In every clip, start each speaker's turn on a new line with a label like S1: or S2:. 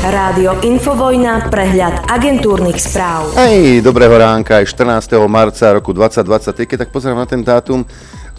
S1: Rádio Infovojna, prehľad agentúrnych správ.
S2: Hej, dobrého ránka aj 14. marca roku 2023, keď tak pozerám na ten dátum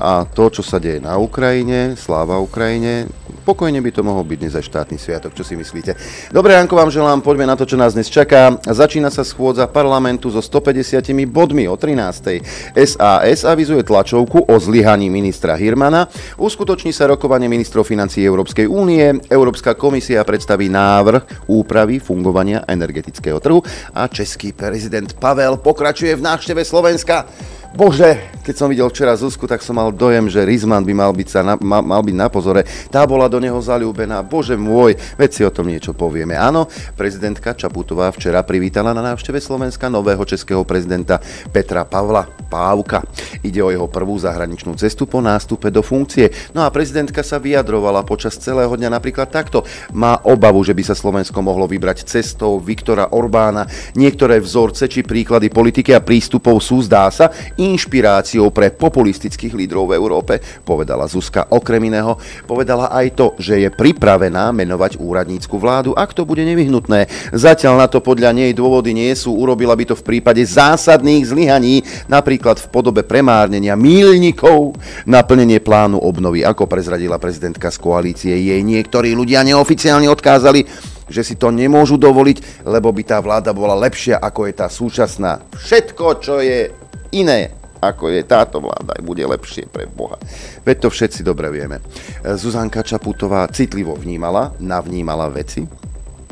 S2: a to, čo sa deje na Ukrajine, sláva Ukrajine, pokojne by to mohol byť dnes aj štátny sviatok, čo si myslíte. Dobré ránko vám želám, poďme na to, čo nás dnes čaká. Začína sa schôdza parlamentu so 150 bodmi o 13. SAS avizuje tlačovku o zlyhaní ministra Hirmana, uskutoční sa rokovanie ministrov financí Európskej únie, Európska komisia predstaví návrh úpravy fungovania energetického trhu a český prezident Pavel pokračuje v návšteve Slovenska. Bože, keď som videl včera Zuzku, tak som mal dojem, že Rizman by mal byť, sa na, mal, mal byť na pozore. Tá bola do neho zalúbená. Bože môj, veď si o tom niečo povieme. Áno, prezidentka Čaputová včera privítala na návšteve Slovenska nového českého prezidenta Petra Pavla Pávka. Ide o jeho prvú zahraničnú cestu po nástupe do funkcie. No a prezidentka sa vyjadrovala počas celého dňa napríklad takto. Má obavu, že by sa Slovensko mohlo vybrať cestou Viktora Orbána. Niektoré vzorce či príklady politiky a prístupov sú, zdá sa, inšpiráciou pre populistických lídrov v Európe, povedala Zuzka. Okrem iného povedala aj to, že je pripravená menovať úradnícku vládu, ak to bude nevyhnutné. Zatiaľ na to podľa nej dôvody nie sú, urobila by to v prípade zásadných zlyhaní, napríklad v podobe premárnenia mílnikov, naplnenie plánu obnovy, ako prezradila prezidentka z koalície. Jej niektorí ľudia neoficiálne odkázali, že si to nemôžu dovoliť, lebo by tá vláda bola lepšia, ako je tá súčasná. Všetko, čo je iné ako je táto vláda, bude lepšie pre Boha. Veď to všetci dobre vieme. Zuzanka Čaputová citlivo vnímala, navnímala veci,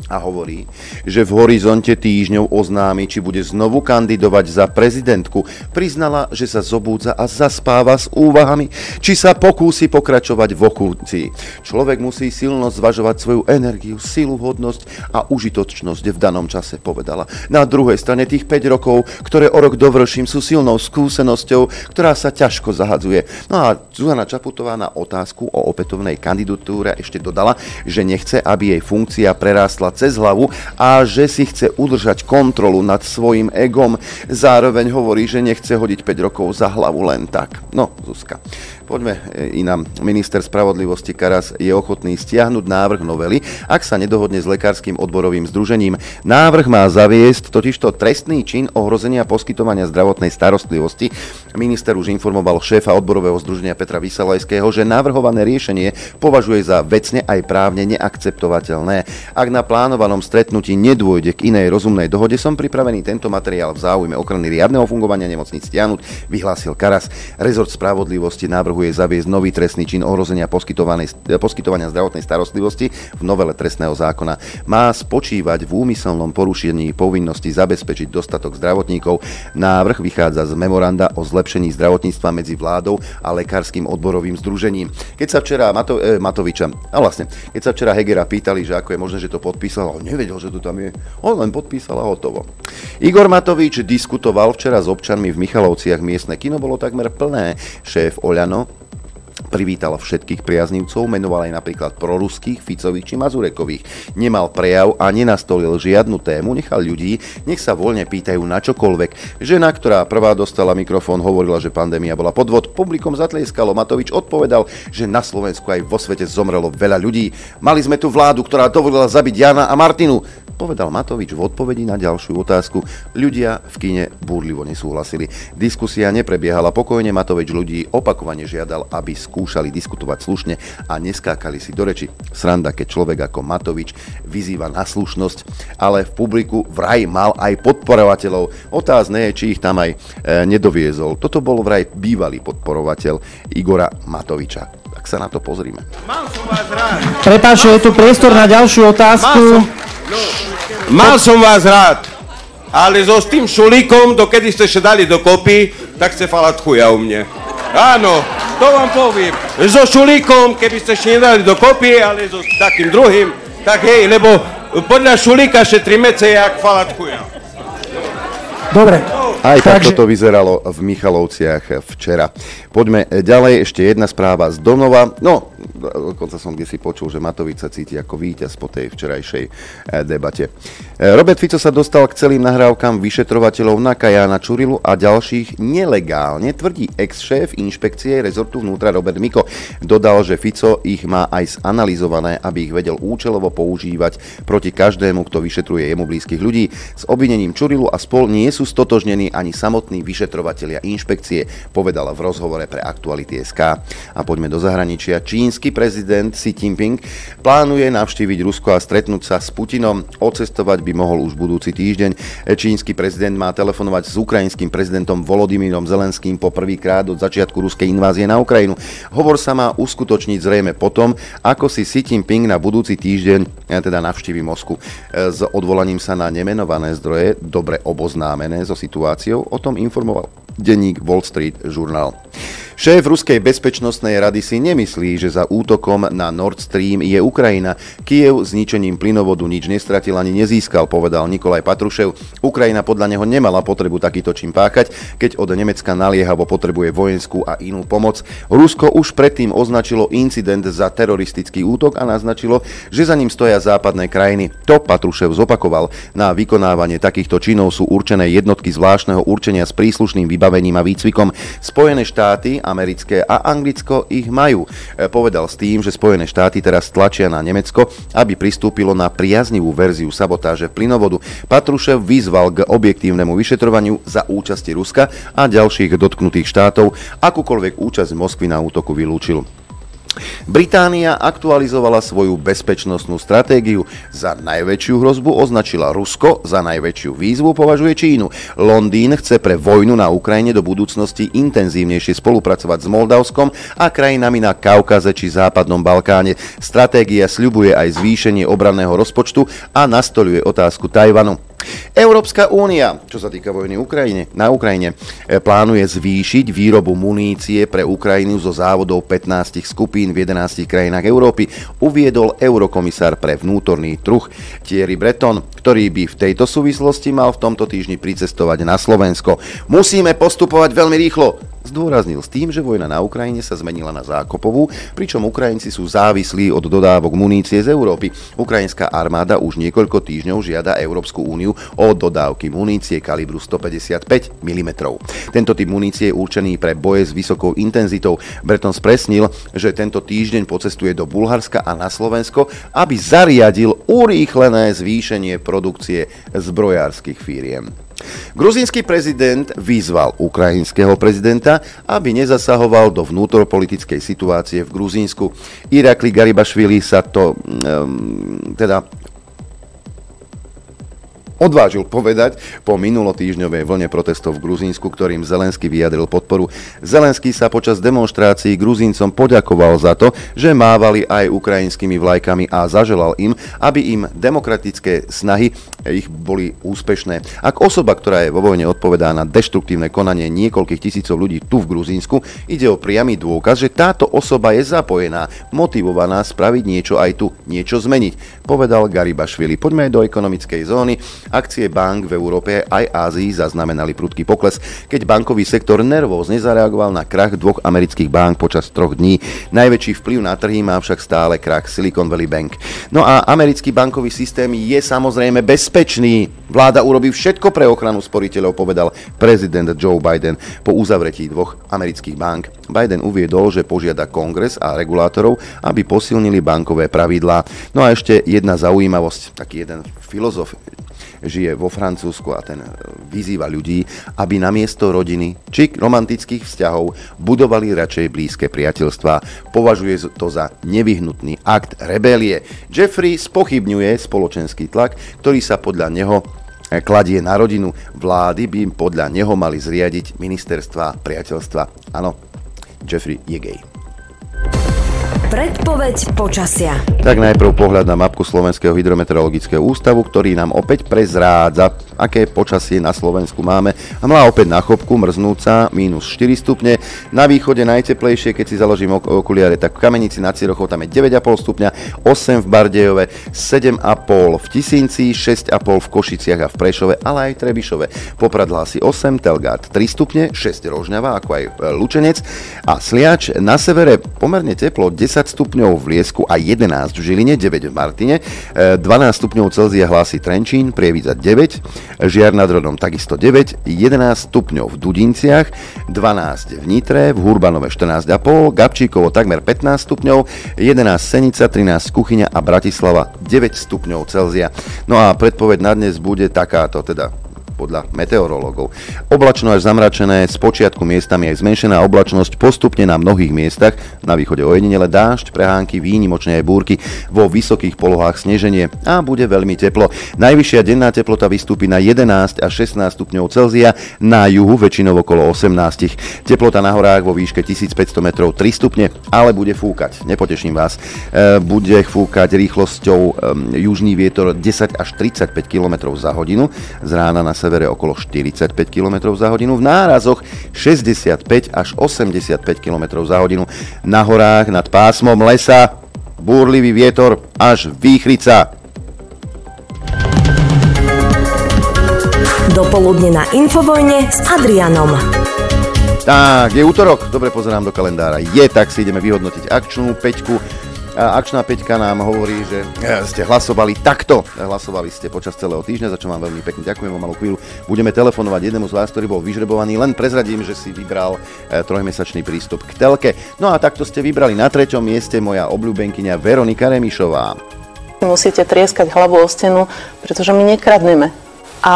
S2: a hovorí, že v horizonte týždňov oznámi, či bude znovu kandidovať za prezidentku. Priznala, že sa zobúdza a zaspáva s úvahami, či sa pokúsi pokračovať v okúcii. Človek musí silno zvažovať svoju energiu, silu, hodnosť a užitočnosť v danom čase, povedala. Na druhej strane tých 5 rokov, ktoré o rok dovrším, sú silnou skúsenosťou, ktorá sa ťažko zahadzuje. No a Zuzana Čaputová na otázku o opätovnej kandidatúre ešte dodala, že nechce, aby jej funkcia prerástla cez hlavu a že si chce udržať kontrolu nad svojim egom. Zároveň hovorí, že nechce hodiť 5 rokov za hlavu len tak. No, Zuzka. Poďme e, inám. Minister spravodlivosti Karas je ochotný stiahnuť návrh novely, ak sa nedohodne s lekárskym odborovým združením. Návrh má zaviesť totižto trestný čin ohrozenia poskytovania zdravotnej starostlivosti. Minister už informoval šéfa odborového združenia Petra Vysalajského, že navrhované riešenie považuje za vecne aj právne neakceptovateľné. Ak na plánovanom stretnutí nedôjde k inej rozumnej dohode, som pripravený tento materiál v záujme ochrany riadneho fungovania nemocnic stiahnuť, vyhlásil Karas. Rezort spravodlivosti návrhu navrhuje zaviesť nový trestný čin ohrozenia poskytovania zdravotnej starostlivosti v novele trestného zákona. Má spočívať v úmyselnom porušení povinnosti zabezpečiť dostatok zdravotníkov. Návrh vychádza z memoranda o zlepšení zdravotníctva medzi vládou a lekárskym odborovým združením. Keď sa včera Mato, eh, Matoviča, a vlastne, keď sa včera Hegera pýtali, že ako je možné, že to podpísal, on nevedel, že to tam je. On len podpísal a hotovo. Igor Matovič diskutoval včera s občanmi v Michalovciach. Miestne kino bolo takmer plné. Šéf Oľano Privítal všetkých priaznivcov, menoval aj napríklad proruských, Ficových či Mazurekových. Nemal prejav a nenastolil žiadnu tému, nechal ľudí, nech sa voľne pýtajú na čokoľvek. Žena, ktorá prvá dostala mikrofón, hovorila, že pandémia bola podvod. Publikom zatlieskalo. Matovič odpovedal, že na Slovensku aj vo svete zomrelo veľa ľudí. Mali sme tu vládu, ktorá dovolila zabiť Jana a Martinu povedal Matovič v odpovedi na ďalšiu otázku. Ľudia v kine búrlivo nesúhlasili. Diskusia neprebiehala pokojne, Matovič ľudí opakovane žiadal, aby skúšali diskutovať slušne a neskákali si do reči. Sranda, keď človek ako Matovič vyzýva na slušnosť, ale v publiku vraj mal aj podporovateľov. Otázne je, či ich tam aj e, nedoviezol. Toto bol vraj bývalý podporovateľ Igora Matoviča. Tak sa na to pozrime.
S3: Prepáč, je tu priestor na ďalšiu otázku.
S4: Mal som vás rád, ale so s tým šulíkom, dokedy ste sa dali dokopy, tak ste falať chuja u mne. Áno, to vám poviem. So šulíkom, keby ste ešte nedali dokopy, ale so takým druhým, tak hej, lebo podľa šulíka še tri mece jak falať chuja.
S3: Dobre,
S2: Aj
S3: Takže-
S2: takto to vyzeralo v Michalovciach včera. Poďme ďalej, ešte jedna správa z Donova. No, dokonca som kde si počul, že Matovič sa cíti ako víťaz po tej včerajšej eh, debate. Eh, Robert Fico sa dostal k celým nahrávkam vyšetrovateľov na Kajana Čurilu a ďalších nelegálne, tvrdí ex-šéf inšpekcie rezortu vnútra Robert Miko. Dodal, že Fico ich má aj zanalizované, aby ich vedel účelovo používať proti každému, kto vyšetruje jemu blízkych ľudí. S obvinením Čurilu a spol nie sú stotožnení ani samotní vyšetrovatelia inšpekcie, povedal v rozhovore pre Aktuality SK. A poďme do zahraničia. Čínsky prezident Xi Jinping plánuje navštíviť Rusko a stretnúť sa s Putinom. Ocestovať by mohol už budúci týždeň. Čínsky prezident má telefonovať s ukrajinským prezidentom Volodymyrom Zelenským po prvýkrát od začiatku ruskej invázie na Ukrajinu. Hovor sa má uskutočniť zrejme potom, ako si Xi Jinping na budúci týždeň teda navštívi Mosku. Eh, S odvolaním sa na nemenované zdroje, dobre oboznámené so situáciou, o tom informoval denník Wall Street Journal. Šéf Ruskej bezpečnostnej rady si nemyslí, že za útokom na Nord Stream je Ukrajina. Kiev zničením plynovodu nič nestratil ani nezískal, povedal Nikolaj Patrušev. Ukrajina podľa neho nemala potrebu takýto čím páchať, keď od Nemecka naliehavo potrebuje vojenskú a inú pomoc. Rusko už predtým označilo incident za teroristický útok a naznačilo, že za ním stoja západné krajiny. To Patrušev zopakoval. Na vykonávanie takýchto činov sú určené jednotky zvláštneho určenia s príslušným vybavením a výcvikom. Spojené štáty, americké a Anglicko ich majú. E, Povedal s tým, že Spojené štáty teraz tlačia na Nemecko, aby pristúpilo na priaznivú verziu sabotáže plynovodu. Patrušev vyzval k objektívnemu vyšetrovaniu za účasti Ruska a ďalších dotknutých štátov. Akúkoľvek účasť Moskvy na útoku vylúčil. Británia aktualizovala svoju bezpečnostnú stratégiu. Za najväčšiu hrozbu označila Rusko, za najväčšiu výzvu považuje Čínu. Londýn chce pre vojnu na Ukrajine do budúcnosti intenzívnejšie spolupracovať s Moldavskom a krajinami na Kaukaze či Západnom Balkáne. Stratégia sľubuje aj zvýšenie obranného rozpočtu a nastoľuje otázku Tajvanu. Európska únia, čo sa týka vojny Ukrajine, na Ukrajine, e, plánuje zvýšiť výrobu munície pre Ukrajinu zo závodov 15 skupín v 11 krajinách Európy, uviedol eurokomisár pre vnútorný trh Thierry Breton, ktorý by v tejto súvislosti mal v tomto týždni pricestovať na Slovensko. Musíme postupovať veľmi rýchlo, Zdôraznil s tým, že vojna na Ukrajine sa zmenila na zákopovú, pričom Ukrajinci sú závislí od dodávok munície z Európy. Ukrajinská armáda už niekoľko týždňov žiada Európsku úniu o dodávky munície kalibru 155 mm. Tento typ munície je určený pre boje s vysokou intenzitou. Breton spresnil, že tento týždeň pocestuje do Bulharska a na Slovensko, aby zariadil urýchlené zvýšenie produkcie zbrojárskych firiem. Gruzínsky prezident vyzval ukrajinského prezidenta, aby nezasahoval do vnútropolitickej situácie v Gruzínsku. Irakli Garibašvili sa to um, teda odvážil povedať po minulotýžňovej vlne protestov v Gruzínsku, ktorým Zelensky vyjadril podporu. Zelenský sa počas demonstrácií Gruzíncom poďakoval za to, že mávali aj ukrajinskými vlajkami a zaželal im, aby im demokratické snahy ich boli úspešné. Ak osoba, ktorá je vo vojne odpovedá na deštruktívne konanie niekoľkých tisícov ľudí tu v Gruzínsku, ide o priamy dôkaz, že táto osoba je zapojená, motivovaná spraviť niečo aj tu, niečo zmeniť, povedal Garibašvili. Poďme aj do ekonomickej zóny. Akcie bank v Európe aj Ázii zaznamenali prudký pokles, keď bankový sektor nervózne zareagoval na krach dvoch amerických bank počas troch dní. Najväčší vplyv na trhy má však stále krach Silicon Valley Bank. No a americký bankový systém je samozrejme bezpečný. Vláda urobí všetko pre ochranu sporiteľov, povedal prezident Joe Biden po uzavretí dvoch amerických bank. Biden uviedol, že požiada kongres a regulátorov, aby posilnili bankové pravidlá. No a ešte jedna zaujímavosť, taký jeden filozof žije vo Francúzsku a ten e, vyzýva ľudí, aby namiesto rodiny či romantických vzťahov budovali radšej blízke priateľstvá. Považuje to za nevyhnutný akt rebélie. Jeffrey spochybňuje spoločenský tlak, ktorý sa podľa neho e, kladie na rodinu. Vlády by podľa neho mali zriadiť ministerstva priateľstva. Áno, Jeffrey je gay.
S1: Predpoveď počasia.
S2: Tak najprv pohľad na mapku Slovenského hydrometeorologického ústavu, ktorý nám opäť prezrádza, aké počasie na Slovensku máme. A mala opäť na chopku mrznúca minus 4 stupne. Na východe najteplejšie, keď si založím ok- okuliare, tak v Kamenici nad Cirochou tam je 9,5 stupňa, 8 v Bardejove, 7,5 v Tisínci, 6,5 v Košiciach a v Prešove, ale aj Trebišove. Poprad hlási 8, Telgát 3 stupne, 6 Rožňava, ako aj e, Lučenec a Sliač na severe pomerne teplo, 10 stupňov v Liesku a 11 v Žiline, 9 v Martine, e, 12 stupňov Celzia hlási Trenčín, Prievidza 9, Žiar nad Rodom takisto 9, 11 stupňov v Dudinciach, 12 v Nitre, v Hurbanove 14,5, Gabčíkovo takmer 15 stupňov, 11 Senica, 13 Kuchyňa a Bratislava 9 stupňov Celzia. No a predpoveď na dnes bude takáto, teda podľa meteorológov. Oblačno až zamračené, z počiatku miestami aj zmenšená oblačnosť, postupne na mnohých miestach, na východe ojedinele dážď, prehánky, výnimočne aj búrky, vo vysokých polohách sneženie a bude veľmi teplo. Najvyššia denná teplota vystúpi na 11 až 16 stupňov Celzia, na juhu väčšinou okolo 18. Teplota na horách vo výške 1500 metrov 3 stupne, ale bude fúkať, nepoteším vás. E, bude fúkať rýchlosťou južný vietor 10 až 35 km za hodinu, z rána na severe okolo 45 km za hodinu, v nárazoch 65 až 85 km za hodinu, na horách nad pásmom lesa búrlivý vietor až výchrica.
S1: Dopoludne na Infovojne s Adrianom.
S2: Tak, je útorok, dobre pozerám do kalendára. Je, tak si ideme vyhodnotiť akčnú peťku. Akčná peťka nám hovorí, že e, ste hlasovali takto. Hlasovali ste počas celého týždňa, za čo vám veľmi pekne ďakujem o malú chvíľu. Budeme telefonovať jednému z vás, ktorý bol vyžrebovaný. Len prezradím, že si vybral e, trojmesačný prístup k telke. No a takto ste vybrali na treťom mieste moja obľúbenkyňa Veronika Remišová.
S5: Musíte trieskať hlavu o stenu, pretože my nekradneme. A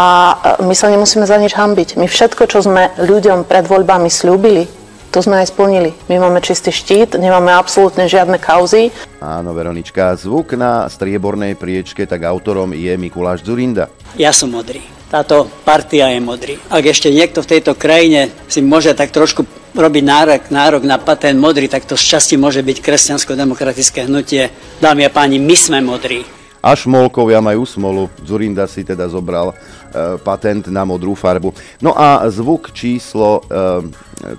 S5: e, my sa nemusíme za nič hambiť. My všetko, čo sme ľuďom pred voľbami slúbili, to sme aj splnili. My máme čistý štít, nemáme absolútne žiadne kauzy.
S2: Áno, Veronička, zvuk na striebornej priečke, tak autorom je Mikuláš Zurinda.
S6: Ja som modrý. Táto partia je modrý. Ak ešte niekto v tejto krajine si môže tak trošku robiť nárok, nárok na patent modrý, tak to z časti môže byť kresťansko-demokratické hnutie. Dámy a páni, my sme modrí.
S2: A šmolkovia majú smolu. Zurinda si teda zobral patent na modrú farbu. No a zvuk číslo, e,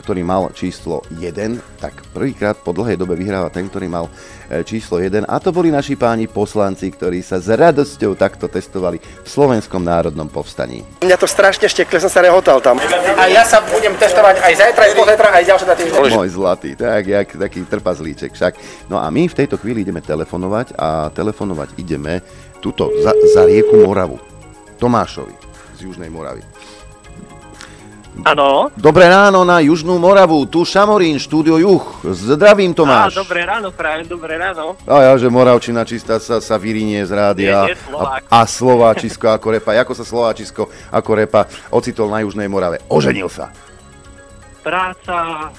S2: ktorý mal číslo 1, tak prvýkrát po dlhej dobe vyhráva ten, ktorý mal e, číslo 1. A to boli naši páni poslanci, ktorí sa s radosťou takto testovali v Slovenskom národnom povstaní.
S7: Mňa to strašne štekle, som sa rehotal tam. A ja sa budem testovať aj zajtra, aj pozajtra, aj ďalšie.
S2: Môj zlatý, tak, jak taký trpazlíček však. No a my v tejto chvíli ideme telefonovať a telefonovať ideme tuto za, za rieku Moravu. Tomášovi z Južnej Moravy.
S8: Áno.
S2: Dobré ráno na Južnú Moravu, tu Šamorín, štúdio Juch. Zdravím
S8: Á,
S2: Tomáš.
S8: dobré ráno, prajem, dobré ráno.
S2: A ja, že Moravčina čistá sa, sa vyrinie z rádia.
S8: Nie, nie, Slovák.
S2: a, a Slováčisko ako repa. Ako sa Slováčisko ako repa ocitol na Južnej Morave? Oženil sa.
S8: Práca,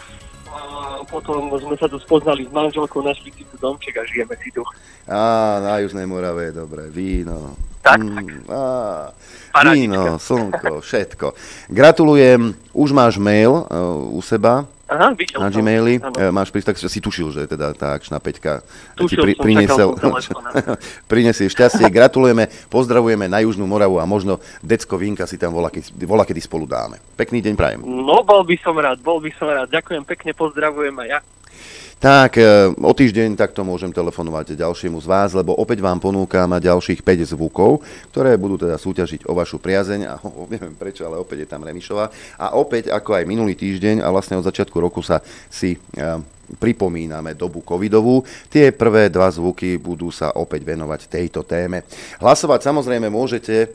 S8: a potom sme sa tu spoznali s manželkou, našli si tu domček a žijeme si tu.
S2: Á, na Južnej Morave je dobré. Víno.
S8: Tak,
S2: Mm, á,
S8: Parádička.
S2: víno, slnko, všetko. Gratulujem, už máš mail uh, u seba
S8: Aha, videl
S2: na. Gmaili.
S8: Áno.
S2: E, máš prísť, tak si tušil, že teda tá akčná peťka
S8: Tušil som, čakal som telefonát.
S2: prinesie šťastie. Gratulujeme, pozdravujeme na Južnú Moravu a možno decko Vinka si tam volá, volá, kedy spolu dáme. Pekný deň prajem.
S8: No, bol by som rád, bol by som rád. Ďakujem pekne, pozdravujem aj ja.
S2: Tak, e, o týždeň takto môžem telefonovať ďalšiemu z vás, lebo opäť vám ponúkam ďalších 5 zvukov, ktoré budú teda súťažiť o vašu priazeň a o, neviem prečo, ale opäť je tam Remišová. A opäť, ako aj minulý týždeň a vlastne od začiatku roku sa si e, pripomíname dobu covidovú. Tie prvé dva zvuky budú sa opäť venovať tejto téme. Hlasovať samozrejme môžete e,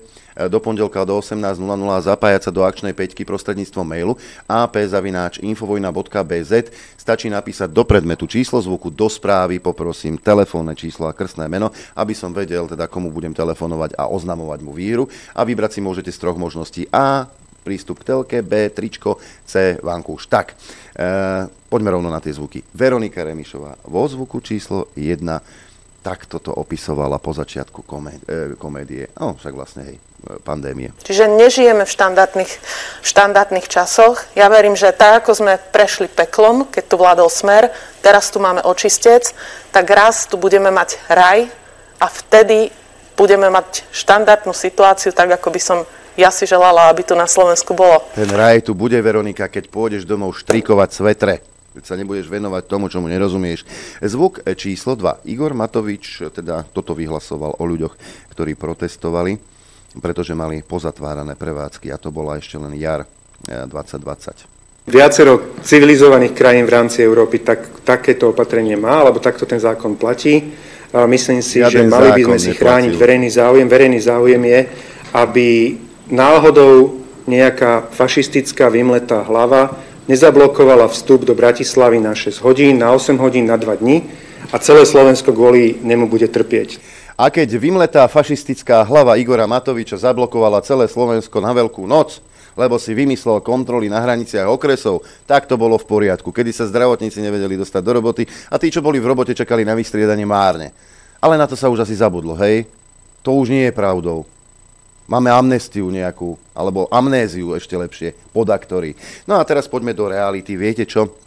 S2: do pondelka do 18.00 zapájať sa do akčnej peťky prostredníctvom mailu ap.infovojna.bz Stačí napísať do predmetu číslo zvuku, do správy, poprosím telefónne číslo a krstné meno, aby som vedel, teda komu budem telefonovať a oznamovať mu víru. A vybrať si môžete z troch možností A, prístup k telke, B, tričko, C, vankúš. Tak, e, poďme rovno na tie zvuky. Veronika Remišová vo zvuku číslo 1 Tak toto opisovala po začiatku e, komédie. No, však vlastne, hej, e, pandémie.
S5: Čiže nežijeme v štandardných, v štandardných časoch. Ja verím, že tak, ako sme prešli peklom, keď tu vládol smer, teraz tu máme očistec, tak raz tu budeme mať raj a vtedy budeme mať štandardnú situáciu, tak ako by som ja si želala, aby tu na Slovensku bolo.
S2: Ten raj tu bude, Veronika, keď pôjdeš domov štrikovať svetre. Keď sa nebudeš venovať tomu, čomu nerozumieš. Zvuk e, číslo 2. Igor Matovič e, teda toto vyhlasoval o ľuďoch, ktorí protestovali, pretože mali pozatvárané prevádzky a to bola ešte len jar 2020.
S9: E, Viacero civilizovaných krajín v rámci Európy tak, takéto opatrenie má, alebo takto ten zákon platí. Myslím si,
S2: Žiaden
S9: že mali by sme si
S2: neplatil.
S9: chrániť verejný záujem. Verejný záujem je, aby náhodou nejaká fašistická vymletá hlava nezablokovala vstup do Bratislavy na 6 hodín, na 8 hodín, na 2 dní a celé Slovensko kvôli nemu bude trpieť.
S2: A keď vymletá fašistická hlava Igora Matoviča zablokovala celé Slovensko na Veľkú noc, lebo si vymyslel kontroly na hraniciach okresov, tak to bolo v poriadku, kedy sa zdravotníci nevedeli dostať do roboty a tí, čo boli v robote, čakali na vystriedanie márne. Ale na to sa už asi zabudlo, hej? To už nie je pravdou. Máme amnestiu nejakú, alebo amnéziu ešte lepšie, podaktory. No a teraz poďme do reality. Viete čo?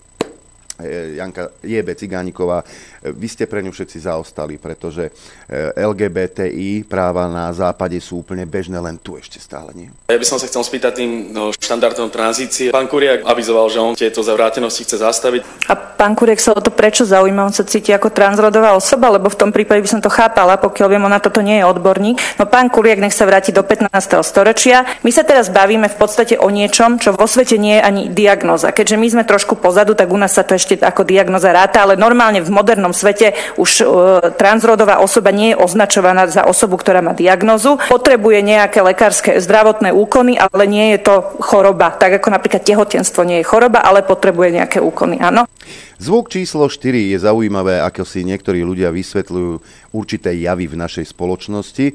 S2: E, Janka Jebe Cigániková, vy ste pre ňu všetci zaostali, pretože e, LGBTI práva na západe sú úplne bežné, len tu ešte stále nie.
S10: Ja by som sa chcel spýtať tým no, štandardom tranzície. Pán Kuriak avizoval, že on tieto zavrátenosti chce zastaviť.
S11: A pán Kuriek sa o to prečo zaujíma? On sa cíti ako transrodová osoba, lebo v tom prípade by som to chápala, pokiaľ viem, ona toto nie je odborník. No pán Kuriek nech sa vráti do 15. storočia. My sa teraz bavíme v podstate o niečom, čo vo svete nie je ani diagnoza. Keďže my sme trošku pozadu, tak u nás sa to ešte ako diagnoza ráta, ale normálne v modernom svete už e, transrodová osoba nie je označovaná za osobu, ktorá má diagnozu. Potrebuje nejaké lekárske zdravotné úkony, ale nie je to choroba. Tak ako napríklad tehotenstvo nie je choroba, ale potrebuje nejaké úkony, áno.
S2: Zvuk číslo 4 je zaujímavé, ako si niektorí ľudia vysvetľujú určité javy v našej spoločnosti. E,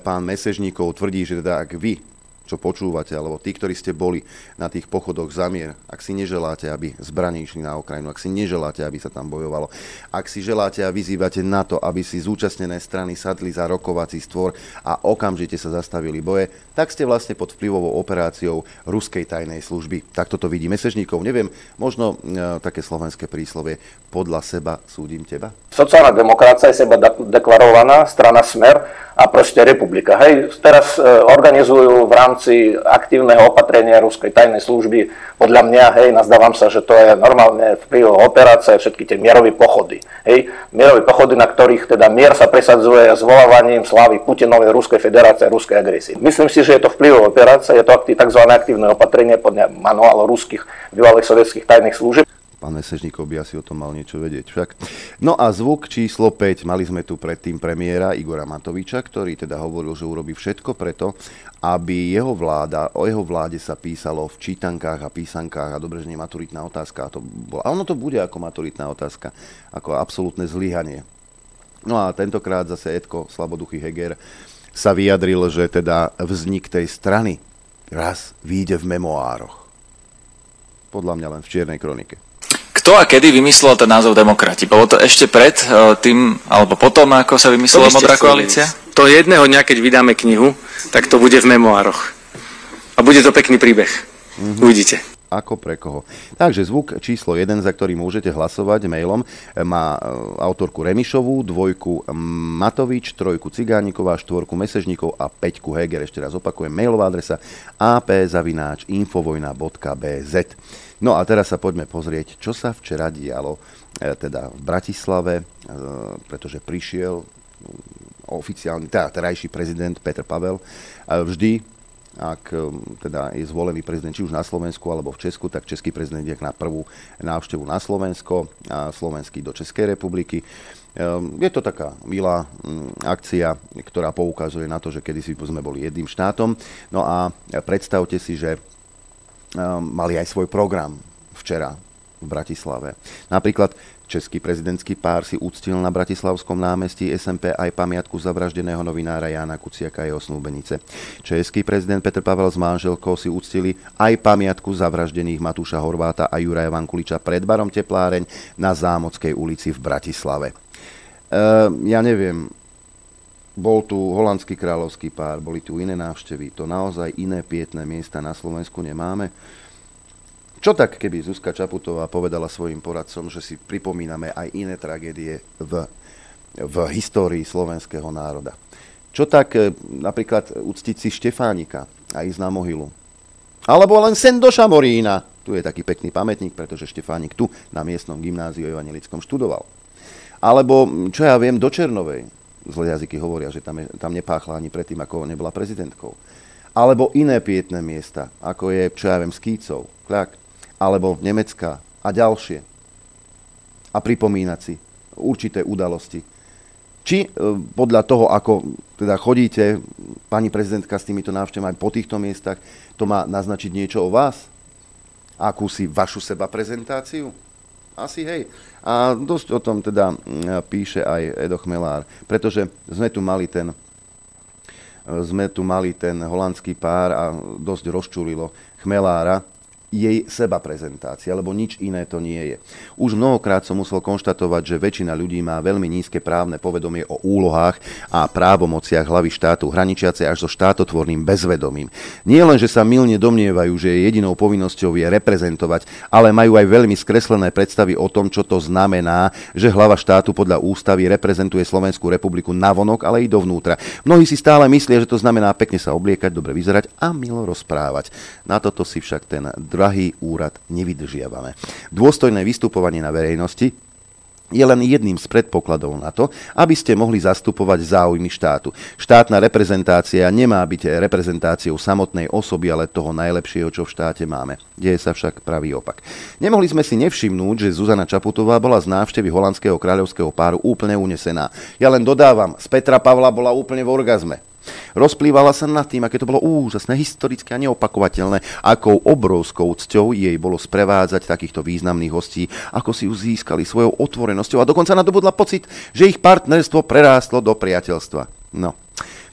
S2: Pán Mesežníkov tvrdí, že teda ak vy čo počúvate, alebo tí, ktorí ste boli na tých pochodoch za mier, ak si neželáte, aby zbraní išli na Ukrajinu, ak si neželáte, aby sa tam bojovalo, ak si želáte a vyzývate na to, aby si zúčastnené strany sadli za rokovací stvor a okamžite sa zastavili boje, tak ste vlastne pod vplyvovou operáciou ruskej tajnej služby. Tak toto vidí Mesežníkov. Neviem, možno e, také slovenské príslovie, podľa seba súdim teba?
S7: Sociálna demokracia je seba de- deklarovaná, strana Smer a proste republika. Hej, teraz e, organizujú v rámci aktívneho opatrenia ruskej tajnej služby, podľa mňa, hej, nazdávam sa, že to je normálne vplyvová operácia, všetky tie mierové pochody. Hej, mierové pochody, na ktorých teda mier sa presadzuje zvolávaním slávy Putinovej Ruskej federácie ruskej agresie. Myslím si, že je to vplyvová operácia, je to tzv. aktívne opatrenie podľa manuálu ruských bývalých sovietských tajných služieb.
S2: Pán Mesežníkov by asi o tom mal niečo vedieť však. No a zvuk číslo 5, mali sme tu predtým premiéra Igora Matoviča, ktorý teda hovoril, že urobí všetko preto, aby jeho vláda, o jeho vláde sa písalo v čítankách a písankách a dobre, že nie maturitná otázka. A, to bola, a ono to bude ako maturitná otázka, ako absolútne zlyhanie. No a tentokrát zase Edko Slaboduchy Heger sa vyjadril, že teda vznik tej strany raz vyjde v memoároch. Podľa mňa len v čiernej kronike.
S12: Kto a kedy vymyslel ten názov demokrati? Bolo to ešte pred e, tým, alebo potom, ako sa vymyslela Modrá koalícia?
S13: To jedného dňa, keď vydáme knihu, tak to bude v memoároch. A bude to pekný príbeh.
S2: Mhm.
S13: Uvidíte.
S2: Ako pre koho. Takže zvuk číslo 1, za ktorý môžete hlasovať mailom, má e, autorku Remišovú, dvojku Matovič, trojku Cigániková, štvorku Mesežníkov a peťku Heger. Ešte raz opakujem, mailová adresa apzavináč.infovojna.bz No a teraz sa poďme pozrieť, čo sa včera dialo e, teda v Bratislave, e, pretože prišiel mm, oficiálny, teda terajší prezident Petr Pavel. Vždy ak um, teda je zvolený prezident či už na Slovensku alebo v Česku, tak český prezident je na prvú návštevu na Slovensko a slovenský do Českej republiky. Je to taká milá mm, akcia, ktorá poukazuje na to, že kedysi sme boli jedným štátom. No a predstavte si, že mali aj svoj program včera v Bratislave. Napríklad Český prezidentský pár si uctil na Bratislavskom námestí SMP aj pamiatku zavraždeného novinára Jána Kuciaka a jeho snúbenice. Český prezident Petr Pavel s manželkou si uctili aj pamiatku zavraždených Matúša Horváta a Juraja Vankuliča pred barom Tepláreň na Zámockej ulici v Bratislave. ja neviem, bol tu holandský kráľovský pár, boli tu iné návštevy, to naozaj iné pietné miesta na Slovensku nemáme. Čo tak, keby Zuzka Čaputová povedala svojim poradcom, že si pripomíname aj iné tragédie v, v histórii slovenského národa? Čo tak e, napríklad uctiť si Štefánika a ísť na mohylu? Alebo len sen do Šamorína. Tu je taký pekný pamätník, pretože Štefánik tu na miestnom gymnáziu evangelickom študoval. Alebo, čo ja viem, do Černovej. Zlé jazyky hovoria, že tam, je, tam nepáchla ani predtým, ako nebola prezidentkou. Alebo iné pietné miesta, ako je, čo ja viem, Skýcov, Kľak, alebo Nemecka a ďalšie. A pripomínať si určité udalosti. Či e, podľa toho, ako teda chodíte, pani prezidentka s týmito návštevami po týchto miestach, to má naznačiť niečo o vás? Akúsi vašu seba prezentáciu? Asi hej. A dosť o tom teda píše aj Edo Chmelár, pretože sme tu mali ten sme tu mali ten holandský pár a dosť rozčulilo Chmelára, jej seba prezentácia, lebo nič iné to nie je. Už mnohokrát som musel konštatovať, že väčšina ľudí má veľmi nízke právne povedomie o úlohách a právomociach hlavy štátu, hraničiace až so štátotvorným bezvedomím. Nie len, že sa milne domnievajú, že jedinou povinnosťou je reprezentovať, ale majú aj veľmi skreslené predstavy o tom, čo to znamená, že hlava štátu podľa ústavy reprezentuje Slovenskú republiku navonok, ale i dovnútra. Mnohí si stále myslia, že to znamená pekne sa obliekať, dobre vyzerať a milo rozprávať. Na toto si však ten drahý úrad nevydržiavame. Dôstojné vystupovanie na verejnosti je len jedným z predpokladov na to, aby ste mohli zastupovať záujmy štátu. Štátna reprezentácia nemá byť reprezentáciou samotnej osoby, ale toho najlepšieho, čo v štáte máme. Deje sa však pravý opak. Nemohli sme si nevšimnúť, že Zuzana Čaputová bola z návštevy holandského kráľovského páru úplne unesená. Ja len dodávam, z Petra Pavla bola úplne v orgazme. Rozplývala sa nad tým, aké to bolo úžasné, historické a neopakovateľné, akou obrovskou cťou jej bolo sprevádzať takýchto významných hostí, ako si ju získali svojou otvorenosťou a dokonca nadobudla pocit, že ich partnerstvo prerástlo do priateľstva. No,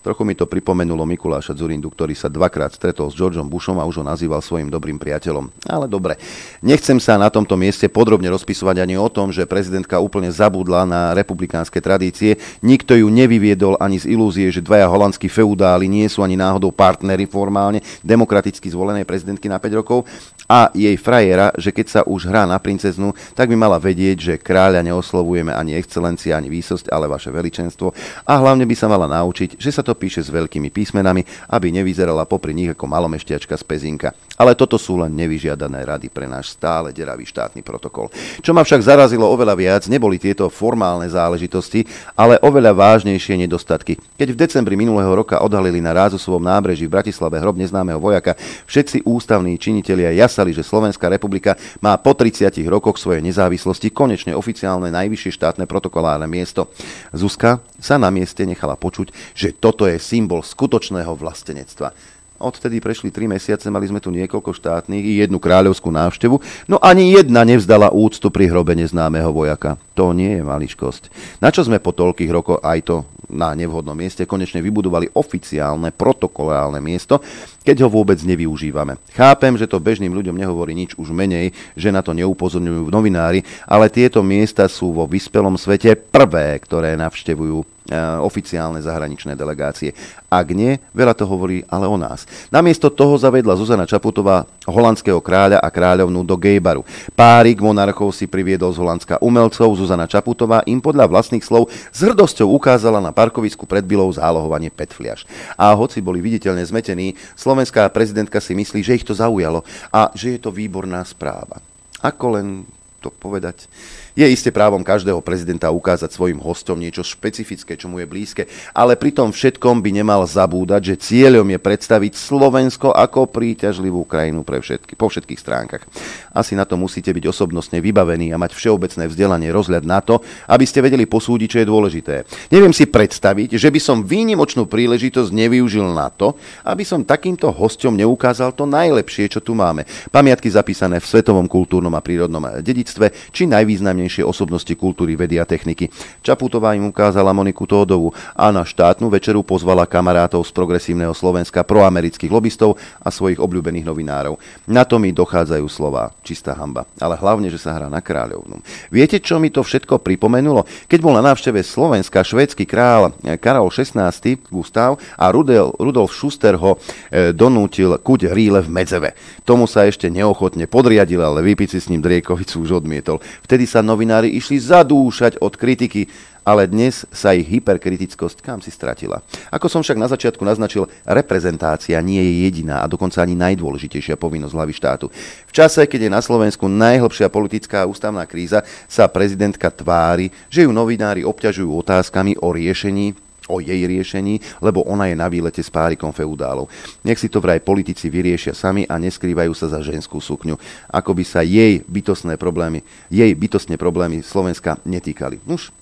S2: Trochu mi to pripomenulo Mikuláša Zurindu, ktorý sa dvakrát stretol s Georgeom Bushom a už ho nazýval svojim dobrým priateľom. Ale dobre, nechcem sa na tomto mieste podrobne rozpisovať ani o tom, že prezidentka úplne zabudla na republikánske tradície. Nikto ju nevyviedol ani z ilúzie, že dvaja holandskí feudáli nie sú ani náhodou partnery formálne demokraticky zvolenej prezidentky na 5 rokov a jej frajera, že keď sa už hrá na princeznu, tak by mala vedieť, že kráľa neoslovujeme ani excelencia, ani výsosť, ale vaše veličenstvo a hlavne by sa mala naučiť, že sa to píše s veľkými písmenami, aby nevyzerala popri nich ako malomešťačka z pezinka. Ale toto sú len nevyžiadané rady pre náš stále deravý štátny protokol. Čo ma však zarazilo oveľa viac, neboli tieto formálne záležitosti, ale oveľa vážnejšie nedostatky. Keď v decembri minulého roka odhalili na Rázosovom nábreží v Bratislave hrob neznámeho vojaka, všetci ústavní činitelia jasali, že Slovenská republika má po 30 rokoch svojej nezávislosti konečne oficiálne najvyššie štátne protokolárne miesto. Zuzka sa na mieste nechala počuť, že toto je symbol skutočného vlastenectva. Odtedy prešli 3 mesiace, mali sme tu niekoľko štátnych i jednu kráľovskú návštevu, no ani jedna nevzdala úctu pri hrobe neznámeho vojaka. To nie je maličkosť. Na čo sme po toľkých rokoch aj to na nevhodnom mieste konečne vybudovali oficiálne protokolálne miesto, keď ho vôbec nevyužívame. Chápem, že to bežným ľuďom nehovorí nič už menej, že na to neupozorňujú novinári, ale tieto miesta sú vo vyspelom svete prvé, ktoré navštevujú E, oficiálne zahraničné delegácie. Ak nie, veľa to hovorí ale o nás. Namiesto toho zavedla Zuzana Čaputová holandského kráľa a kráľovnú do Gejbaru. Párik monarchov si priviedol z Holandska umelcov, Zuzana Čaputová im podľa vlastných slov s hrdosťou ukázala na parkovisku pred Bilou zálohovanie petfliaž. A hoci boli viditeľne zmetení, slovenská prezidentka si myslí, že ich to zaujalo a že je to výborná správa. Ako len to povedať? Je iste právom každého prezidenta ukázať svojim hostom niečo špecifické, čo mu je blízke, ale pri tom všetkom by nemal zabúdať, že cieľom je predstaviť Slovensko ako príťažlivú krajinu pre všetky, po všetkých stránkach. Asi na to musíte byť osobnostne vybavení a mať všeobecné vzdelanie, rozhľad na to, aby ste vedeli posúdiť, čo je dôležité. Neviem si predstaviť, že by som výnimočnú príležitosť nevyužil na to, aby som takýmto hostom neukázal to najlepšie, čo tu máme. Pamiatky zapísané v svetovom kultúrnom a prírodnom dedictve či najvýznamnejšie osobnosti kultúry, vedy a techniky. Čaputová im ukázala Moniku Tódovu a na štátnu večeru pozvala kamarátov z progresívneho Slovenska, proamerických lobbystov a svojich obľúbených novinárov. Na to mi dochádzajú slova. Čistá hamba. Ale hlavne, že sa hrá na kráľovnú. Viete, čo mi to všetko pripomenulo? Keď bol na návšteve Slovenska švédsky král Karol XVI Gustav a Rudolf, Rudolf Schuster ho e, donútil kuť hríle v Medzeve. Tomu sa ešte neochotne podriadil, ale vypiť si s ním Driekovicu už odmietol. Vtedy sa novinári išli zadúšať od kritiky, ale dnes sa ich hyperkritickosť kam si stratila. Ako som však na začiatku naznačil, reprezentácia nie je jediná a dokonca ani najdôležitejšia povinnosť hlavy štátu. V čase, keď je na Slovensku najhlbšia politická a ústavná kríza, sa prezidentka tvári, že ju novinári obťažujú otázkami o riešení o jej riešení, lebo ona je na výlete s párikom feudálov. Nech si to vraj politici vyriešia sami a neskrývajú sa za ženskú sukňu. Ako by sa jej bytostné problémy, jej bytostné problémy Slovenska netýkali. Už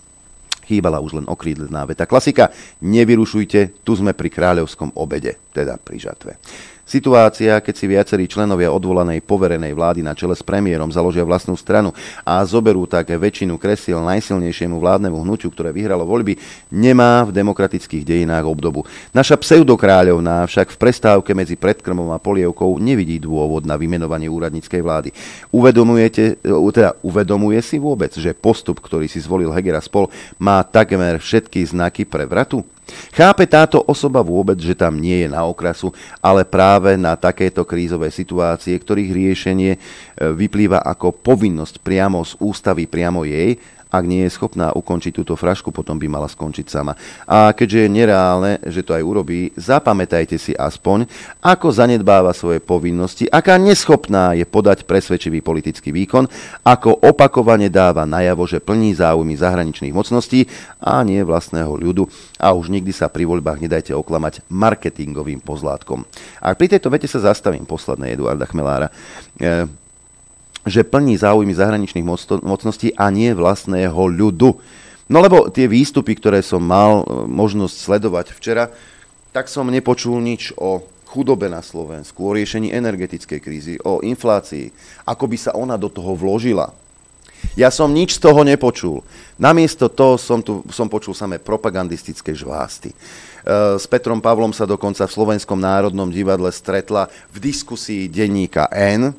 S2: chýbala už len okrídlená veta. Klasika, nevyrušujte, tu sme pri kráľovskom obede, teda pri žatve. Situácia, keď si viacerí členovia odvolanej poverenej vlády na čele s premiérom založia vlastnú stranu a zoberú tak väčšinu kresiel najsilnejšiemu vládnemu hnutiu, ktoré vyhralo voľby, nemá v demokratických dejinách obdobu. Naša pseudokráľovná však v prestávke medzi predkrmom a polievkou nevidí dôvod na vymenovanie úradníckej vlády. Uvedomujete, teda uvedomuje si vôbec, že postup, ktorý si zvolil Heger a spol, má takmer všetky znaky prevratu? Chápe táto osoba vôbec, že tam nie je na okrasu, ale práve na takéto krízové situácie, ktorých riešenie e, vyplýva ako povinnosť priamo z ústavy, priamo jej ak nie je schopná ukončiť túto frašku, potom by mala skončiť sama. A keďže je nereálne, že to aj urobí, zapamätajte si aspoň, ako zanedbáva svoje povinnosti, aká neschopná je podať presvedčivý politický výkon, ako opakovane dáva najavo, že plní záujmy zahraničných mocností a nie vlastného ľudu. A už nikdy sa pri voľbách nedajte oklamať marketingovým pozlátkom. A pri tejto vete sa zastavím posledné Eduarda Chmelára. E, že plní záujmy zahraničných mocností a nie vlastného ľudu. No lebo tie výstupy, ktoré som mal e, možnosť sledovať včera, tak som nepočul nič o chudobe na Slovensku, o riešení energetickej krízy, o inflácii, ako by sa ona do toho vložila. Ja som nič z toho nepočul. Namiesto toho som, tu, som počul samé propagandistické žvásty. E, s Petrom Pavlom sa dokonca v Slovenskom národnom divadle stretla v diskusii denníka N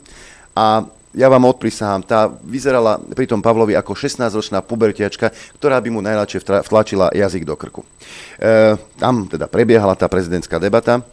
S2: a ja vám odprisahám, tá vyzerala pri tom Pavlovi ako 16-ročná pubertiačka, ktorá by mu najradšej vtlačila jazyk do krku. E, tam teda prebiehala tá prezidentská debata.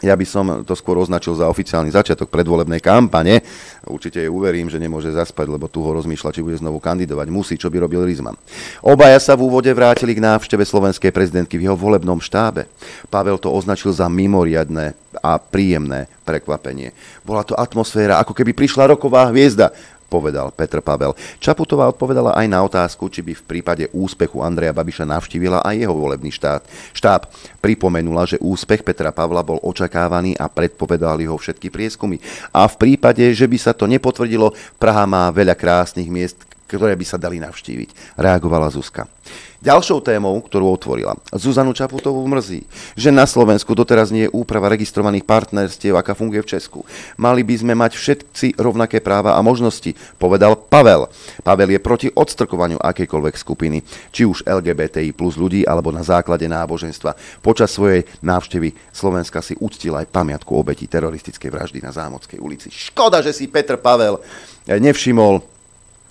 S2: Ja by som to skôr označil za oficiálny začiatok predvolebnej kampane. Určite jej uverím, že nemôže zaspať, lebo tu ho rozmýšľa, či bude znovu kandidovať. Musí, čo by robil Rizman. Obaja sa v úvode vrátili k návšteve slovenskej prezidentky v jeho volebnom štábe. Pavel to označil za mimoriadné a príjemné prekvapenie. Bola to atmosféra, ako keby prišla roková hviezda povedal Petr Pavel. Čaputová odpovedala aj na otázku, či by v prípade úspechu Andreja Babiša navštívila aj jeho volebný štát. Štáb pripomenula, že úspech Petra Pavla bol očakávaný a predpovedali ho všetky prieskumy. A v prípade, že by sa to nepotvrdilo, Praha má veľa krásnych miest, ktoré by sa dali navštíviť, reagovala Zuzka. Ďalšou témou, ktorú otvorila, Zuzanu Čaputovú mrzí, že na Slovensku doteraz nie je úprava registrovaných partnerstiev, aká funguje v Česku. Mali by sme mať všetci rovnaké práva a možnosti, povedal Pavel. Pavel je proti odstrkovaniu akejkoľvek skupiny, či už LGBTI plus ľudí, alebo na základe náboženstva. Počas svojej návštevy Slovenska si uctil aj pamiatku obeti teroristickej vraždy na Zámodskej ulici. Škoda, že si Petr Pavel nevšimol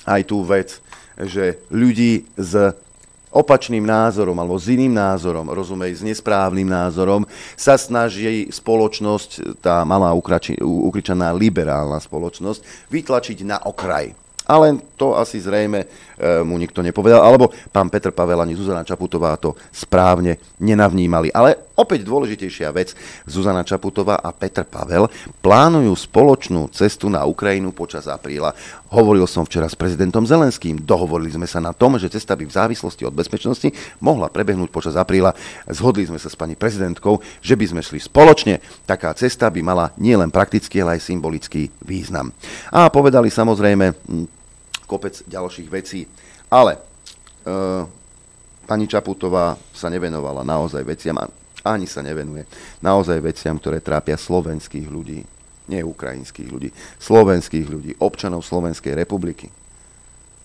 S2: aj tú vec, že ľudí z opačným názorom alebo s iným názorom, rozumej, s nesprávnym názorom, sa snaží spoločnosť, tá malá ukričaná liberálna spoločnosť, vytlačiť na okraj. Ale to asi zrejme mu nikto nepovedal, alebo pán Petr Pavel ani Zuzana Čaputová to správne nenavnímali. Ale opäť dôležitejšia vec, Zuzana Čaputová a Petr Pavel plánujú spoločnú cestu na Ukrajinu počas apríla. Hovoril som včera s prezidentom Zelenským, dohovorili sme sa na tom, že cesta by v závislosti od bezpečnosti mohla prebehnúť počas apríla. Zhodli sme sa s pani prezidentkou, že by sme šli spoločne. Taká cesta by mala nielen praktický, ale aj symbolický význam. A povedali samozrejme kopec ďalších vecí. Ale e, pani Čaputová sa nevenovala naozaj veciam, ani sa nevenuje naozaj veciam, ktoré trápia slovenských ľudí, nie ukrajinských ľudí, slovenských ľudí, občanov Slovenskej republiky.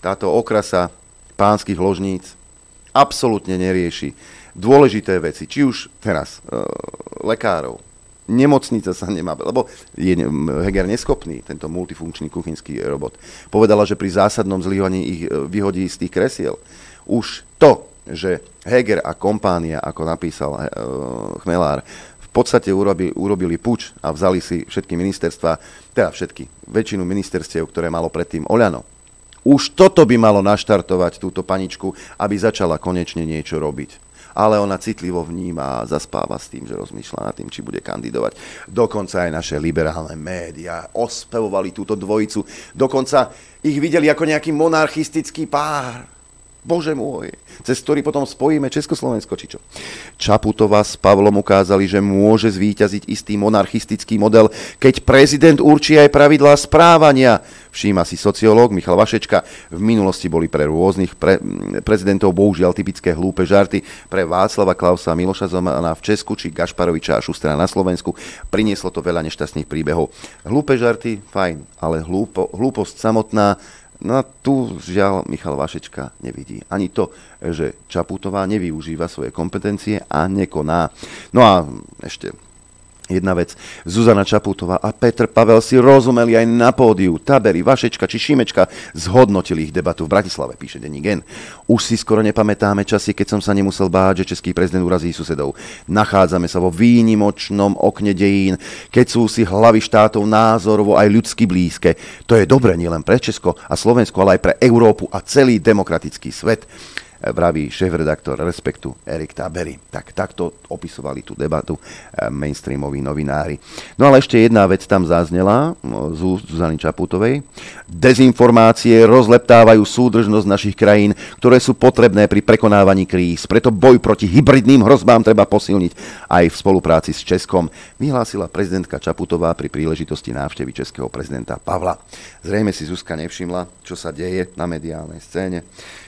S2: táto okrasa pánskych ložníc absolútne nerieši dôležité veci, či už teraz e, lekárov, nemocnica sa nemá, lebo je Heger neschopný, tento multifunkčný kuchynský robot. Povedala, že pri zásadnom zlyhaní ich e, vyhodí z tých kresiel. Už to, že Heger a kompánia, ako napísal uh, Chmelár, v podstate urobili, urobili puč a vzali si všetky ministerstva, teda všetky, väčšinu ministerstiev, ktoré malo predtým Oľano. Už toto by malo naštartovať túto paničku, aby začala konečne niečo robiť ale ona citlivo vníma a zaspáva s tým, že rozmýšľa nad tým, či bude kandidovať. Dokonca aj naše liberálne médiá ospevovali túto dvojicu, dokonca ich videli ako nejaký monarchistický pár. Bože môj, cez ktorý potom spojíme Československo, či čo. Čaputová s Pavlom ukázali, že môže zvíťaziť istý monarchistický model, keď prezident určí aj pravidlá správania. Všíma si sociológ Michal Vašečka. V minulosti boli pre rôznych pre, prezidentov bohužiaľ typické hlúpe žarty. Pre Václava Klausa Miloša Zomana v Česku či Gašparoviča a Šustra na Slovensku prinieslo to veľa nešťastných príbehov. Hlúpe žarty, fajn, ale hlúpo, hlúposť samotná No a tu žiaľ Michal Vašečka nevidí. Ani to, že Čaputová nevyužíva svoje kompetencie a nekoná. No a ešte Jedna vec, Zuzana Čaputová a Petr Pavel si rozumeli aj na pódiu. Tabery, Vašečka či Šimečka zhodnotili ich debatu v Bratislave, píše denní gen. Už si skoro nepamätáme časy, keď som sa nemusel báť, že český prezident urazí susedov. Nachádzame sa vo výnimočnom okne dejín, keď sú si hlavy štátov názorovo aj ľudsky blízke. To je dobre nielen pre Česko a Slovensko, ale aj pre Európu a celý demokratický svet vraví šéf-redaktor Respektu Erik Tabery. Tak takto opisovali tú debatu eh, mainstreamoví novinári. No ale ešte jedna vec tam zaznela no, z Zuzany Čaputovej. Dezinformácie rozleptávajú súdržnosť našich krajín, ktoré sú potrebné pri prekonávaní kríz. Preto boj proti hybridným hrozbám treba posilniť aj v spolupráci s Českom, vyhlásila prezidentka Čaputová pri príležitosti návštevy českého prezidenta Pavla. Zrejme si Zuzka nevšimla, čo sa deje na mediálnej scéne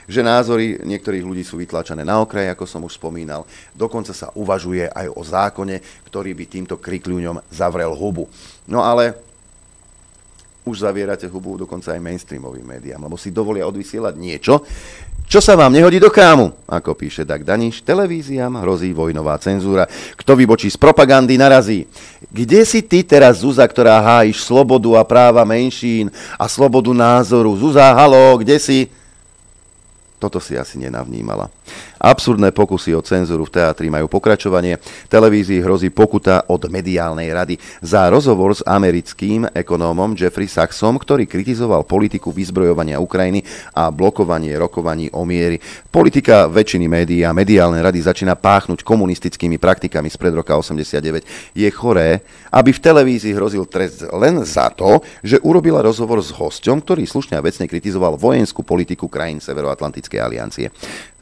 S2: že názory niektorých ľudí sú vytlačené na okraj, ako som už spomínal. Dokonca sa uvažuje aj o zákone, ktorý by týmto krikľuňom zavrel hubu. No ale už zavierate hubu dokonca aj mainstreamovým médiám, lebo si dovolia odvysielať niečo, čo sa vám nehodí do krámu, ako píše Dag Daniš, televíziám hrozí vojnová cenzúra. Kto vybočí z propagandy, narazí. Kde si ty teraz, Zuza, ktorá hájiš slobodu a práva menšín a slobodu názoru? Zuza, halo, kde si? Toto si asi nenavnímala. Absurdné pokusy o cenzúru v teatri majú pokračovanie. Televízii hrozí pokuta od mediálnej rady za rozhovor s americkým ekonómom Jeffrey Sachsom, ktorý kritizoval politiku vyzbrojovania Ukrajiny a blokovanie rokovaní o miery. Politika väčšiny médií a mediálnej rady začína páchnuť komunistickými praktikami spred roka 89. Je choré, aby v televízii hrozil trest len za to, že urobila rozhovor s hosťom, ktorý slušne a vecne kritizoval vojenskú politiku krajín Severoatlantickej aliancie.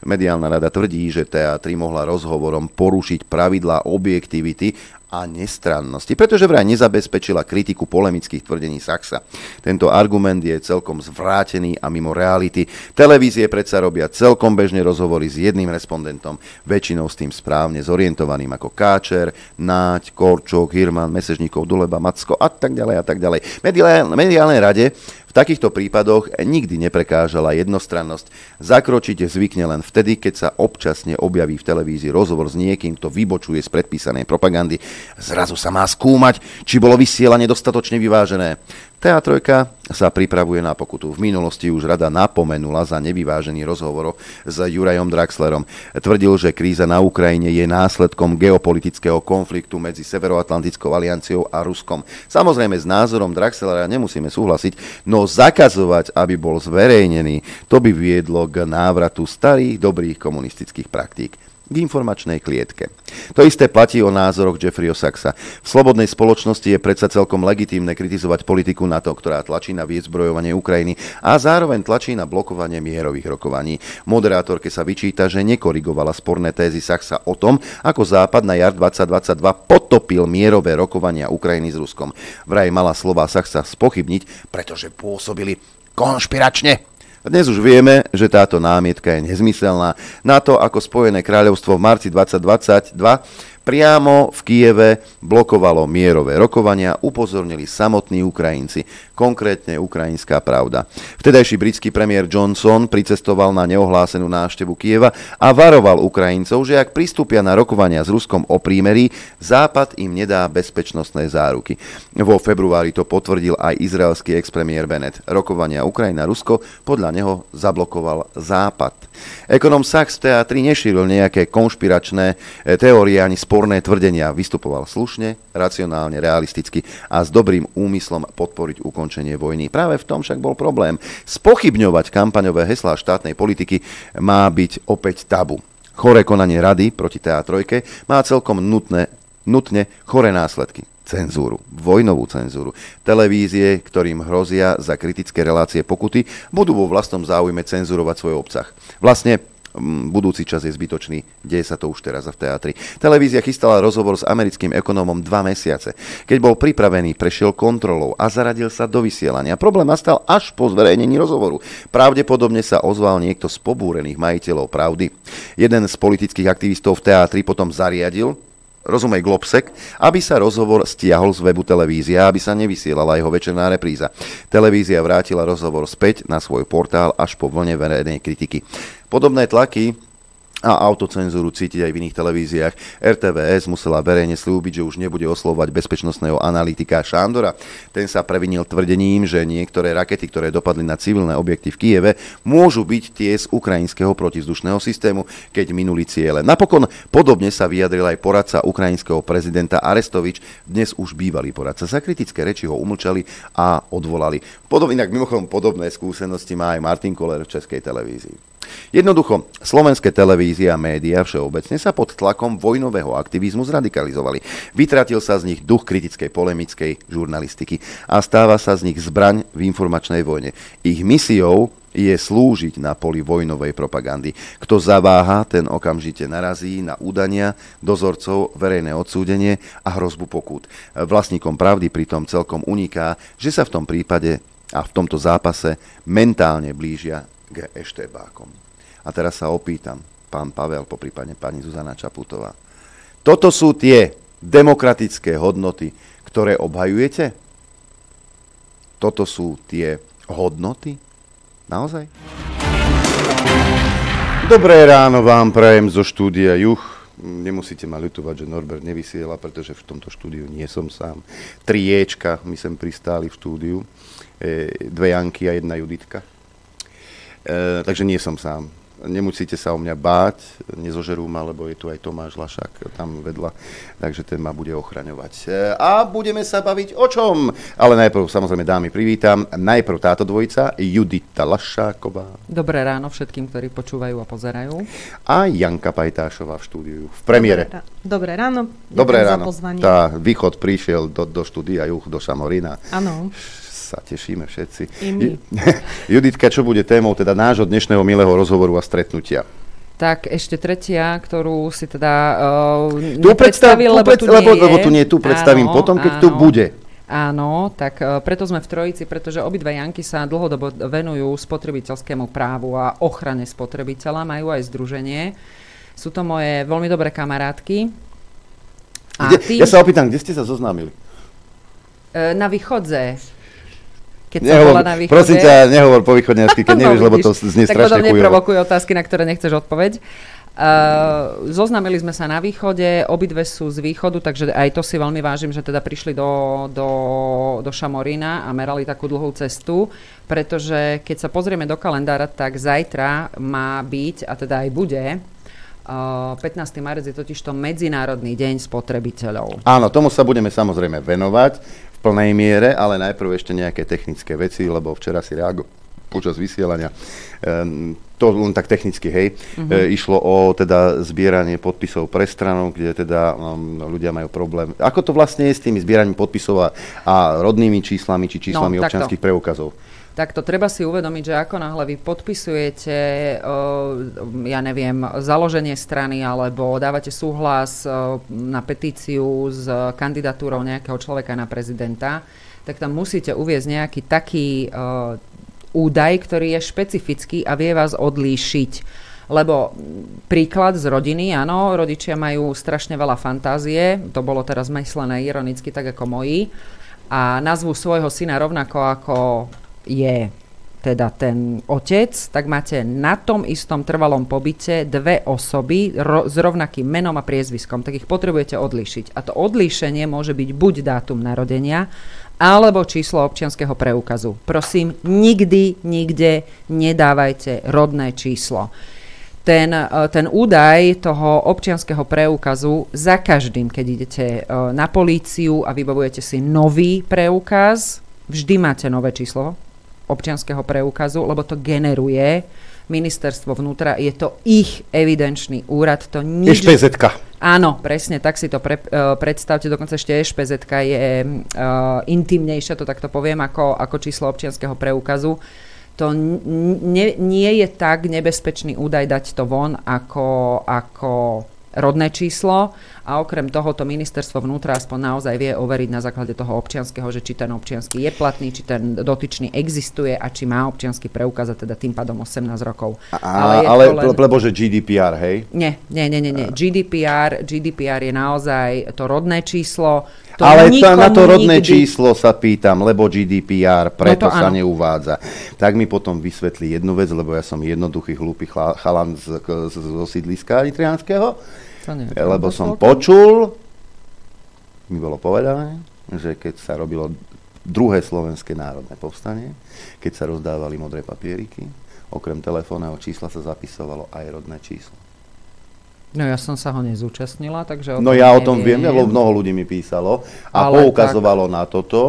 S2: Mediálna rada tvrdí, že teatri mohla rozhovorom porušiť pravidlá objektivity a nestrannosti, pretože vraj nezabezpečila kritiku polemických tvrdení Saxa. Tento argument je celkom zvrátený a mimo reality. Televízie predsa robia celkom bežne rozhovory s jedným respondentom, väčšinou s tým správne zorientovaným ako Káčer, Náď, Korčok, Hirman, Mesežníkov, Duleba, Macko a tak ďalej a tak ďalej. Mediálnej rade takýchto prípadoch nikdy neprekážala jednostrannosť. Zakročiť zvykne len vtedy, keď sa občasne objaví v televízii rozhovor s niekým, kto vybočuje z predpísanej propagandy. Zrazu sa má skúmať, či bolo vysielanie dostatočne vyvážené. Teatrojka sa pripravuje na pokutu. V minulosti už rada napomenula za nevyvážený rozhovor s Jurajom Draxlerom. Tvrdil, že kríza na Ukrajine je následkom geopolitického konfliktu medzi Severoatlantickou alianciou a Ruskom. Samozrejme s názorom Draxlera nemusíme súhlasiť, no zakazovať, aby bol zverejnený, to by viedlo k návratu starých dobrých komunistických praktík k informačnej klietke. To isté platí o názoroch Jeffreyho Saxa. V slobodnej spoločnosti je predsa celkom legitímne kritizovať politiku NATO, ktorá tlačí na vyzbrojovanie Ukrajiny a zároveň tlačí na blokovanie mierových rokovaní. Moderátorke sa vyčíta, že nekorigovala sporné tézy Saxa o tom, ako Západ na jar 2022 potopil mierové rokovania Ukrajiny s Ruskom. Vraj mala slova Saxa spochybniť, pretože pôsobili konšpiračne. Dnes už vieme, že táto námietka je nezmyselná. Na to, ako Spojené kráľovstvo v marci 2022 priamo v Kieve blokovalo mierové rokovania, upozornili samotní Ukrajinci, konkrétne Ukrajinská pravda. Vtedajší britský premiér Johnson pricestoval na neohlásenú návštevu Kieva a varoval Ukrajincov, že ak pristúpia na rokovania s Ruskom o prímerí, Západ im nedá bezpečnostné záruky. Vo februári to potvrdil aj izraelský expremiér Bennett. Rokovania Ukrajina-Rusko podľa neho zablokoval Západ. Ekonom Sachs v teatri nešíril nejaké konšpiračné eh, teórie ani sporné tvrdenia. Vystupoval slušne, racionálne, realisticky a s dobrým úmyslom podporiť ukončenie vojny. Práve v tom však bol problém. Spochybňovať kampaňové heslá štátnej politiky má byť opäť tabu. Choré konanie rady proti TA3 má celkom nutné, nutne choré následky cenzúru, vojnovú cenzúru. Televízie, ktorým hrozia za kritické relácie pokuty, budú vo vlastnom záujme cenzurovať svoj obsah. Vlastne mm, budúci čas je zbytočný. Deje sa to už teraz v teatri. Televízia chystala rozhovor s americkým ekonómom dva mesiace. Keď bol pripravený, prešiel kontrolou a zaradil sa do vysielania. Problém nastal až po zverejnení rozhovoru. Pravdepodobne sa ozval niekto z pobúrených majiteľov pravdy. Jeden z politických aktivistov v teatri potom zariadil, rozumej Globsek, aby sa rozhovor stiahol z webu televízia, aby sa nevysielala jeho večerná repríza. Televízia vrátila rozhovor späť na svoj portál až po vlne verejnej kritiky. Podobné tlaky a autocenzúru cítiť aj v iných televíziách. RTVS musela verejne slúbiť, že už nebude oslovať bezpečnostného analytika Šándora. Ten sa previnil tvrdením, že niektoré rakety, ktoré dopadli na civilné objekty v Kieve, môžu byť tie z ukrajinského protivzdušného systému, keď minuli ciele. Napokon podobne sa vyjadril aj poradca ukrajinského prezidenta Arestovič, dnes už bývalý poradca. Za kritické reči ho umlčali a odvolali. Podob, inak mimochodom podobné skúsenosti má aj Martin Koller v Českej televízii. Jednoducho, slovenské televízie a médiá všeobecne sa pod tlakom vojnového aktivizmu zradikalizovali. Vytratil sa z nich duch kritickej polemickej žurnalistiky a stáva sa z nich zbraň v informačnej vojne. Ich misiou je slúžiť na poli vojnovej propagandy. Kto zaváha, ten okamžite narazí na údania dozorcov, verejné odsúdenie a hrozbu pokút. Vlastníkom pravdy pritom celkom uniká, že sa v tom prípade a v tomto zápase mentálne blížia k eštebákom. A teraz sa opýtam, pán Pavel, poprípadne pani Zuzana Čaputová. Toto sú tie demokratické hodnoty, ktoré obhajujete? Toto sú tie hodnoty? Naozaj? Dobré ráno vám prajem zo štúdia Juch. Nemusíte ma ľutovať, že Norbert nevysiela, pretože v tomto štúdiu nie som sám. Triečka my sem pristáli v štúdiu. E, dve Janky a jedna Juditka. E, takže nie som sám. Nemusíte sa o mňa báť, nezožerú ma, lebo je tu aj Tomáš Lašák tam vedľa, takže ten ma bude ochraňovať. E, a budeme sa baviť o čom? Ale najprv samozrejme dámy privítam. Najprv táto dvojica, Judita Lašáková.
S14: Dobré ráno všetkým, ktorí počúvajú a pozerajú.
S2: A Janka Pajtášová v štúdiu, v premiére.
S15: Dobré, dobré ráno.
S2: Dobré ráno.
S15: Za pozvanie.
S2: Tá východ prišiel do, do štúdia Juch, do Šamorína.
S15: Áno
S2: sa tešíme všetci. Juditka, čo bude témou teda nášho dnešného milého rozhovoru a stretnutia?
S14: Tak ešte tretia, ktorú si teda uh,
S2: tu predstavil, lebo, tu lebo, nie lebo tu nie, tu predstavím áno, potom, keď áno. tu bude.
S14: Áno, tak uh, preto sme v trojici, pretože obidva Janky sa dlhodobo venujú spotrebiteľskému právu a ochrane spotrebiteľa, majú aj združenie. Sú to moje veľmi dobré kamarátky.
S2: A kde, tým, ja sa opýtam, kde ste sa zoznámili?
S14: Uh, na východze keď
S2: nehovor,
S14: som bola na východe.
S2: Prosím ťa, nehovor po východňarsky, keď no, nevieš, lebo to znie
S14: tak
S2: strašne
S14: chujovo. neprovokujú otázky, na ktoré nechceš odpoveď. Uh, zoznamili sme sa na východe, obidve sú z východu, takže aj to si veľmi vážim, že teda prišli do, do, do Šamorína a merali takú dlhú cestu, pretože keď sa pozrieme do kalendára, tak zajtra má byť, a teda aj bude, Uh, 15. marec je totiž to Medzinárodný deň spotrebiteľov.
S2: Áno, tomu sa budeme samozrejme venovať plnej miere, ale najprv ešte nejaké technické veci, lebo včera si reago počas vysielania. Um, to len tak technicky, hej. Uh-huh. E, išlo o teda zbieranie podpisov pre stranu, kde teda um, ľudia majú problém. Ako to vlastne je s tými zbieraním podpisov a, a rodnými číslami či číslami no, občanských preukazov?
S14: To treba si uvedomiť, že ako náhle vy podpisujete, ja neviem, založenie strany alebo dávate súhlas na petíciu s kandidatúrou nejakého človeka na prezidenta, tak tam musíte uviezť nejaký taký údaj, ktorý je špecifický a vie vás odlíšiť. Lebo príklad z rodiny, áno, rodičia majú strašne veľa fantázie, to bolo teraz myslené ironicky tak ako moji, a nazvu svojho syna rovnako ako je teda ten otec, tak máte na tom istom trvalom pobyte dve osoby ro- s rovnakým menom a priezviskom, tak ich potrebujete odlíšiť. A to odlíšenie môže byť buď dátum narodenia, alebo číslo občianského preukazu. Prosím, nikdy, nikde nedávajte rodné číslo ten, e, ten údaj toho občianského preukazu za každým, keď idete e, na políciu a vybavujete si nový preukaz, vždy máte nové číslo občianského preukazu, lebo to generuje ministerstvo vnútra, je to ich evidenčný úrad, to nič...
S2: ešpz
S14: Áno, presne, tak si to pre, uh, predstavte, dokonca ešte ešpz je uh, intimnejšia, to takto poviem, ako, ako číslo občianského preukazu. To nie, nie je tak nebezpečný údaj dať to von, ako, ako rodné číslo a okrem toho to ministerstvo vnútra aspoň naozaj vie overiť na základe toho občianského, že či ten občiansky je platný, či ten dotyčný existuje a či má občiansky preukaz a teda tým pádom 18 rokov.
S2: A, ale ale len... lebo že GDPR, hej?
S14: Nie, nie, nie, nie, nie. GDPR, GDPR je naozaj to rodné číslo, to
S2: Ale to, na to rodné nikdy... číslo sa pýtam, lebo GDPR, preto no sa áno. neuvádza. Tak mi potom vysvetlí jednu vec, lebo ja som jednoduchý, hlúpy chalan z, z, z sídliska nitrianského lebo som počul, mi bolo povedané, že keď sa robilo druhé slovenské národné povstanie, keď sa rozdávali modré papieriky, okrem telefónneho čísla sa zapisovalo aj rodné číslo.
S14: No ja som sa ho nezúčastnila, takže
S2: o No ja neviem. o tom viem, lebo mnoho ľudí mi písalo a Ale poukazovalo tak... na toto.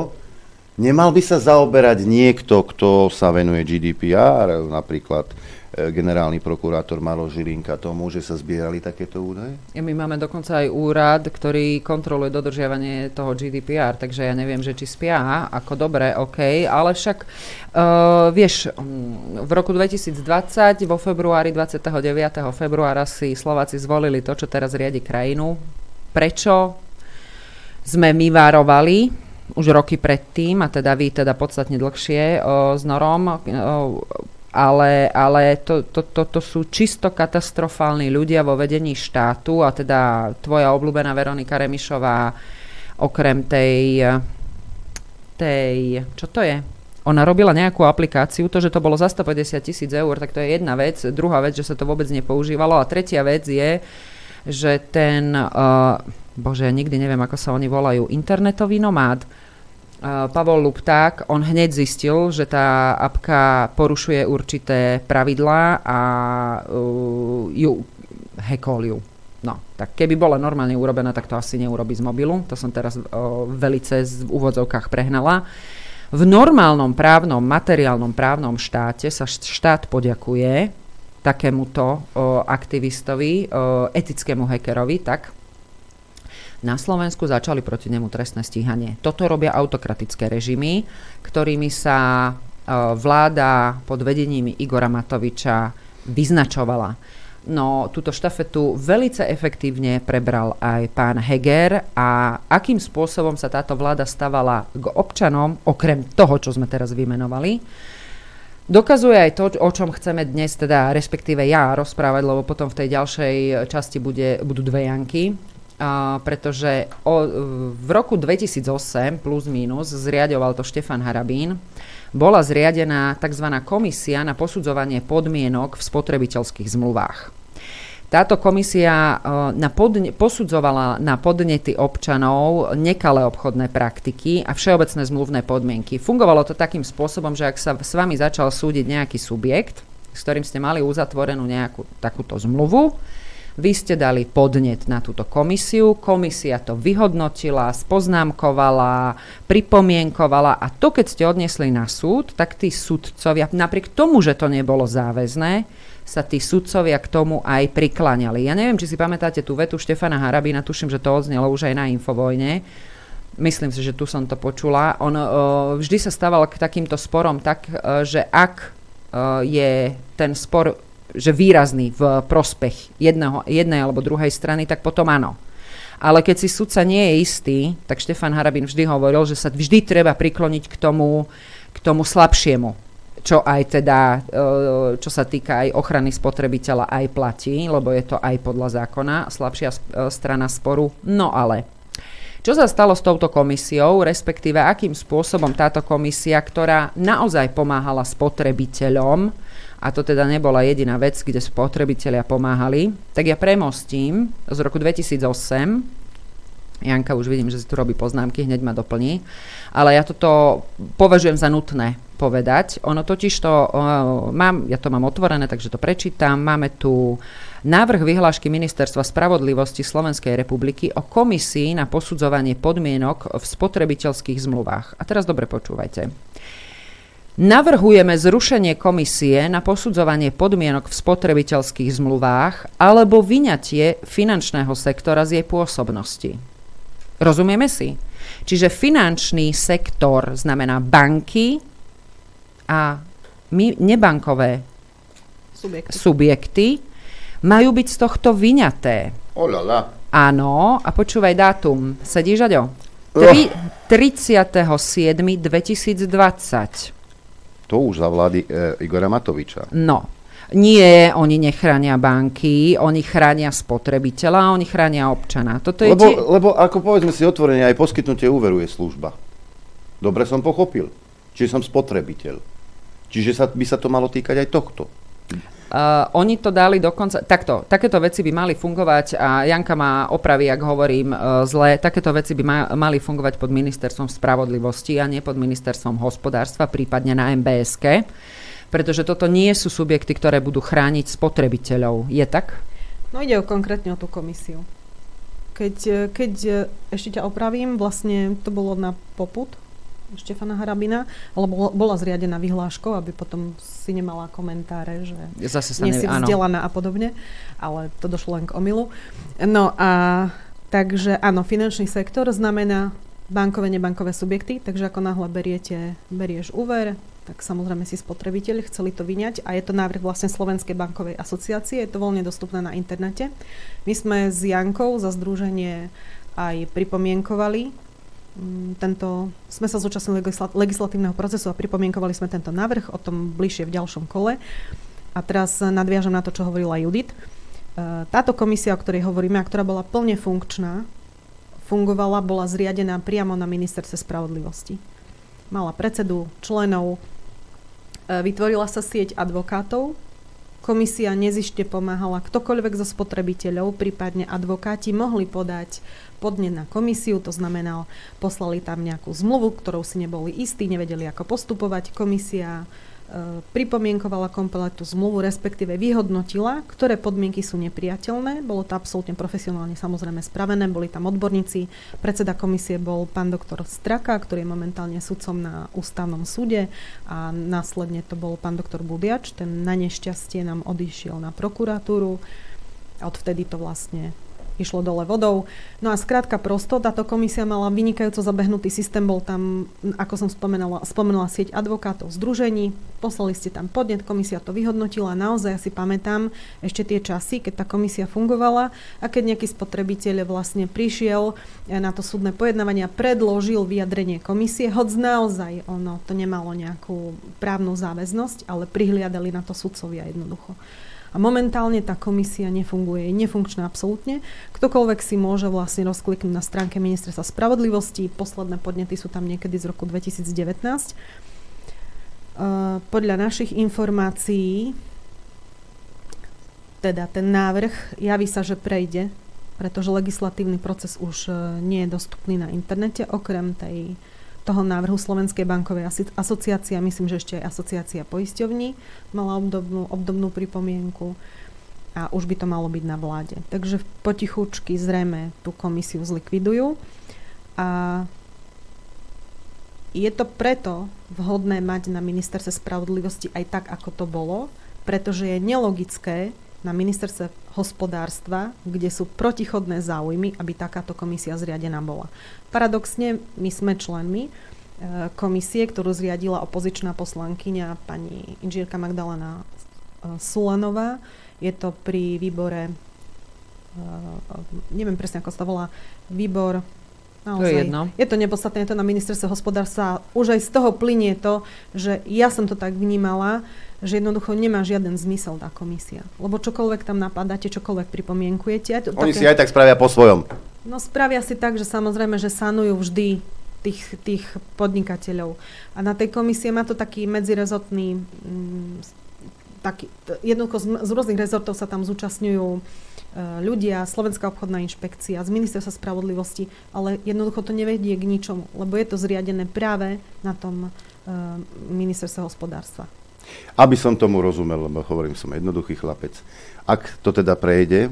S2: Nemal by sa zaoberať niekto, kto sa venuje GDPR, napríklad E, generálny prokurátor Maro Žilinka tomu, že sa zbierali takéto údaje?
S14: My máme dokonca aj úrad, ktorý kontroluje dodržiavanie toho GDPR, takže ja neviem, že či spia, ako dobre, OK, ale však uh, vieš, v roku 2020, vo februári, 29. februára si Slováci zvolili to, čo teraz riadi krajinu. Prečo sme my várovali už roky predtým, a teda vy teda podstatne dlhšie o, s Norom, o, ale, ale to, to, to, to sú čisto katastrofálni ľudia vo vedení štátu a teda tvoja obľúbená Veronika Remišová okrem tej, tej, čo to je? Ona robila nejakú aplikáciu, to, že to bolo za 150 tisíc eur, tak to je jedna vec. Druhá vec, že sa to vôbec nepoužívalo. A tretia vec je, že ten, uh, bože, ja nikdy neviem, ako sa oni volajú, internetový nomád, Pavol Lupták, on hneď zistil, že tá apka porušuje určité pravidlá a uh, ju hekol ju. No, tak keby bola normálne urobená, tak to asi neurobi z mobilu. To som teraz uh, velice v úvodzovkách prehnala. V normálnom právnom, materiálnom právnom štáte sa štát poďakuje takémuto uh, aktivistovi, uh, etickému hackerovi, tak na Slovensku začali proti nemu trestné stíhanie. Toto robia autokratické režimy, ktorými sa e, vláda pod vedením Igora Matoviča vyznačovala. No, túto štafetu velice efektívne prebral aj pán Heger a akým spôsobom sa táto vláda stavala k občanom, okrem toho, čo sme teraz vymenovali, dokazuje aj to, o čom chceme dnes, teda respektíve ja rozprávať, lebo potom v tej ďalšej časti bude, budú dve Janky pretože o, v roku 2008 plus minus zriadoval to Štefan Harabín, bola zriadená tzv. komisia na posudzovanie podmienok v spotrebiteľských zmluvách. Táto komisia na podne, posudzovala na podnety občanov nekalé obchodné praktiky a všeobecné zmluvné podmienky. Fungovalo to takým spôsobom, že ak sa s vami začal súdiť nejaký subjekt, s ktorým ste mali uzatvorenú nejakú takúto zmluvu, vy ste dali podnet na túto komisiu, komisia to vyhodnotila, spoznámkovala, pripomienkovala a to, keď ste odnesli na súd, tak tí sudcovia, napriek tomu, že to nebolo záväzné, sa tí sudcovia k tomu aj prikláňali. Ja neviem, či si pamätáte tú vetu Štefana Harabína, tuším, že to odznelo už aj na Infovojne, Myslím si, že tu som to počula. On uh, vždy sa stával k takýmto sporom tak, uh, že ak uh, je ten spor že výrazný v prospech jedného, jednej alebo druhej strany, tak potom áno. Ale keď si sudca nie je istý, tak Štefan Harabin vždy hovoril, že sa vždy treba prikloniť k tomu, k tomu slabšiemu. čo aj teda, e, čo sa týka aj ochrany spotrebiteľa, aj platí, lebo je to aj podľa zákona slabšia e, strana sporu. No ale čo sa stalo s touto komisiou, respektíve akým spôsobom táto komisia, ktorá naozaj pomáhala spotrebiteľom, a to teda nebola jediná vec, kde spotrebitelia pomáhali, tak ja premostím z roku 2008, Janka už vidím, že si tu robí poznámky, hneď ma doplní. Ale ja toto považujem za nutné povedať. Ono totiž to, uh, mám, ja to mám otvorené, takže to prečítam. Máme tu návrh vyhlášky Ministerstva spravodlivosti Slovenskej republiky o komisii na posudzovanie podmienok v spotrebiteľských zmluvách. A teraz dobre počúvajte. Navrhujeme zrušenie komisie na posudzovanie podmienok v spotrebiteľských zmluvách alebo vyňatie finančného sektora z jej pôsobnosti. Rozumieme si? Čiže finančný sektor znamená banky a my, nebankové subjekty. subjekty majú byť z tohto vyňaté.
S2: Olala.
S14: Áno, a počúvaj dátum. Sedíš, Aďo? Tri, 37.2020.
S2: To už za vlády e, Igora Matoviča.
S14: No, nie, oni nechránia banky, oni chránia spotrebiteľa, oni chránia občana. Toto je
S2: lebo, tie... lebo ako povedzme si otvorene, aj poskytnutie úveru je služba. Dobre som pochopil. Čiže som spotrebiteľ. Čiže sa, by sa to malo týkať aj tohto.
S14: Uh, oni to dali dokonca, takto, takéto veci by mali fungovať a Janka má opravy, ak hovorím uh, zle, takéto veci by ma, mali fungovať pod ministerstvom spravodlivosti a nie pod ministerstvom hospodárstva, prípadne na MBSK, pretože toto nie sú subjekty, ktoré budú chrániť spotrebiteľov. Je tak?
S15: No ide o konkrétne o tú komisiu. Keď, keď ešte ťa opravím, vlastne to bolo na poput Štefana Harabina, ale bola, bola zriadená vyhláškou, aby potom si nemala komentáre, že
S14: Zase sa
S15: nie si
S14: nevie,
S15: vzdelaná a podobne, ale to došlo len k omilu. No a takže áno, finančný sektor znamená bankové, nebankové subjekty, takže ako náhle beriete, berieš úver, tak samozrejme si spotrebiteľ chceli to vyňať a je to návrh vlastne Slovenskej bankovej asociácie, je to voľne dostupné na internete. My sme s Jankou za združenie aj pripomienkovali tento, sme sa zúčastnili legislatívneho procesu a pripomienkovali sme tento návrh, o tom bližšie v ďalšom kole. A teraz nadviažem na to, čo hovorila Judit. E, táto komisia, o ktorej hovoríme, a ktorá bola plne funkčná, fungovala, bola zriadená priamo na ministerstve spravodlivosti. Mala predsedu, členov, e, vytvorila sa sieť advokátov, komisia nezište pomáhala ktokoľvek zo spotrebiteľov, prípadne advokáti mohli podať podnet na komisiu, to znamená, poslali tam nejakú zmluvu, ktorou si neboli istí, nevedeli ako postupovať. Komisia e, pripomienkovala kompletú zmluvu, respektíve vyhodnotila, ktoré podmienky sú nepriateľné. Bolo to absolútne profesionálne samozrejme spravené, boli tam odborníci. Predseda komisie bol pán doktor Straka, ktorý je momentálne sudcom na ústavnom súde a následne to bol pán doktor Budiač, ten na nešťastie nám odišiel na prokuratúru. Odvtedy to vlastne išlo dole vodou. No a skrátka prosto, táto komisia mala vynikajúco zabehnutý systém, bol tam, ako som spomenula, spomenula sieť advokátov, združení, poslali ste tam podnet, komisia to vyhodnotila, naozaj ja si pamätám ešte tie časy, keď tá komisia fungovala a keď nejaký spotrebiteľ vlastne prišiel eh, na to súdne pojednávanie a predložil vyjadrenie komisie, hoď naozaj ono to nemalo nejakú právnu záväznosť, ale prihliadali na to sudcovia jednoducho. A momentálne tá komisia nefunguje, je nefunkčná absolútne. Ktokoľvek si môže vlastne rozkliknúť na stránke Ministerstva spravodlivosti. Posledné podnety sú tam niekedy z roku 2019. Uh, podľa našich informácií teda ten návrh javí sa, že prejde, pretože legislatívny proces už uh, nie je dostupný na internete, okrem tej toho návrhu Slovenskej bankovej asociácie, myslím, že ešte aj asociácia poisťovní mala obdobnú, obdobnú pripomienku a už by to malo byť na vláde. Takže potichučky zrejme tú komisiu zlikvidujú a je to preto vhodné mať na ministerstve spravodlivosti aj tak, ako to bolo, pretože je nelogické na ministerstve hospodárstva, kde sú protichodné záujmy, aby takáto komisia zriadená bola. Paradoxne, my sme členmi e, komisie, ktorú zriadila opozičná poslankyňa pani inžierka Magdalena e, Sulanová. Je to pri výbore, e, neviem presne ako sa to volá, výbor Naozaj.
S14: jedno.
S15: Je to nepodstatné, je to na ministerstve hospodárstva. Už aj z toho plinie to, že ja som to tak vnímala, že jednoducho nemá žiaden zmysel tá komisia. Lebo čokoľvek tam napadáte, čokoľvek pripomienkujete. je to
S2: Oni
S15: také-
S2: si aj tak spravia po svojom.
S15: No spravia si tak, že samozrejme, že sanujú vždy tých, tých podnikateľov. A na tej komisie má to taký medzirezortný, mm, taký, jednoducho z, m- z rôznych rezortov sa tam zúčastňujú e, ľudia, Slovenská obchodná inšpekcia, z ministerstva spravodlivosti, ale jednoducho to nevedie k ničomu, lebo je to zriadené práve na tom e, ministerstve hospodárstva.
S2: Aby som tomu rozumel, lebo hovorím, som jednoduchý chlapec. Ak to teda prejde,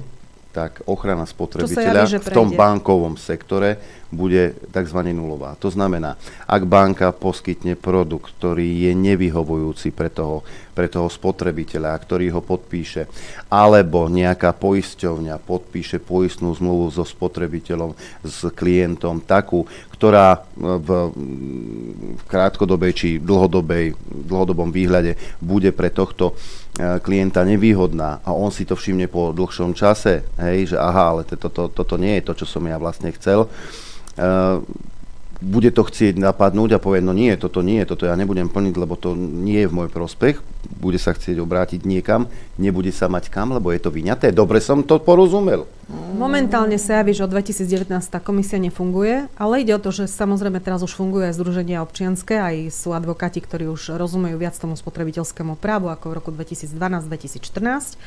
S2: tak ochrana spotrebiteľa
S15: javí,
S2: v tom bankovom sektore bude tzv. nulová. To znamená, ak banka poskytne produkt, ktorý je nevyhovujúci pre toho, pre toho spotrebiteľa, ktorý ho podpíše, alebo nejaká poisťovňa podpíše poistnú zmluvu so spotrebiteľom, s klientom, takú, ktorá e, v, krátkodobej či dlhodobej, dlhodobom výhľade bude pre tohto e, klienta nevýhodná. A on si to všimne po dlhšom čase, hej, že aha, ale toto to, to, toto nie je to, čo som ja vlastne chcel, Uh, bude to chcieť napadnúť a povie, no nie, toto nie, toto ja nebudem plniť, lebo to nie je v môj prospech, bude sa chcieť obrátiť niekam, nebude sa mať kam, lebo je to vyňaté. Dobre som to porozumel.
S15: Momentálne sa javí, že od 2019 tá komisia nefunguje, ale ide o to, že samozrejme teraz už funguje aj Združenia občianske, aj sú advokáti, ktorí už rozumejú viac tomu spotrebiteľskému právu ako v roku 2012-2014.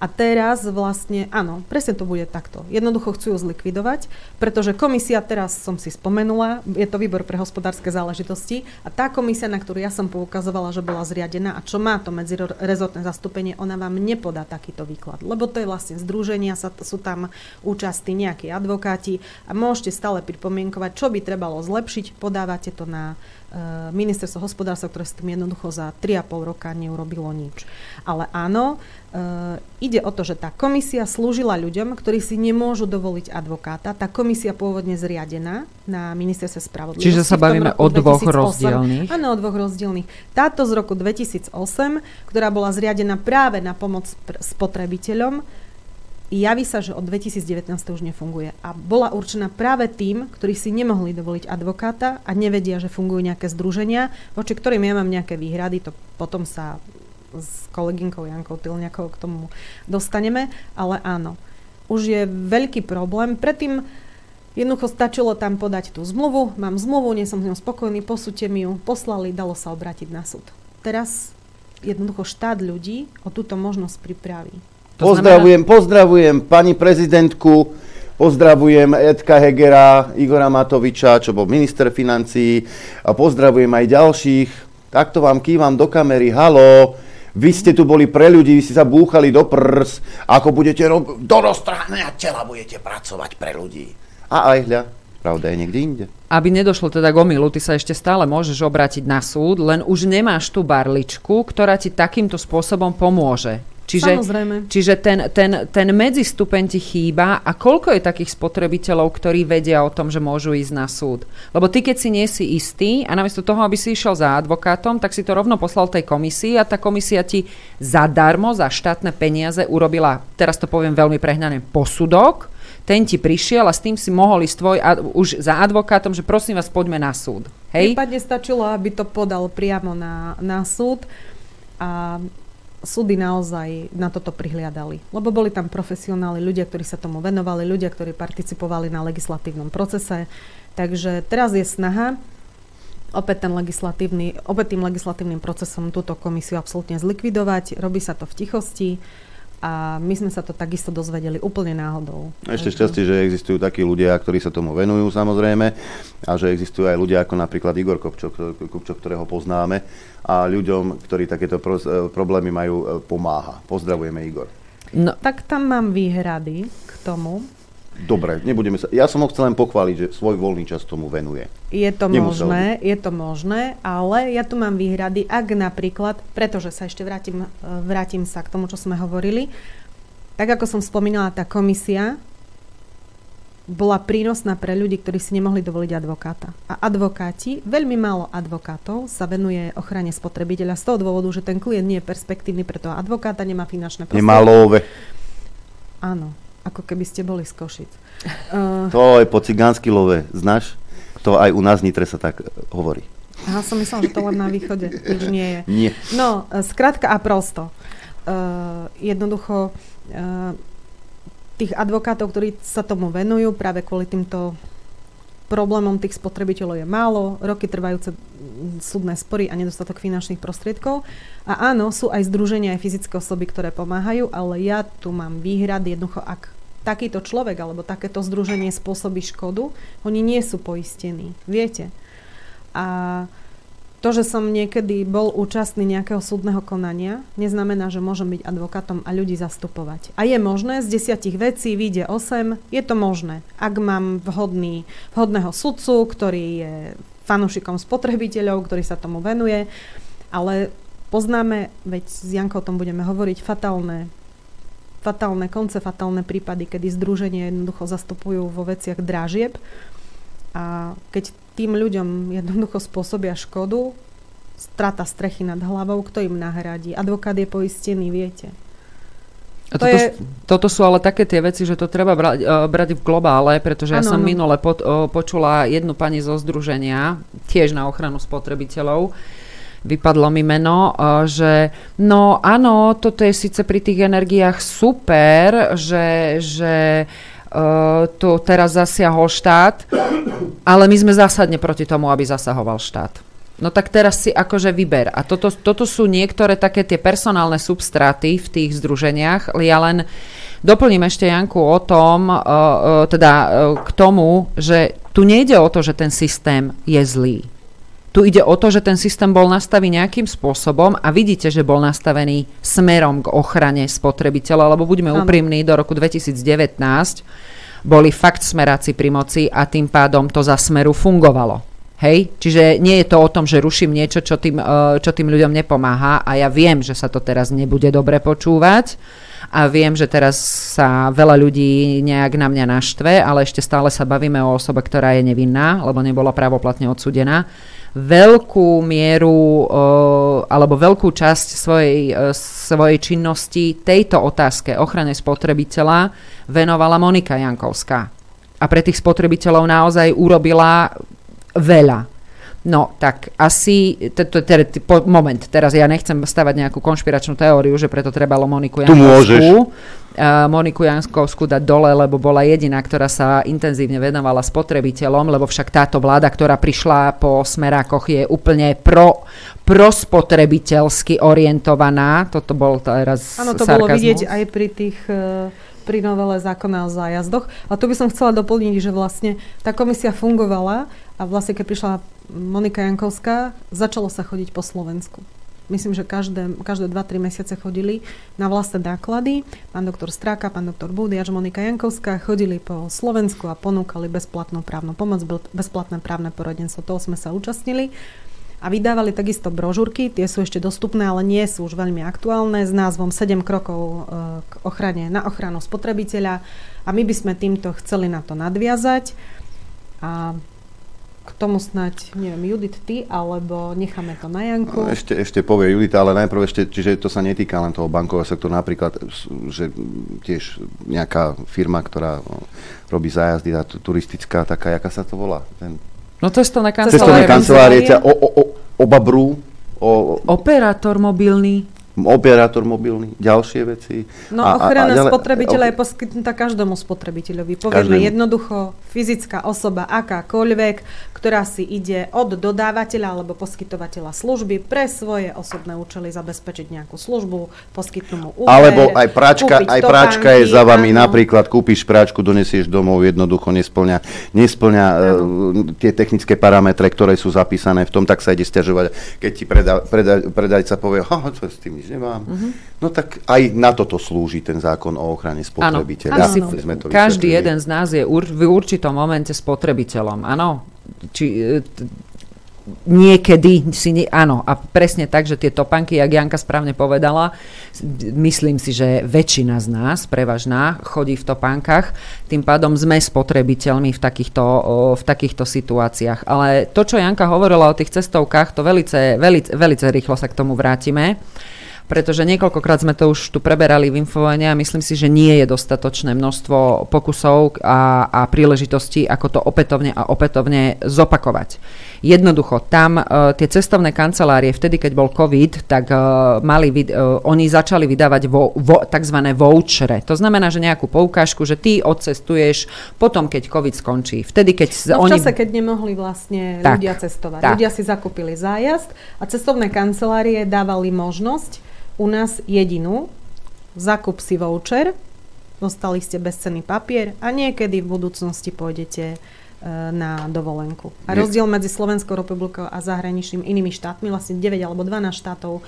S15: A teraz vlastne, áno, presne to bude takto. Jednoducho chcú ju zlikvidovať, pretože komisia, teraz som si spomenula, je to výbor pre hospodárske záležitosti a tá komisia, na ktorú ja som poukazovala, že bola zriadená a čo má to medzirezortné zastúpenie, ona vám nepodá takýto výklad. Lebo to je vlastne združenia, sa, sú tam účastí nejakí advokáti a môžete stále pripomienkovať, čo by trebalo zlepšiť, podávate to na ministerstvo hospodárstva, ktoré s tým jednoducho za 3,5 roka neurobilo nič. Ale áno, Uh, ide o to, že tá komisia slúžila ľuďom, ktorí si nemôžu dovoliť advokáta. Tá komisia pôvodne zriadená na ministerstve spravodlivosti.
S14: Čiže sa bavíme o dvoch
S15: 2008.
S14: rozdielných.
S15: Áno, o dvoch rozdielných. Táto z roku 2008, ktorá bola zriadená práve na pomoc spotrebiteľom, javí sa, že od 2019 to už nefunguje. A bola určená práve tým, ktorí si nemohli dovoliť advokáta a nevedia, že fungujú nejaké združenia, voči ktorým ja mám nejaké výhrady, to potom sa s kolegynkou Jankou Tylňakou k tomu dostaneme, ale áno, už je veľký problém. Predtým jednoducho stačilo tam podať tú zmluvu, mám zmluvu, nie som s ňou spokojný, posúďte mi ju, poslali, dalo sa obrátiť na súd. Teraz jednoducho štát ľudí o túto možnosť pripraví.
S2: Pozdravujem, pozdravujem pani prezidentku, pozdravujem Edka Hegera, Igora Matoviča, čo bol minister financií a pozdravujem aj ďalších. Takto vám kývam do kamery, halo, vy ste tu boli pre ľudí, vy ste sa búchali do prs, ako budete robiť, do roztrhaného tela budete pracovať pre ľudí. A aj hľa, pravda je niekde inde.
S14: Aby nedošlo teda k omilu, ty sa ešte stále môžeš obrátiť na súd, len už nemáš tú barličku, ktorá ti takýmto spôsobom pomôže. Čiže,
S15: Samozrejme.
S14: čiže ten, ten, ten medzistupeň ti chýba a koľko je takých spotrebiteľov, ktorí vedia o tom, že môžu ísť na súd? Lebo ty, keď si nie si istý a namiesto toho, aby si išiel za advokátom, tak si to rovno poslal tej komisii a tá komisia ti zadarmo, za štátne peniaze urobila, teraz to poviem veľmi prehnané, posudok, ten ti prišiel a s tým si mohol ísť tvoj ad, už za advokátom, že prosím vás, poďme na súd. Hej?
S15: Prípadne stačilo, aby to podal priamo na, na súd a súdy naozaj na toto prihliadali. Lebo boli tam profesionáli, ľudia, ktorí sa tomu venovali, ľudia, ktorí participovali na legislatívnom procese. Takže teraz je snaha opäť, ten legislatívny, opäť tým legislatívnym procesom túto komisiu absolútne zlikvidovať. Robí sa to v tichosti a my sme sa to takisto dozvedeli úplne náhodou.
S2: Ešte šťastie, že existujú takí ľudia, ktorí sa tomu venujú samozrejme a že existujú aj ľudia ako napríklad Igor Kopčok ktorého poznáme a ľuďom, ktorí takéto pro, problémy majú, pomáha. Pozdravujeme Igor.
S15: No. Tak tam mám výhrady k tomu.
S2: Dobre, nebudeme sa... Ja som ho chcel len pochváliť, že svoj voľný čas tomu venuje.
S15: Je to
S2: Nemusel
S15: možné, je to možné, ale ja tu mám výhrady, ak napríklad, pretože sa ešte vrátim, vrátim sa k tomu, čo sme hovorili, tak ako som spomínala, tá komisia bola prínosná pre ľudí, ktorí si nemohli dovoliť advokáta. A advokáti, veľmi málo advokátov sa venuje ochrane spotrebiteľa z toho dôvodu, že ten klient nie je perspektívny pre toho advokáta, nemá finančné prostriedky.
S2: Nemá love.
S15: Áno. Ako keby ste boli z Košic. Uh,
S2: To je po cigánsky love, znáš? To aj u nás v Nitre sa tak hovorí.
S15: Aha, som myslela, že to len na východe. Nič nie je.
S2: Nie.
S15: No, e, skrátka a prosto. Uh, jednoducho uh, tých advokátov, ktorí sa tomu venujú práve kvôli týmto problémom tých spotrebiteľov je málo, roky trvajúce súdne spory a nedostatok finančných prostriedkov. A áno, sú aj združenia, aj fyzické osoby, ktoré pomáhajú, ale ja tu mám výhrad jednoducho, ak takýto človek alebo takéto združenie spôsobí škodu, oni nie sú poistení, viete. A to, že som niekedy bol účastný nejakého súdneho konania, neznamená, že môžem byť advokátom a ľudí zastupovať. A je možné, z desiatich vecí vyjde 8, je to možné. Ak mám vhodný, vhodného sudcu, ktorý je fanúšikom spotrebiteľov, ktorý sa tomu venuje, ale poznáme, veď s Jankou o tom budeme hovoriť, fatálne fatálne konce, fatálne prípady, kedy združenie jednoducho zastupujú vo veciach dražieb a keď tým ľuďom jednoducho spôsobia škodu, strata strechy nad hlavou, kto im nahradí? Advokát je poistený, viete.
S14: A toto, je... toto sú ale také tie veci, že to treba brať, uh, brať v globále, pretože ano, ja som ano. minule po, uh, počula jednu pani zo združenia, tiež na ochranu spotrebiteľov, vypadlo mi meno, uh, že no áno, toto je síce pri tých energiách super, že, že uh, tu teraz zasiahol štát, ale my sme zásadne proti tomu, aby zasahoval štát. No tak teraz si akože vyber. A toto, toto sú niektoré také tie personálne substráty v tých združeniach. Ja len doplním ešte Janku o tom, uh, uh, teda uh, k tomu, že tu nejde o to, že ten systém je zlý. Tu ide o to, že ten systém bol nastavený nejakým spôsobom a vidíte, že bol nastavený smerom k ochrane spotrebiteľa, lebo buďme úprimní, do roku 2019 boli fakt smeráci pri moci a tým pádom to za smeru fungovalo. Hej? Čiže nie je to o tom, že ruším niečo, čo tým, e, čo tým ľuďom nepomáha a ja viem, že sa to teraz nebude dobre počúvať a viem, že teraz sa veľa ľudí nejak na mňa naštve, ale ešte stále sa bavíme o osobe, ktorá je nevinná, lebo nebola právoplatne odsudená. Veľkú mieru alebo veľkú časť svojej, e, svojej činnosti tejto otázke ochrane spotrebiteľa venovala Monika Jankovská. A pre tých spotrebiteľov naozaj urobila veľa. No, tak asi, moment, teraz ja nechcem stavať nejakú konšpiračnú teóriu, že preto trebalo Moniku Jankovskú, uh, Moniku Jankovskú dať dole, lebo bola jediná, ktorá sa intenzívne venovala spotrebiteľom, lebo však táto vláda, ktorá prišla po smerákoch, je úplne pro, prospotrebiteľsky orientovaná. Toto bol teraz
S15: Áno, to sarkazmus. bolo vidieť aj pri tých... Uh pri novele zákona o zájazdoch. A tu by som chcela doplniť, že vlastne tá komisia fungovala a vlastne keď prišla Monika Jankovská, začalo sa chodiť po Slovensku. Myslím, že každé, každé 2-3 mesiace chodili na vlastné náklady. Pán doktor Stráka, pán doktor Búdy až Monika Jankovská chodili po Slovensku a ponúkali bezplatnú právnu pomoc, bezplatné právne poradenstvo. Toho sme sa účastnili a vydávali takisto brožúrky, tie sú ešte dostupné, ale nie sú už veľmi aktuálne, s názvom 7 krokov e, k ochrane, na ochranu spotrebiteľa a my by sme týmto chceli na to nadviazať a tomu snať, neviem, Judit, ty, alebo necháme to na Janku?
S2: No, ešte, ešte povie Judita, ale najprv ešte, čiže to sa netýka len toho bankového sektoru, napríklad, že tiež nejaká firma, ktorá no, robí zájazdy, tá turistická, taká, jaká sa to volá? Ten
S14: No cestovné kancelárie.
S2: Cestovné kancelárie ťa o, o, o, obabrú. O,
S14: Operátor mobilný
S2: operátor mobilný, ďalšie veci.
S15: No a, ochrana a, a, spotrebiteľa je poskytnutá každému spotrebiteľovi. Povieme každému. jednoducho, fyzická osoba akákoľvek, ktorá si ide od dodávateľa alebo poskytovateľa služby pre svoje osobné účely zabezpečiť nejakú službu, poskytnú mu úver,
S2: Alebo aj práčka, aj práčka je za vami, áno. napríklad kúpiš práčku, donesieš domov, jednoducho nesplňa, nesplňa uh, tie technické parametre, ktoré sú zapísané v tom, tak sa ide stiažovať. Keď ti preda, preda, predajca povie, ha, to s tým nič nemám. Uh-huh. No tak aj na toto slúži ten zákon o ochrane spotrebiteľa.
S14: Áno, áno. Sme to Každý jeden z nás je ur, v určitom momente spotrebiteľom. Áno, či, e, niekedy si... Ne, áno, a presne tak, že tie topanky, jak Janka správne povedala, myslím si, že väčšina z nás, prevažná, chodí v topánkach, tým pádom sme spotrebiteľmi v takýchto, v takýchto situáciách. Ale to, čo Janka hovorila o tých cestovkách, to velice, velice, velice rýchlo sa k tomu vrátime pretože niekoľkokrát sme to už tu preberali v Infovojne a myslím si, že nie je dostatočné množstvo pokusov a, a príležitostí, ako to opätovne a opätovne zopakovať. Jednoducho, tam uh, tie cestovné kancelárie, vtedy, keď bol COVID, tak uh, mali, uh, oni začali vydávať vo, vo, tzv. vouchere. To znamená, že nejakú poukážku, že ty odcestuješ potom, keď COVID skončí. Vtedy, keď
S15: no v
S14: oni...
S15: čase, keď nemohli vlastne
S14: Tak,
S15: ľudia cestovať.
S14: tak.
S15: Ľudia si zakúpili zájazd a cestovné kancelárie dávali možnosť u nás jedinú, zakup si voucher, dostali ste bezcenný papier a niekedy v budúcnosti pôjdete e, na dovolenku. A rozdiel medzi Slovenskou republikou a zahraničným inými štátmi, vlastne 9 alebo 12 štátov e,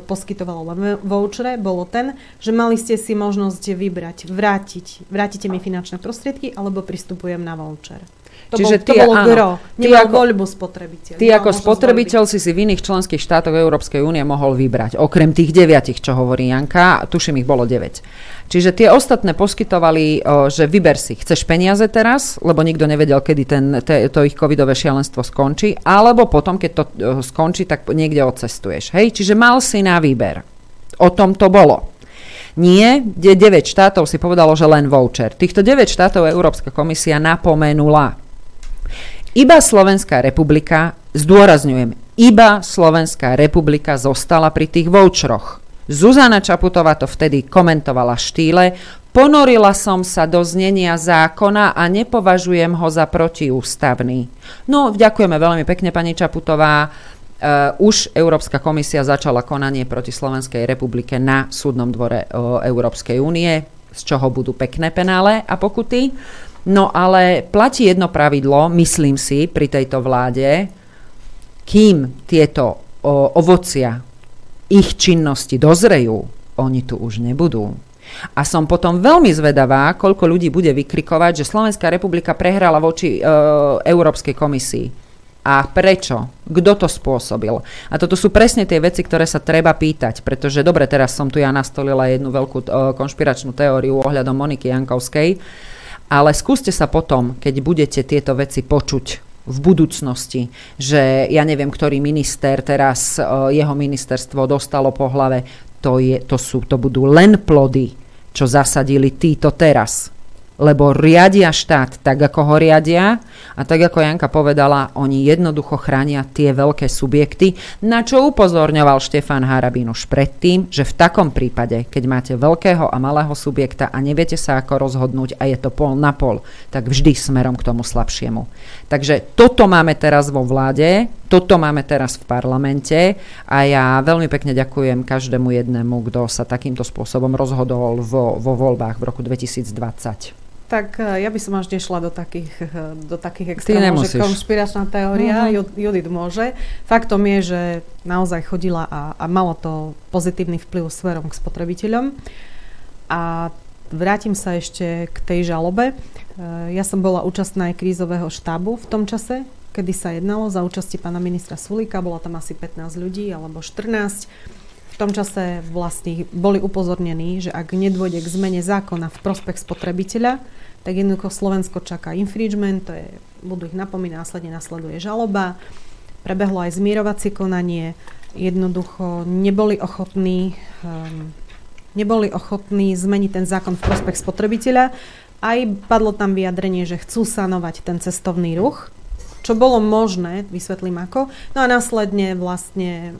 S15: poskytovalo vouchere, bolo ten, že mali ste si možnosť vybrať, vrátiť, vrátite mi finančné prostriedky alebo pristupujem na voucher. To,
S14: Čiže
S15: bol, to
S14: ty-
S15: bolo
S14: áno.
S15: gro.
S14: Ty ako-
S15: voľbu spotrebiteľ.
S14: Ty ako spotrebiteľ si si v iných členských štátoch Európskej únie mohol vybrať, okrem tých deviatich, čo hovorí Janka, tuším ich bolo 9. Čiže tie ostatné poskytovali, že vyber si, chceš peniaze teraz, lebo nikto nevedel, kedy ten, te, to ich covidové šialenstvo skončí, alebo potom, keď to skončí, tak niekde odcestuješ. Hej? Čiže mal si na výber. O tom to bolo. Nie, kde 9 štátov si povedalo, že len voucher. Týchto 9 štátov Európska komisia napomenula. Iba Slovenská republika, zdôrazňujem, iba Slovenská republika zostala pri tých voucheroch. Zuzana Čaputová to vtedy komentovala štýle, ponorila som sa do znenia zákona a nepovažujem ho za protiústavný. No, ďakujeme veľmi pekne, pani Čaputová. Uh, už Európska komisia začala konanie proti Slovenskej republike na súdnom dvore uh, Európskej únie, z čoho budú pekné penále a pokuty. No ale platí jedno pravidlo, myslím si, pri tejto vláde, kým tieto o, ovocia ich činnosti dozrejú, oni tu už nebudú. A som potom veľmi zvedavá, koľko ľudí bude vykrikovať, že Slovenská republika prehrala voči e, Európskej komisii. A prečo? Kto to spôsobil? A toto sú presne tie veci, ktoré sa treba pýtať, pretože dobre, teraz som tu ja nastolila jednu veľkú e, konšpiračnú teóriu ohľadom Moniky Jankovskej, ale skúste sa potom, keď budete tieto veci počuť v budúcnosti, že ja neviem, ktorý minister teraz, e, jeho ministerstvo dostalo po hlave, to, je, to, sú, to budú len plody, čo zasadili títo teraz. Lebo riadia štát tak, ako ho riadia a tak, ako Janka povedala, oni jednoducho chránia tie veľké subjekty, na čo upozorňoval Štefan Harabín už predtým, že v takom prípade, keď máte veľkého a malého subjekta a neviete sa ako rozhodnúť a je to pol na pol, tak vždy smerom k tomu slabšiemu. Takže toto máme teraz vo vláde, toto máme teraz v parlamente a ja veľmi pekne ďakujem každému jednému, kto sa takýmto spôsobom rozhodol vo, vo voľbách v roku 2020.
S15: Tak e, ja by som až nešla do takých, e, do takých extrémov, že konšpiračná teória,
S14: Mhm.
S15: Ju- Judith môže. Faktom je, že naozaj chodila a, a malo to pozitívny vplyv smerom k spotrebiteľom. A vrátim sa ešte k tej žalobe. E, Ja som bola účastná aj krízového štábu v tom čase, kedy sa jednalo za účasti pána ministra Sulíka, bolo tam asi 15 ľudí alebo 14. V tom čase vlastne boli upozornení, že ak nedôjde k zmene zákona v prospech spotrebiteľa, tak jednoducho Slovensko čaká infringement, to je, budú ich napomínať, následne nasleduje žaloba. Prebehlo aj zmierovacie konanie, jednoducho neboli ochotní, um, neboli ochotní zmeniť ten zákon v prospech spotrebiteľa. Aj padlo tam vyjadrenie, že chcú sanovať ten cestovný ruch, čo bolo možné, vysvetlím ako. No a následne vlastne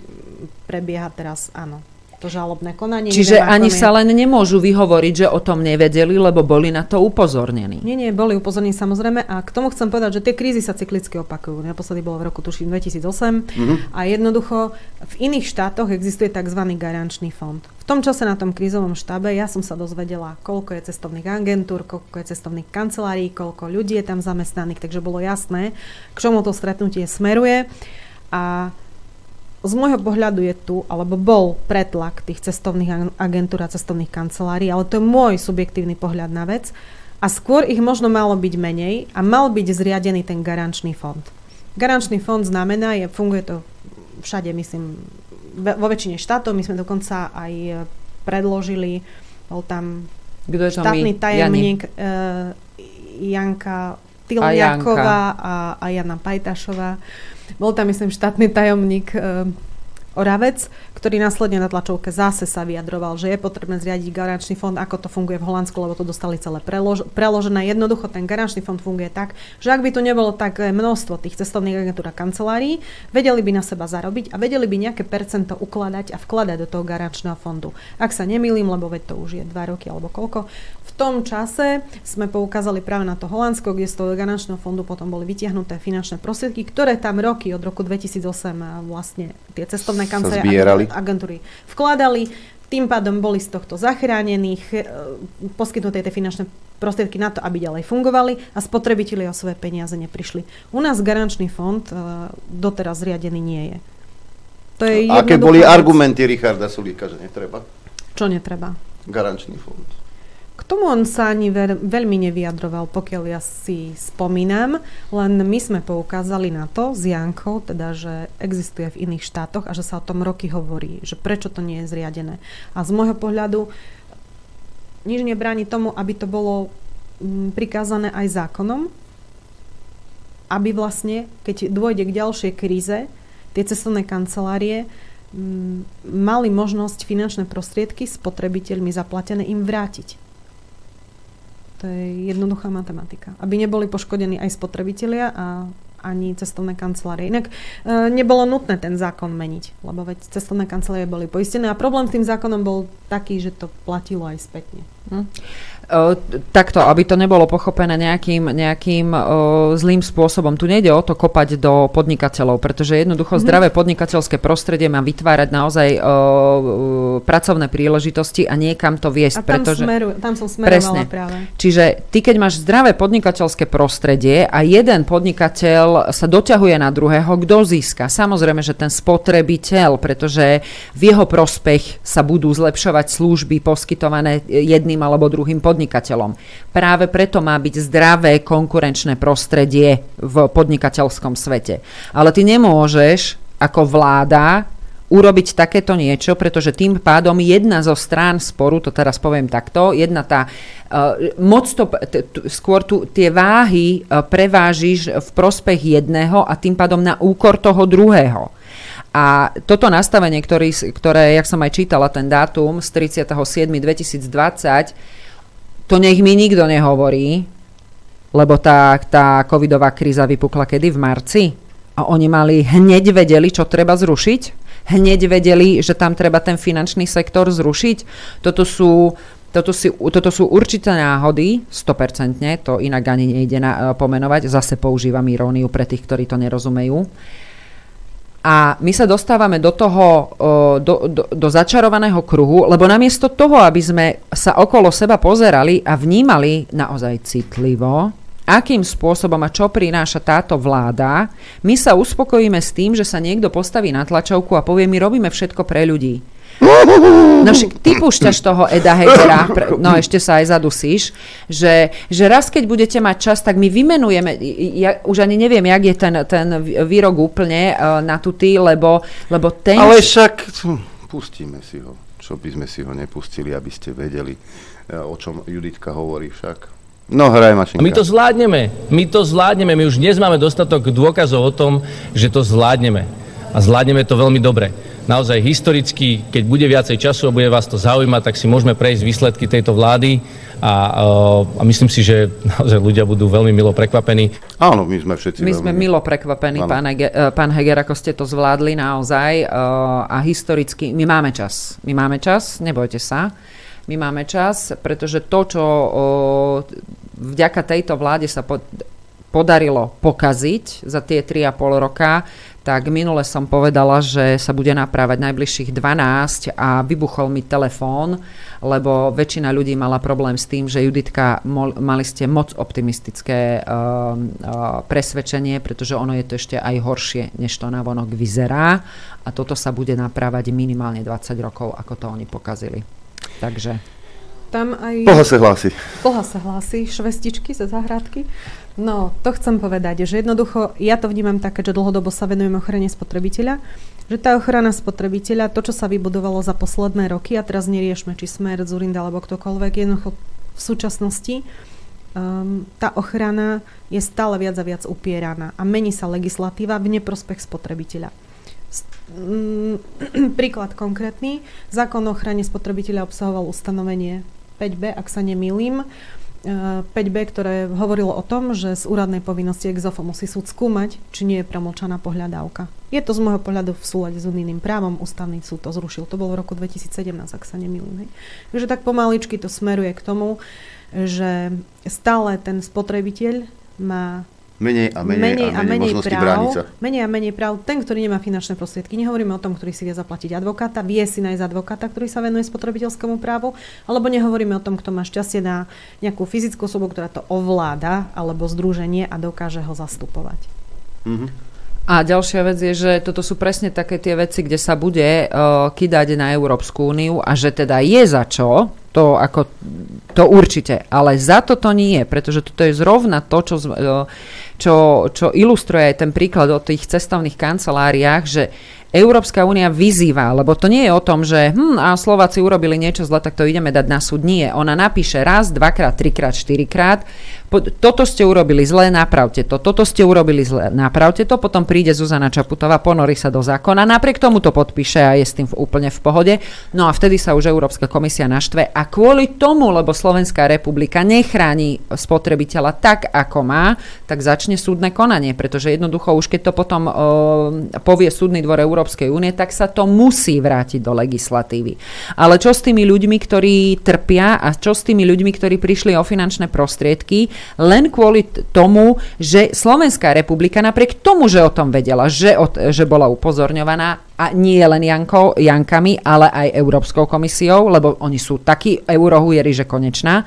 S15: prebieha teraz, áno, to žalobné konanie.
S14: Čiže
S15: Neviem,
S14: ani
S15: je-
S14: sa len nemôžu vyhovoriť, že o tom nevedeli, lebo boli na to upozornení.
S15: Nie, nie, boli upozornení samozrejme a k tomu chcem povedať, že tie krízy sa cyklicky opakujú. Naposledy bolo v roku tuším 2008
S16: Mhm.
S15: a jednoducho v iných štátoch existuje tzv. garančný fond. V tom čase na tom krízovom štábe ja som sa dozvedela, koľko je cestovných agentúr, koľko je cestovných kancelárií, koľko ľudí je tam zamestnaných, takže bolo jasné, k čomu to stretnutie smeruje. A z môjho pohľadu je tu, alebo bol pretlak tých cestovných ag- agentúr a cestovných kancelárií, ale to je môj subjektívny pohľad na vec. A skôr ich možno malo byť menej a mal byť zriadený ten garančný fond. Garančný fond znamená, je, funguje to všade, myslím, vo väčšine štátov, my sme dokonca aj e, predložili, bol tam
S14: Kto je
S15: štátny
S14: my?
S15: tajomník uh, Janka Tilniaková a, a Jana Pajtašová. Bol tam, myslím, štátny tajomník uh, Oravec, ktorý následne na tlačovke zase sa vyjadroval, že je potrebné zriadiť garančný fond, ako to funguje v Holandsku, lebo to dostali celé prelož- preložené. Jednoducho ten garančný fond funguje tak, že ak by tu nebolo tak množstvo tých cestovných agentúr a kancelárií, vedeli by na seba zarobiť a vedeli by nejaké percento ukladať a vkladať do toho garančného fondu. Ak sa nemýlim, lebo veď to už je dva roky alebo koľko, v tom čase sme poukázali práve na to Holandsko, kde z toho garančného fondu potom boli vytiahnuté finančné prostriedky, ktoré tam roky od roku 2008 vlastne tie cestovné kancelárie agentúry vkladali. Tým pádom boli z tohto zachránených, e, poskytnuté tie finančné prostriedky na to, aby ďalej fungovali a spotrebitelia o svoje peniaze neprišli. U nás garančný fond e, doteraz zriadený nie je.
S2: To je Aké boli vec. argumenty Richarda Sulíka, že netreba?
S15: Čo netreba?
S2: Garančný fond.
S15: Tomu on sa ani ver, veľmi nevyjadroval, pokiaľ ja si spomínam, len my sme poukázali na to s Jankou, teda, že existuje v iných štátoch a že sa o tom roky hovorí, že prečo to nie je zriadené. A z môjho pohľadu nič nebráni tomu, aby to bolo mm, prikázané aj zákonom, aby vlastne, keď dôjde k ďalšej kríze, tie cestovné kancelárie mm, mali možnosť finančné prostriedky spotrebiteľmi zaplatené im vrátiť. To je jednoduchá matematika. Aby neboli poškodení aj spotrebitelia a ani cestovné kancelárie. Inak e, nebolo nutné ten zákon meniť, lebo veď cestovné kancelárie boli poistené a problém s tým zákonom bol taký, že to platilo aj spätne. Hm?
S14: Takto, aby to nebolo pochopené nejakým, nejakým uh, zlým spôsobom. Tu nejde o to kopať do podnikateľov, pretože jednoducho mm-hmm. zdravé podnikateľské prostredie má vytvárať naozaj uh, pracovné príležitosti a niekam to viesť.
S15: A tam,
S14: pretože,
S15: smeru, tam som smerovala presne. práve.
S14: Čiže ty, keď máš zdravé podnikateľské prostredie a jeden podnikateľ sa doťahuje na druhého, kto získa? Samozrejme, že ten spotrebiteľ, pretože v jeho prospech sa budú zlepšovať služby poskytované jedným alebo druhým podnikateľom podnikateľom. Práve preto má byť zdravé konkurenčné prostredie v podnikateľskom svete. Ale ty nemôžeš ako vláda urobiť takéto niečo, pretože tým pádom jedna zo strán sporu, to teraz poviem takto, jedna tá, uh, moc to, t, t, skôr tu tie váhy uh, prevážiš v prospech jedného a tým pádom na úkor toho druhého. A toto nastavenie, ktorý, ktoré, jak som aj čítala ten dátum z 37.2020, to nech mi nikto nehovorí, lebo tá, tá covidová kríza vypukla kedy? V marci? A oni mali hneď vedeli, čo treba zrušiť? Hneď vedeli, že tam treba ten finančný sektor zrušiť? Toto sú, toto, si, toto sú určité náhody, 100%, to inak ani nejde na, pomenovať, zase používam iróniu pre tých, ktorí to nerozumejú. A my sa dostávame do toho, do, do, do začarovaného kruhu, lebo namiesto toho, aby sme sa okolo seba pozerali a vnímali naozaj citlivo, akým spôsobom a čo prináša táto vláda, my sa uspokojíme s tým, že sa niekto postaví na tlačovku a povie, my robíme všetko pre ľudí. No však ty púšťaš toho Eda Hegera, no ešte sa aj zadusíš, že, že raz keď budete mať čas, tak my vymenujeme, ja už ani neviem, jak je ten, ten výrok úplne uh, na tutý, lebo, lebo ten...
S2: Ale však hm, pustíme si ho, čo by sme si ho nepustili, aby ste vedeli, uh, o čom Juditka hovorí však. No, hraj mašinka.
S16: My to zvládneme. My to zvládneme. My už dnes máme dostatok dôkazov o tom, že to zvládneme. A zvládneme to veľmi dobre naozaj historicky, keď bude viacej času a bude vás to zaujímať, tak si môžeme prejsť výsledky tejto vlády a, a myslím si, že naozaj ľudia budú veľmi milo prekvapení.
S2: Áno, my sme všetci
S14: My sme milo prekvapení, pán, Heger, eh, pán Heger, ako ste to zvládli naozaj eh, a historicky, my máme čas. My máme čas, nebojte sa. My máme čas, pretože to, čo vďaka tejto vláde sa podarilo pokaziť za tie 3,5 roka, tak minule som povedala, že sa bude naprávať najbližších 12 a vybuchol mi telefón, lebo väčšina ľudí mala problém s tým, že Juditka, mali ste moc optimistické uh, uh, presvedčenie, pretože ono je to ešte aj horšie, než to na vonok vyzerá a toto sa bude naprávať minimálne 20 rokov, ako to oni pokazili. Takže...
S15: Tam aj...
S2: Poha sa hlási.
S15: Poha sa hlási, švestičky ze záhradky. No, to chcem povedať, že jednoducho ja to vnímam také, že dlhodobo sa venujem ochrane spotrebiteľa, že tá ochrana spotrebiteľa, to, čo sa vybudovalo za posledné roky, a teraz neriešme, či Smer, Zurinda alebo ktokoľvek, jednoducho v súčasnosti um, tá ochrana je stále viac a viac upieraná a mení sa legislatíva v neprospech spotrebiteľa. Mm, príklad konkrétny. Zákon o ochrane spotrebiteľa obsahoval ustanovenie 5b, ak sa nemýlim, 5b, e, ktoré hovorilo o tom, že z úradnej povinnosti EXOFO musí súd skúmať, či nie je premlčaná pohľadávka. Je to z môjho pohľadu v súlade s unijným právom, ústavný súd to zrušil. To bolo v roku 2017, ak sa nemýlim. Takže tak pomaličky to smeruje k tomu, že stále ten spotrebiteľ má
S2: Menej a menej, menej a menej, a menej práv, brániť sa.
S15: Menej a menej práv. Ten, ktorý nemá finančné prostriedky. Nehovoríme o tom, ktorý si vie zaplatiť advokáta, vie si nájsť advokáta, ktorý sa venuje spotrebiteľskému právu, alebo nehovoríme o tom, kto má šťastie na nejakú fyzickú osobu, ktorá to ovláda, alebo združenie a dokáže ho zastupovať.
S14: Mm-hmm. A ďalšia vec je, že toto sú presne také tie veci, kde sa bude uh, kydať na Európsku úniu a že teda je za čo, to ako to určite, ale za to to nie je, pretože toto je zrovna to, čo, uh, čo, čo ilustruje aj ten príklad o tých cestovných kanceláriách, že Európska únia vyzýva, lebo to nie je o tom, že hm, a Slováci urobili niečo zle, tak to ideme dať na súd. Nie, ona napíše raz, dvakrát, trikrát, štyrikrát, toto ste urobili zle, napravte to, toto ste urobili zle, napravte to, potom príde Zuzana Čaputová, ponorí sa do zákona, napriek tomu to podpíše a je s tým úplne v pohode. No a vtedy sa už Európska komisia naštve a kvôli tomu, lebo Slovenská republika nechráni spotrebiteľa tak, ako má, tak začne súdne konanie, pretože jednoducho už keď to potom o, povie súdny dvor Európskej únie, tak sa to musí vrátiť do legislatívy. Ale čo s tými ľuďmi, ktorí trpia a čo s tými ľuďmi, ktorí prišli o finančné prostriedky, len kvôli tomu, že Slovenská republika napriek tomu, že o tom vedela, že, od, že bola upozorňovaná, a nie len Janko, Jankami, ale aj Európskou komisiou, lebo oni sú takí eurohujeri, že konečná,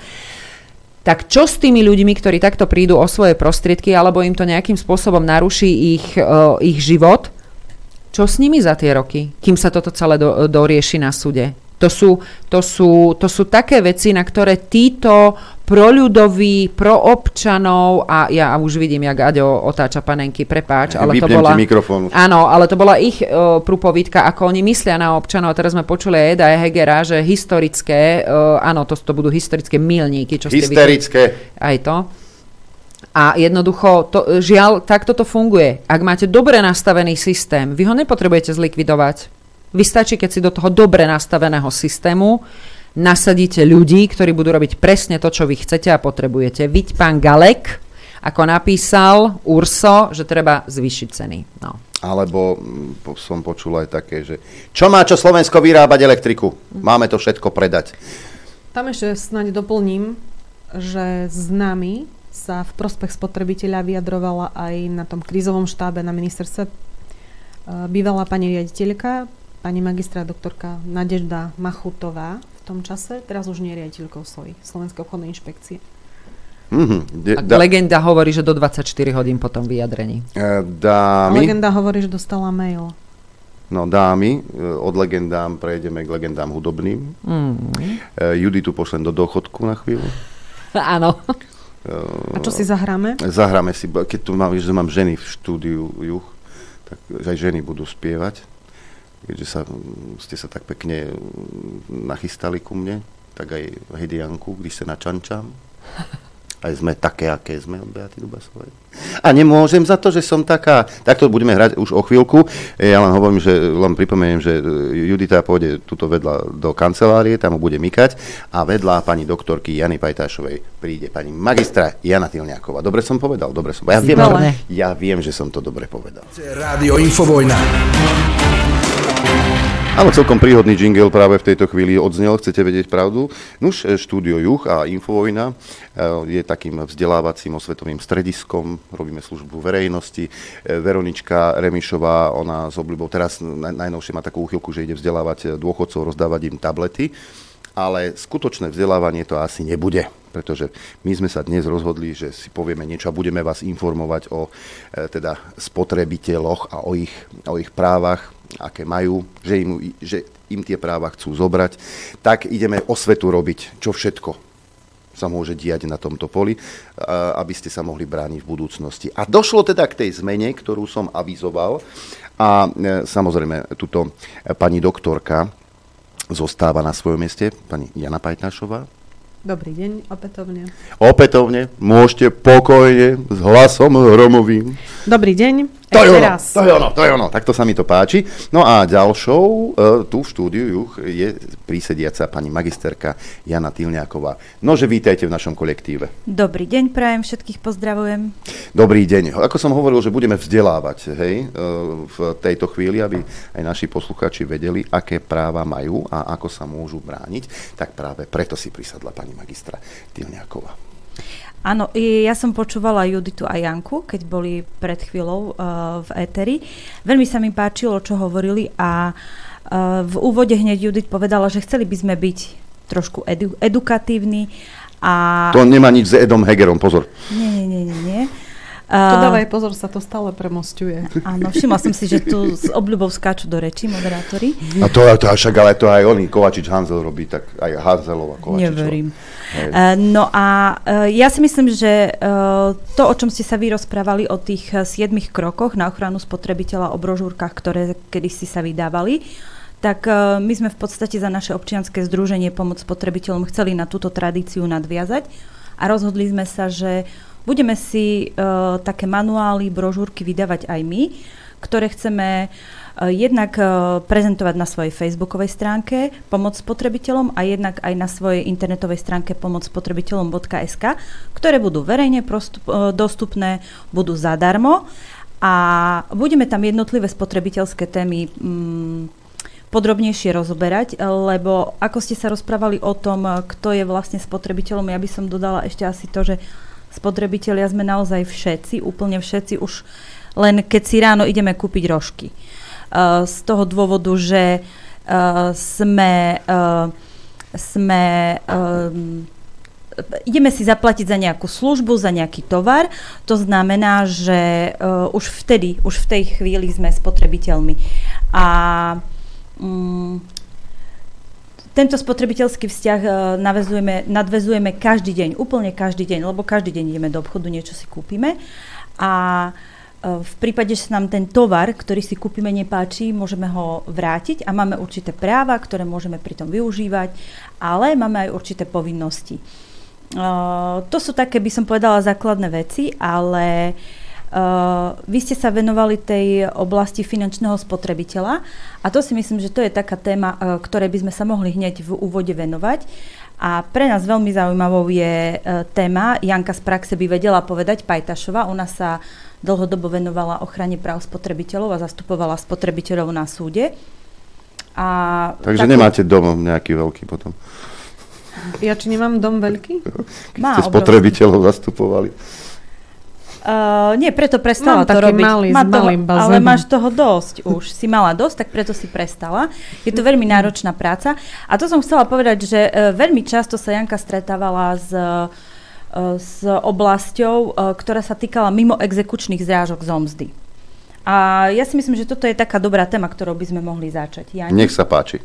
S14: tak čo s tými ľuďmi, ktorí takto prídu o svoje prostriedky, alebo im to nejakým spôsobom naruší ich, uh, ich život, čo s nimi za tie roky, kým sa toto celé do, dorieši na súde? To sú, to, sú, to sú také veci, na ktoré títo proľudoví, proobčanov a ja už vidím, jak Aďo otáča panenky, prepáč, ale to bola...
S2: mikrofón.
S14: Áno, ale to bola ich uh, prúpovídka, ako oni myslia na občanov. A teraz sme počuli aj Eda Hegera, že historické, uh, áno, to, to budú historické milníky. Čo
S2: Hysterické.
S14: Ste aj to. A jednoducho, to, žiaľ, takto to funguje. Ak máte dobre nastavený systém, vy ho nepotrebujete zlikvidovať vy stačí, keď si do toho dobre nastaveného systému nasadíte ľudí, ktorí budú robiť presne to, čo vy chcete a potrebujete. Viď pán Galek, ako napísal Urso, že treba zvýšiť ceny. No.
S2: Alebo mm, som počul aj také, že čo má čo Slovensko vyrábať elektriku? Máme to všetko predať.
S15: Tam ešte snáď doplním, že s nami sa v prospech spotrebiteľa vyjadrovala aj na tom krízovom štábe na ministerstve e, bývalá pani riaditeľka pani magistra doktorka Nadežda Machutová v tom čase, teraz už nie riaditeľkou SOI, Slovenskej obchodnej inšpekcie.
S14: Mm-hmm. De, da, legenda hovorí, že do 24 hodín po tom vyjadrení.
S2: E, dámy.
S15: legenda hovorí, že dostala mail.
S2: No dámy, e, od legendám prejdeme k legendám hudobným. Mm. E, Juditu pošlem do dochodku na chvíľu.
S14: Áno.
S15: A čo si zahráme?
S2: Zahráme si, keď tu mám, že mám ženy v štúdiu Juch, tak aj ženy budú spievať keďže sa, ste sa tak pekne nachystali ku mne, tak aj Hedianku, když sa načančam. Aj sme také, aké sme od Beaty Dubasovej. A nemôžem za to, že som taká. Takto budeme hrať už o chvíľku. Ja len hovorím, že len pripomeniem, že Judita pôjde tuto vedľa do kancelárie, tam ho bude mykať a vedľa pani doktorky Jany Pajtášovej príde pani magistra Jana Tilňáková. Dobre som povedal? Dobre som. Ja viem, ja viem, že som to dobre povedal.
S17: Rádio Infovojna.
S2: Áno, celkom príhodný jingle práve v tejto chvíli odznel, chcete vedieť pravdu. Nuž, e, štúdio Juch a Infovojna e, je takým vzdelávacím osvetovým strediskom, robíme službu verejnosti. E, Veronička Remišová, ona s obľubou, teraz najnovšie má takú úchylku, že ide vzdelávať dôchodcov, rozdávať im tablety, ale skutočné vzdelávanie to asi nebude pretože my sme sa dnes rozhodli, že si povieme niečo a budeme vás informovať o e, teda spotrebiteľoch a o ich, o ich právach, aké majú, že im, že im tie práva chcú zobrať, tak ideme osvetu robiť, čo všetko sa môže diať na tomto poli, aby ste sa mohli brániť v budúcnosti. A došlo teda k tej zmene, ktorú som avizoval a e, samozrejme tuto pani doktorka zostáva na svojom mieste, pani Jana Pajtnášová,
S15: Dobrý deň, opätovne.
S2: Opätovne môžete pokojne s hlasom hromovým.
S15: Dobrý deň.
S2: To je, ono, to je ono, to je ono, takto sa mi to páči. No a ďalšou uh, tu v štúdiu je prísediaca pani magisterka Jana Tilňáková. Nože vítajte v našom kolektíve.
S17: Dobrý deň, prajem, všetkých pozdravujem.
S2: Dobrý deň. Ako som hovoril, že budeme vzdelávať hej, uh, v tejto chvíli, aby aj naši poslucháči vedeli, aké práva majú a ako sa môžu brániť, tak práve preto si prisadla pani magistra Tilňáková.
S17: Áno, ja som počúvala Juditu a Janku, keď boli pred chvíľou uh, v éteri. Veľmi sa mi páčilo, čo hovorili a uh, v úvode hneď Judit povedala, že chceli by sme byť trošku edu- edukatívni. A...
S2: To nemá nič s Edom Hegerom, pozor.
S17: Nie, nie, nie, nie. nie.
S15: To dávaj pozor, sa to stále premostuje.
S17: Áno, všimla som si, že tu s obľubou skáču do reči moderátori.
S2: A to, to však ale to aj oni, Kovačič Hanzel robí, tak aj Hanzelova Kovačič.
S17: Neverím. Uh, no a uh, ja si myslím, že uh, to, o čom ste sa vy rozprávali, o tých siedmých krokoch na ochranu spotrebiteľa, o brožúrkach, ktoré kedysi sa vydávali, tak my sme v podstate za naše občianske združenie Pomoc spotrebiteľom chceli na túto tradíciu nadviazať a rozhodli sme sa, že Budeme si uh, také manuály, brožúrky vydávať aj my, ktoré chceme uh, jednak uh, prezentovať na svojej facebookovej stránke Pomoc spotrebiteľom a jednak aj na svojej internetovej stránke pomocspotrebiteľom.sk, ktoré budú verejne prostup, uh, dostupné, budú zadarmo a budeme tam jednotlivé spotrebiteľské témy um, podrobnejšie rozoberať, lebo ako ste sa rozprávali o tom, kto je vlastne spotrebiteľom, ja by som dodala ešte asi to, že spotrebitelia sme naozaj všetci, úplne všetci, už len keď si ráno ideme kúpiť rožky. Uh, z toho dôvodu, že uh, sme, uh, sme ideme si zaplatiť za nejakú službu, za nejaký tovar, to znamená, že uh, už vtedy, už v tej chvíli sme spotrebiteľmi. A um, tento spotrebiteľský vzťah uh, navezujeme, nadvezujeme každý deň, úplne každý deň, lebo každý deň ideme do obchodu, niečo si kúpime a uh, v prípade, že sa nám ten tovar, ktorý si kúpime, nepáči, môžeme ho vrátiť a máme určité práva, ktoré môžeme pritom využívať, ale máme aj určité povinnosti. Uh, to sú také, by som povedala, základné veci, ale uh, Uh, vy ste sa venovali tej oblasti finančného spotrebiteľa a to si myslím, že to je taká téma, uh, ktorej by sme sa mohli hneď v úvode venovať. A pre nás veľmi zaujímavou je uh, téma, Janka z praxe by vedela povedať, Pajtašova, ona sa dlhodobo venovala ochrane práv spotrebiteľov a zastupovala spotrebiteľov na súde. A
S2: Takže takú... nemáte dom nejaký veľký potom.
S15: Ja či nemám dom veľký?
S2: Keď Má, ste spotrebiteľov zastupovali.
S17: Uh, nie, preto prestala
S15: Mám
S17: to robiť.
S15: Malý,
S17: Má toho,
S15: bazénom.
S17: ale máš toho dosť už. Si mala dosť, tak preto si prestala. Je to veľmi náročná práca. A to som chcela povedať, že uh, veľmi často sa Janka stretávala s, uh, s oblasťou, uh, ktorá sa týkala mimo exekučných zrážok z omzdy. A ja si myslím, že toto je taká dobrá téma, ktorou by sme mohli začať. Jani?
S2: Nech sa páči.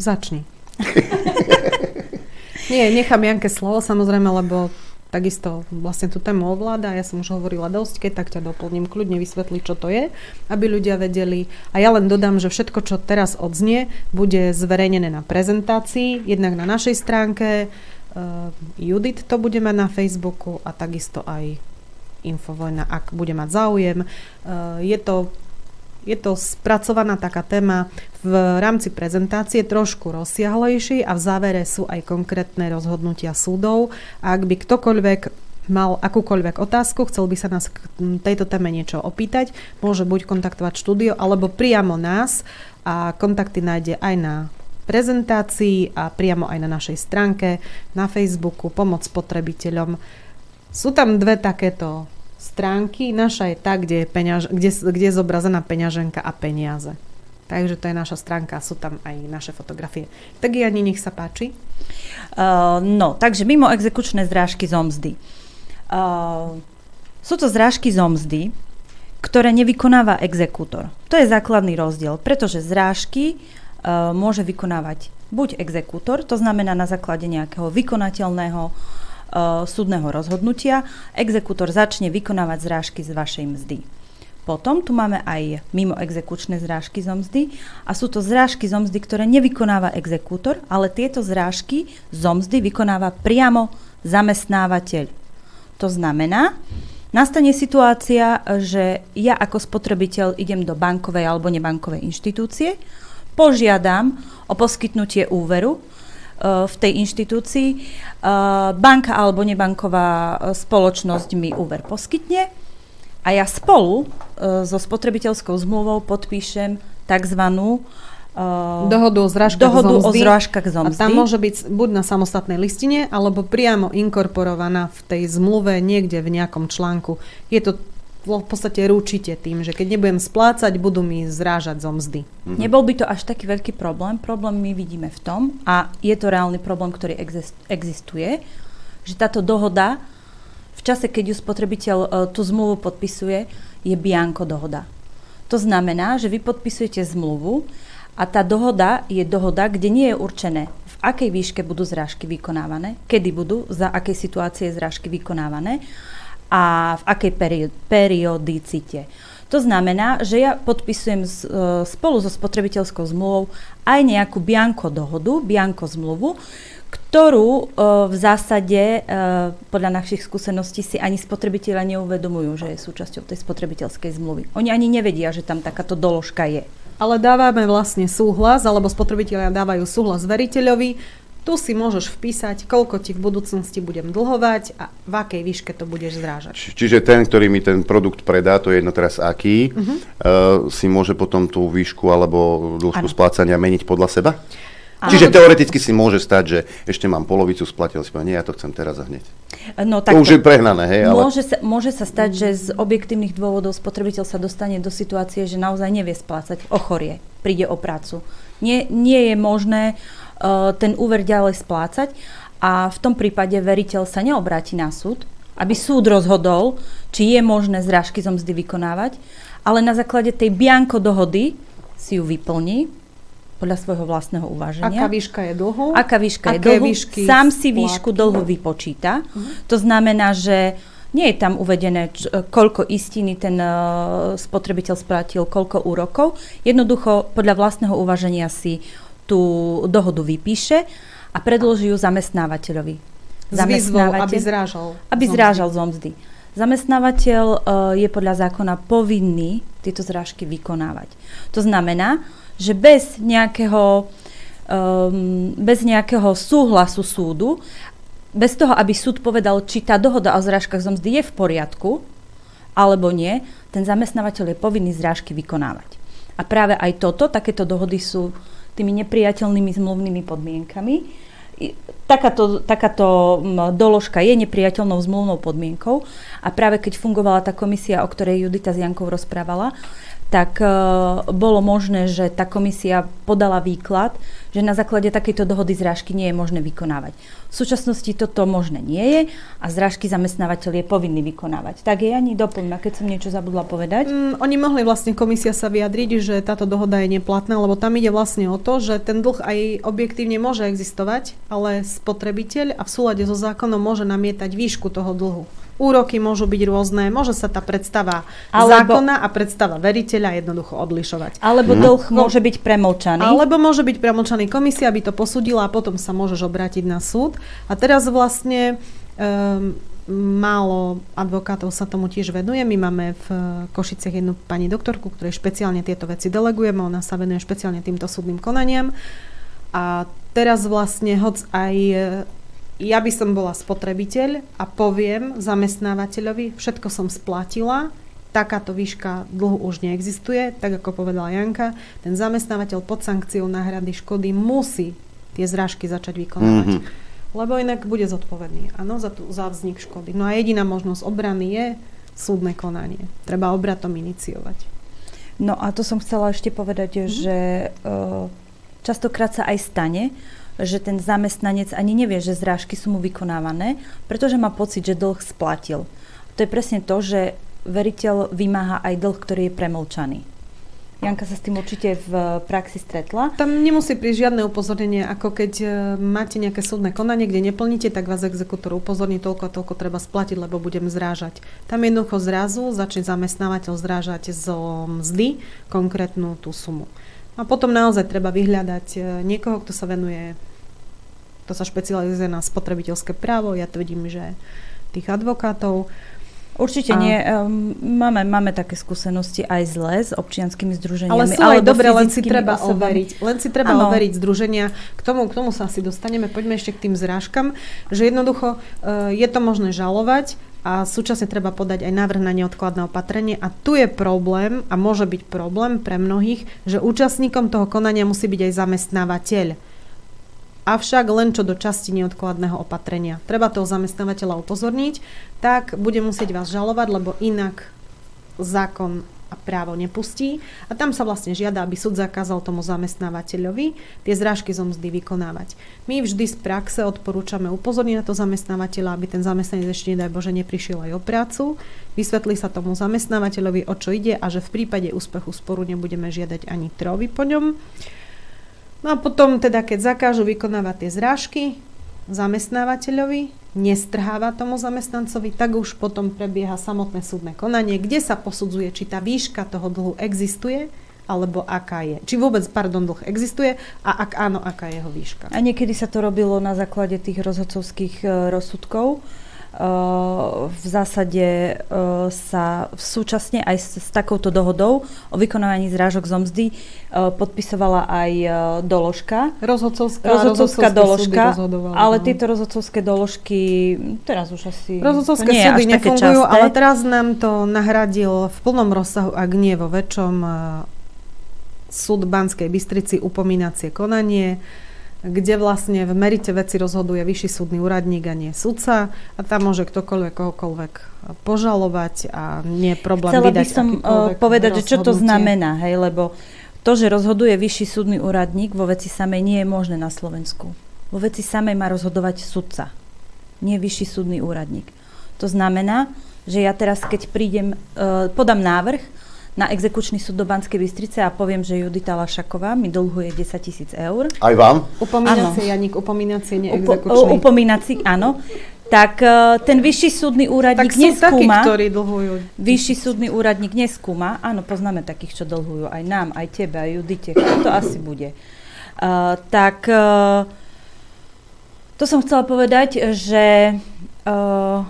S15: Začni. Nie, nechám Janke slovo samozrejme, lebo takisto vlastne tú tému ovláda. Ja som už hovorila dosť, keď tak ťa doplním, kľudne vysvetli, čo to je, aby ľudia vedeli. A ja len dodám, že všetko, čo teraz odznie, bude zverejnené na prezentácii, jednak na našej stránke, uh, Judit to bude mať na Facebooku a takisto aj Infovojna, ak bude mať záujem. Uh, je to je to spracovaná taká téma v rámci prezentácie trošku rozsiahlejšie a v závere sú aj konkrétne rozhodnutia súdov. Ak by ktokoľvek mal akúkoľvek otázku, chcel by sa nás k tejto téme niečo opýtať, môže buď kontaktovať štúdio, alebo priamo nás a kontakty nájde aj na prezentácii a priamo aj na našej stránke, na Facebooku Pomoc spotrebiteľom. Sú tam dve takéto stránky. Naša je tá, kde je, peňaž, kde, kde je zobrazená peňaženka a peniaze. Takže to je naša stránka, sú tam aj naše fotografie. Tak ani nech sa páči.
S17: Uh, no, takže mimo exekučné zrážky z omzdy. Uh, sú to zrážky z omzdy, ktoré nevykonáva exekútor. To je základný rozdiel, pretože zrážky uh, môže vykonávať buď exekútor, to znamená na základe nejakého vykonateľného uh, súdneho rozhodnutia, exekútor začne vykonávať zrážky z vašej mzdy. Potom tu máme aj mimo exekučné zrážky zo mzdy a sú to zrážky zo mzdy, ktoré nevykonáva exekútor, ale tieto zrážky zo mzdy vykonáva priamo zamestnávateľ. To znamená, nastane situácia, že ja ako spotrebiteľ idem do bankovej alebo nebankovej inštitúcie, požiadam o poskytnutie úveru, v tej inštitúcii. Banka alebo nebanková spoločnosť mi úver poskytne a ja spolu so spotrebiteľskou zmluvou podpíšem tzv.
S15: Dohodu o zrážkach
S17: dohodu
S15: zomzdy.
S17: o zrážkach zomzdy.
S15: A tam môže byť buď na samostatnej listine, alebo priamo inkorporovaná v tej zmluve niekde v nejakom článku. Je to v podstate ručite tým, že keď nebudem splácať, budú mi zrážať zo mzdy.
S17: Mm-hmm. Nebol by to až taký veľký problém. Problém my vidíme v tom, a je to reálny problém, ktorý existuje, že táto dohoda v čase, keď ju spotrebiteľ uh, tú zmluvu podpisuje, je bianko dohoda. To znamená, že vy podpisujete zmluvu a tá dohoda je dohoda, kde nie je určené, v akej výške budú zrážky vykonávané, kedy budú, za akej situácie zrážky vykonávané a v akej peri- periodicite. To znamená, že ja podpisujem uh, spolu so spotrebiteľskou zmluvou aj nejakú bianko dohodu, bianko zmluvu, ktorú v zásade podľa našich skúseností si ani spotrebitelia neuvedomujú, že je súčasťou tej spotrebiteľskej zmluvy. Oni ani nevedia, že tam takáto doložka je.
S15: Ale dávame vlastne súhlas, alebo spotrebitelia dávajú súhlas veriteľovi, tu si môžeš vpísať, koľko ti v budúcnosti budem dlhovať a v akej výške to budeš zrážať.
S2: Čiže ten, ktorý mi ten produkt predá, to je jedno teraz aký, uh-huh. uh, si môže potom tú výšku alebo dĺžku splácania meniť podľa seba? Áno. Čiže teoreticky si môže stať, že ešte mám polovicu splatil, si nie, ja to chcem teraz a hneď.
S17: No,
S2: to už je prehnané, hej?
S17: Ale... Môže, sa, môže sa stať, že z objektívnych dôvodov spotrebiteľ sa dostane do situácie, že naozaj nevie splácať, ochorie, príde o prácu. Nie, nie je možné uh, ten úver ďalej splácať a v tom prípade veriteľ sa neobráti na súd, aby súd rozhodol, či je možné zrážky zo mzdy vykonávať, ale na základe tej bianko dohody si ju vyplní, podľa svojho vlastného uváženia.
S15: Aká výška je dlhu?
S17: Aká výška je dlhu? Sám si výšku dlhu vypočíta. Uh-huh. To znamená, že nie je tam uvedené, č- koľko istiny ten uh, spotrebiteľ splatil, koľko úrokov. Jednoducho podľa vlastného uvaženia si tú dohodu vypíše a predloží ju zamestnávateľovi.
S15: S výzvou, aby zrážal.
S17: Aby zrážal zomzdy. Zamestnávateľ uh, je podľa zákona povinný tieto zrážky vykonávať. To znamená, že bez nejakého, um, bez nejakého súhlasu súdu, bez toho, aby súd povedal, či tá dohoda o zrážkach z mzdy je v poriadku, alebo nie, ten zamestnávateľ je povinný zrážky vykonávať. A práve aj toto, takéto dohody sú tými nepriateľnými zmluvnými podmienkami. Takáto, takáto doložka je nepriateľnou zmluvnou podmienkou a práve keď fungovala tá komisia, o ktorej Judita z Jankov rozprávala, tak uh, bolo možné, že tá komisia podala výklad, že na základe takejto dohody zrážky nie je možné vykonávať. V súčasnosti toto možné nie je a zrážky zamestnávateľ je povinný vykonávať. Tak je ani doplň, keď som niečo zabudla povedať.
S15: Mm, oni mohli vlastne komisia sa vyjadriť, že táto dohoda je neplatná, lebo tam ide vlastne o to, že ten dlh aj objektívne môže existovať, ale spotrebiteľ a v súlade so zákonom môže namietať výšku toho dlhu. Úroky môžu byť rôzne, môže sa tá predstava alebo, zákona a predstava veriteľa jednoducho odlišovať.
S17: Alebo mhm. dlh no, môže byť premlčaný.
S15: Alebo môže byť premlčaný. Komisia by to posúdila a potom sa môžeš obrátiť na súd. A teraz vlastne um, málo advokátov sa tomu tiež venuje. My máme v Košiciach jednu pani doktorku, ktorej špeciálne tieto veci delegujeme. Ona sa venuje špeciálne týmto súdnym konaniam. A teraz vlastne hoc aj ja by som bola spotrebiteľ a poviem zamestnávateľovi, všetko som splatila, takáto výška dlhu už neexistuje, tak ako povedala Janka, ten zamestnávateľ pod sankciou náhrady škody musí tie zrážky začať vykonávať. Mm-hmm. Lebo inak bude zodpovedný áno, za, tú, za vznik škody. No a jediná možnosť obrany je súdne konanie. Treba obratom iniciovať.
S17: No a to som chcela ešte povedať, mm-hmm. že uh, častokrát sa aj stane, že ten zamestnanec ani nevie, že zrážky sú mu vykonávané, pretože má pocit, že dlh splatil. To je presne to, že veriteľ vymáha aj dlh, ktorý je premlčaný. Janka sa s tým určite v praxi stretla.
S15: Tam nemusí prísť žiadne upozornenie, ako keď e, máte nejaké súdne konanie, kde neplníte, tak vás exekútor upozorní, toľko a toľko treba splatiť, lebo budem zrážať. Tam jednoducho zrazu začne zamestnávateľ zrážať zo mzdy konkrétnu tú sumu. A potom naozaj treba vyhľadať e, niekoho, kto sa venuje, kto sa špecializuje na spotrebiteľské právo. Ja tvrdím, že tých advokátov.
S17: Určite a... nie. Um, máme, máme také skúsenosti aj zle s občianskými združeniami.
S15: Ale sú aj dobre, len si treba osobami. overiť. Len si treba ano. overiť združenia. K tomu, k tomu sa asi dostaneme. Poďme ešte k tým zrážkam. Že jednoducho uh, je to možné žalovať a súčasne treba podať aj návrh na neodkladné opatrenie. A tu je problém, a môže byť problém pre mnohých, že účastníkom toho konania musí byť aj zamestnávateľ avšak len čo do časti neodkladného opatrenia. Treba toho zamestnávateľa upozorniť, tak bude musieť vás žalovať, lebo inak zákon právo nepustí. A tam sa vlastne žiada, aby súd zakázal tomu zamestnávateľovi tie zrážky zo mzdy vykonávať. My vždy z praxe odporúčame upozorniť na to zamestnávateľa, aby ten zamestnanec ešte nedaj Bože neprišiel aj o prácu, vysvetlí sa tomu zamestnávateľovi, o čo ide a že v prípade úspechu sporu nebudeme žiadať ani trovy po ňom. No a potom teda, keď zakážu vykonávať tie zrážky zamestnávateľovi, nestrháva tomu zamestnancovi, tak už potom prebieha samotné súdne konanie, kde sa posudzuje, či tá výška toho dlhu existuje, alebo aká je. Či vôbec, pardon, dlh existuje a ak áno, aká je jeho výška.
S17: A niekedy sa to robilo na základe tých rozhodcovských e, rozsudkov, v zásade sa súčasne aj s, s takouto dohodou o vykonávaní zrážok z mzdy podpisovala aj doložka.
S15: Rozhodcovská,
S17: rozhodcovská doložka, ale no. tieto rozhodcovské doložky teraz už asi
S15: Rozhodcovské nie súdy nefungujú, ale teraz nám to nahradil v plnom rozsahu, ak nie vo väčšom súd Banskej Bystrici upomínacie konanie kde vlastne v merite veci rozhoduje vyšší súdny úradník a nie sudca a tam môže ktokoľvek kohokoľvek požalovať a nie je problém
S17: Chcela
S15: vydať
S17: by som uh, povedať, že čo to znamená, hej, lebo to, že rozhoduje vyšší súdny úradník vo veci samej nie je možné na Slovensku. Vo veci samej má rozhodovať sudca, nie vyšší súdny úradník. To znamená, že ja teraz, keď prídem, uh, podám návrh, na exekučný súd do Banskej Bystrice a poviem, že Judita Lašaková mi dlhuje 10 tisíc eur.
S2: Aj vám?
S15: Upomínacie, Janik, upomínacie, neexekučný.
S17: Upo, upomínací, áno. Tak uh, ten vyšší súdny úradník tak neskúma.
S15: Takí, ktorí dlhujú.
S17: Vyšší súdny úradník neskúma. Áno, poznáme takých, čo dlhujú. Aj nám, aj tebe, aj Judite. Kto to asi bude? Uh, tak uh, to som chcela povedať, že uh,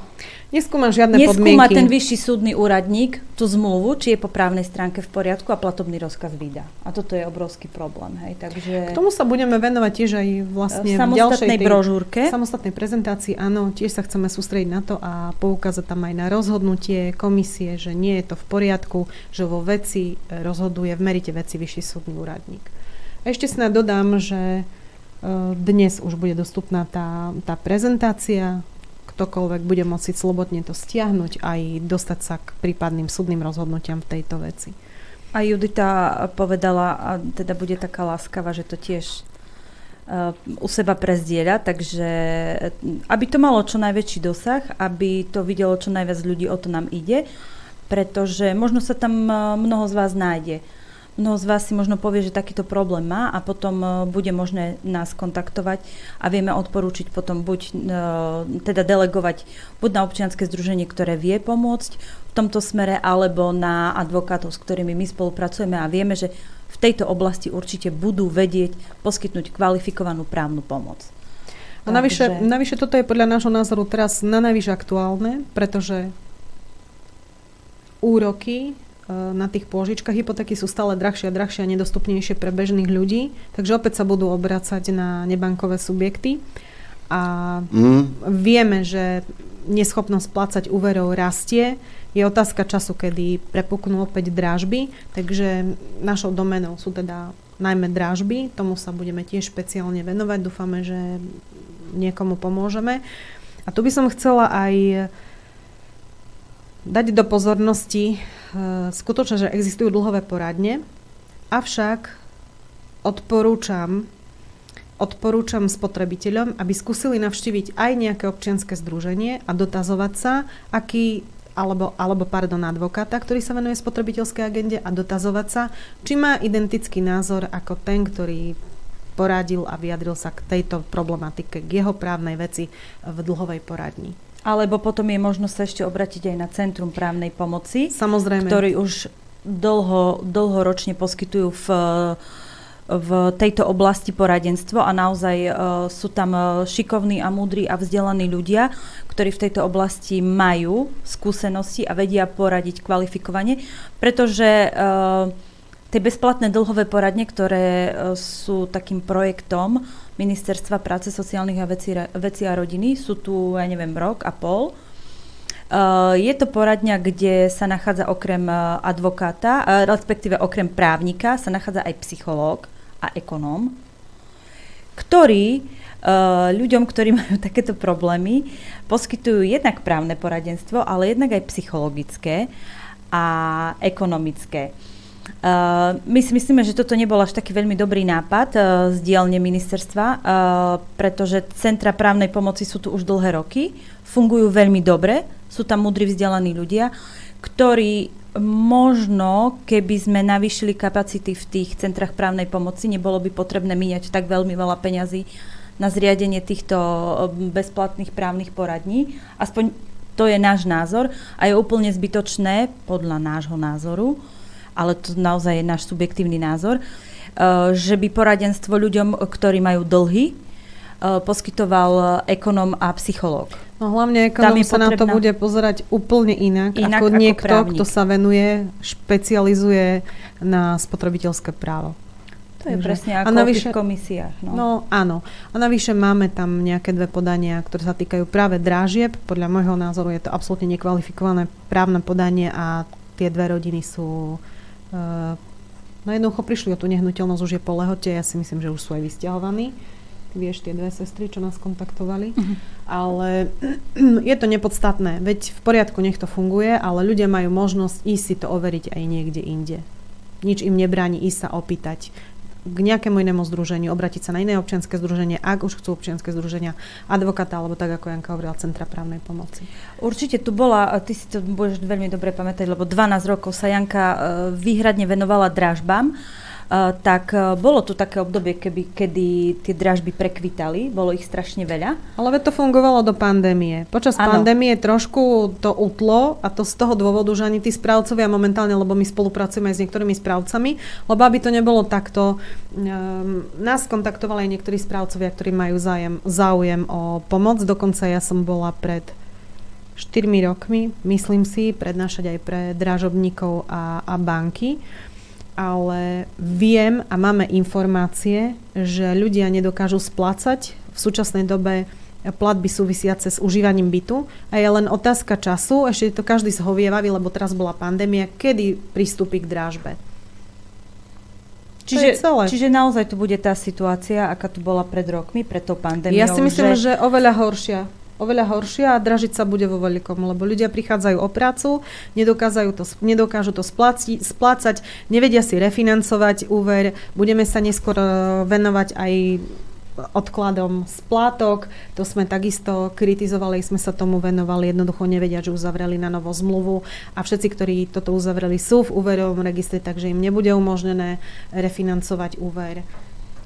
S15: Neskúma žiadne
S17: Neskúma
S15: podmienky.
S17: ten vyšší súdny úradník tú zmluvu, či je po právnej stránke v poriadku a platobný rozkaz vydá. A toto je obrovský problém. Hej. Takže...
S15: K tomu sa budeme venovať tiež aj vlastne v, brožúrke. V samostatnej prezentácii, áno, tiež sa chceme sústrediť na to a poukázať tam aj na rozhodnutie komisie, že nie je to v poriadku, že vo veci rozhoduje v merite veci vyšší súdny úradník. A ešte snad dodám, že e, dnes už bude dostupná tá, tá prezentácia ktokoľvek bude môcť slobodne to stiahnuť aj dostať sa k prípadným súdnym rozhodnutiam v tejto veci.
S17: A Judita povedala, a teda bude taká láskava, že to tiež uh, u seba prezdieľa, takže aby to malo čo najväčší dosah, aby to videlo čo najviac ľudí, o to nám ide, pretože možno sa tam mnoho z vás nájde Mnoho z vás si možno povie, že takýto problém má a potom uh, bude možné nás kontaktovať a vieme odporúčiť potom buď uh, teda delegovať buď na občianske združenie, ktoré vie pomôcť v tomto smere, alebo na advokátov, s ktorými my spolupracujeme a vieme, že v tejto oblasti určite budú vedieť poskytnúť kvalifikovanú právnu pomoc.
S15: A navyše, Takže... navyše toto je podľa nášho názoru teraz na najvyššie aktuálne, pretože úroky na tých pôžičkách. Hypotéky sú stále drahšie a drahšie a nedostupnejšie pre bežných ľudí, takže opäť sa budú obracať na nebankové subjekty. A mm. vieme, že neschopnosť plácať úverov rastie. Je otázka času, kedy prepuknú opäť drážby, takže našou domenou sú teda najmä drážby, tomu sa budeme tiež špeciálne venovať, dúfame, že niekomu pomôžeme. A tu by som chcela aj dať do pozornosti Eh, skutočne, že existujú dlhové poradne, avšak odporúčam, odporúčam spotrebiteľom, aby skúsili navštíviť aj nejaké občianske združenie a dotazovať sa, aký, alebo, alebo pardon, advokáta, ktorý sa venuje spotrebiteľskej agende a dotazovať sa, či má identický názor ako ten, ktorý poradil a vyjadril sa k tejto problematike, k jeho právnej veci v dlhovej poradni.
S17: Alebo potom je možnosť sa ešte obratiť aj na Centrum právnej pomoci,
S15: Samozrejme.
S17: ktorý už dlho, dlhoročne poskytujú v v tejto oblasti poradenstvo a naozaj uh, sú tam uh, šikovní a múdri a vzdelaní ľudia, ktorí v tejto oblasti majú skúsenosti a vedia poradiť kvalifikovane, pretože uh, tie bezplatné dlhové poradne, ktoré sú takým projektom Ministerstva práce, sociálnych a veci, veci a rodiny, sú tu, ja neviem, rok a pol. Uh, je to poradňa, kde sa nachádza okrem uh, advokáta, uh, respektíve okrem právnika, sa nachádza aj psychológ, a ekonóm, ktorí ľuďom, ktorí majú takéto problémy, poskytujú jednak právne poradenstvo, ale jednak aj psychologické a ekonomické. Uh, my si myslíme, že toto nebol až taký veľmi dobrý nápad uh, z dielne ministerstva, uh, pretože centra právnej pomoci sú tu už dlhé roky, fungujú veľmi dobre, sú tam múdri vzdelaní ľudia, ktorí možno, keby sme navýšili kapacity v tých centrách právnej pomoci, nebolo by potrebné míňať tak veľmi veľa peňazí na zriadenie týchto eh, bezplatných právnych poradní. Aspoň to je náš názor a je úplne zbytočné, podľa nášho názoru, ale to naozaj je náš subjektívny názor, eh, že by poradenstvo ľuďom, ktorí majú dlhy, eh, poskytoval ekonom a psychológ.
S15: No hlavne ekonom sa na to bude pozerať úplne inak,
S17: inak
S15: ako,
S17: ako
S15: niekto,
S17: právnik.
S15: kto sa venuje, špecializuje na spotrebiteľské právo.
S17: To je
S15: Takže-
S17: presne
S15: a
S17: ako v
S15: navyše-
S17: tých komisiách. No.
S15: No áno. A navyše máme tam nejaké dve podania, ktoré sa týkajú práve drážieb. Podľa môjho názoru je to absolútne nekvalifikované právne podanie a tie dve rodiny sú... Uh, no jednoducho prišli o tú nehnuteľnosť, už je po lehote, ja si myslím, že už sú aj vysťahovaní. Ty vieš, tie dve sestry, čo nás kontaktovali.
S17: Mhm.
S15: Ale je to nepodstatné. Veď v poriadku, nech to funguje, ale ľudia majú možnosť ísť si to overiť aj niekde inde. Nič im nebráni ísť sa opýtať k nejakému inému združeniu, obratiť sa na iné občianske združenie, ak už chcú občianske združenia, advokáta, alebo tak, ako Janka hovorila, Centra právnej pomoci.
S17: Určite tu bola, ty si to budeš veľmi dobre pamätať, lebo 12 rokov sa Janka e, výhradne venovala dražbám, tak e, bolo tu také obdobie, keby, kedy tie dražby prekvitali, bolo ich strašne veľa.
S15: Ale to fungovalo do pandémie. Počas
S17: Áno.
S15: pandémie trošku to utlo a to z toho dôvodu, že ani tí správcovia momentálne, lebo my spolupracujeme aj s niektorými správcami, lebo aby to nebolo takto, um, nás kontaktovali aj niektorí správcovia, ktorí majú zájem, záujem o pomoc. Dokonca ja som bola pred 4 rokmi, myslím si, prednášať aj pre dražobníkov a, a banky ale viem a máme informácie, že ľudia nedokážu splácať v súčasnej dobe platby súvisiace s užívaním bytu a je len otázka času, ešte je to každý zhovievavý, lebo teraz bola pandémia, kedy pristúpi k drážbe.
S17: Čiže,
S15: celé.
S17: čiže naozaj tu bude tá situácia, aká tu bola pred rokmi, pred tou pandémiou.
S15: Ja si myslím, že... že oveľa horšia. Oveľa horšia a dražiť sa bude vo veľkom, lebo ľudia prichádzajú o prácu, nedokážu to, nedokážu to spláci, splácať, nevedia si refinancovať úver, budeme sa neskôr eh, venovať aj odkladom splátok. To sme takisto kritizovali, sme sa tomu venovali, jednoducho nevedia, že uzavreli na novo zmluvu a všetci, ktorí toto uzavreli, sú v úverovom registri, takže im nebude umožnené refinancovať úver.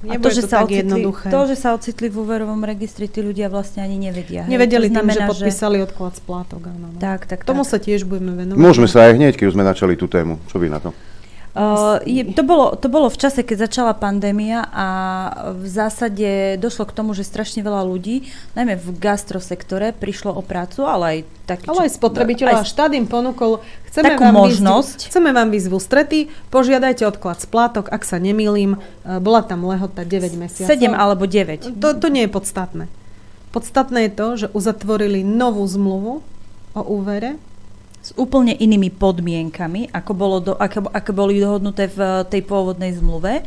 S17: A
S15: Nebude
S17: to, že sa
S15: tak
S17: ocitli,
S15: jednoduché.
S17: to, že sa ocitli v úverovom registri, tí ľudia vlastne ani nevedia. hej.
S15: Nevedeli
S17: to
S15: tým, že podpísali odklad splátok. Áno, no.
S17: Tak, tak,
S15: Tomu
S17: tak.
S15: sa tiež budeme venovať.
S2: Môžeme sa aj hneď, keď už sme načali tú tému. Čo vy na to?
S17: Uh, je, to, bolo, to bolo v čase, keď začala pandémia a v zásade došlo k tomu, že strašne veľa ľudí, najmä v gastrosektore, prišlo o prácu, ale aj taký...
S15: Ale aj spotrebiteľa.
S17: aj-
S15: Štát im ponúkol, chceme
S17: Takú
S15: vám,
S17: možnosť.
S15: Výsť, chceme vám výsť v ústrety, požiadajte odklad splátok, ak sa nemýlim, e, bola tam lehota 9 mesiacov.
S17: 7 alebo 9.
S15: To, to nie je podstatné. Podstatné je to, že uzatvorili novú zmluvu o úvere.
S17: S úplne inými podmienkami, ako, bolo do, ako, ako boli dohodnuté v tej pôvodnej zmluve.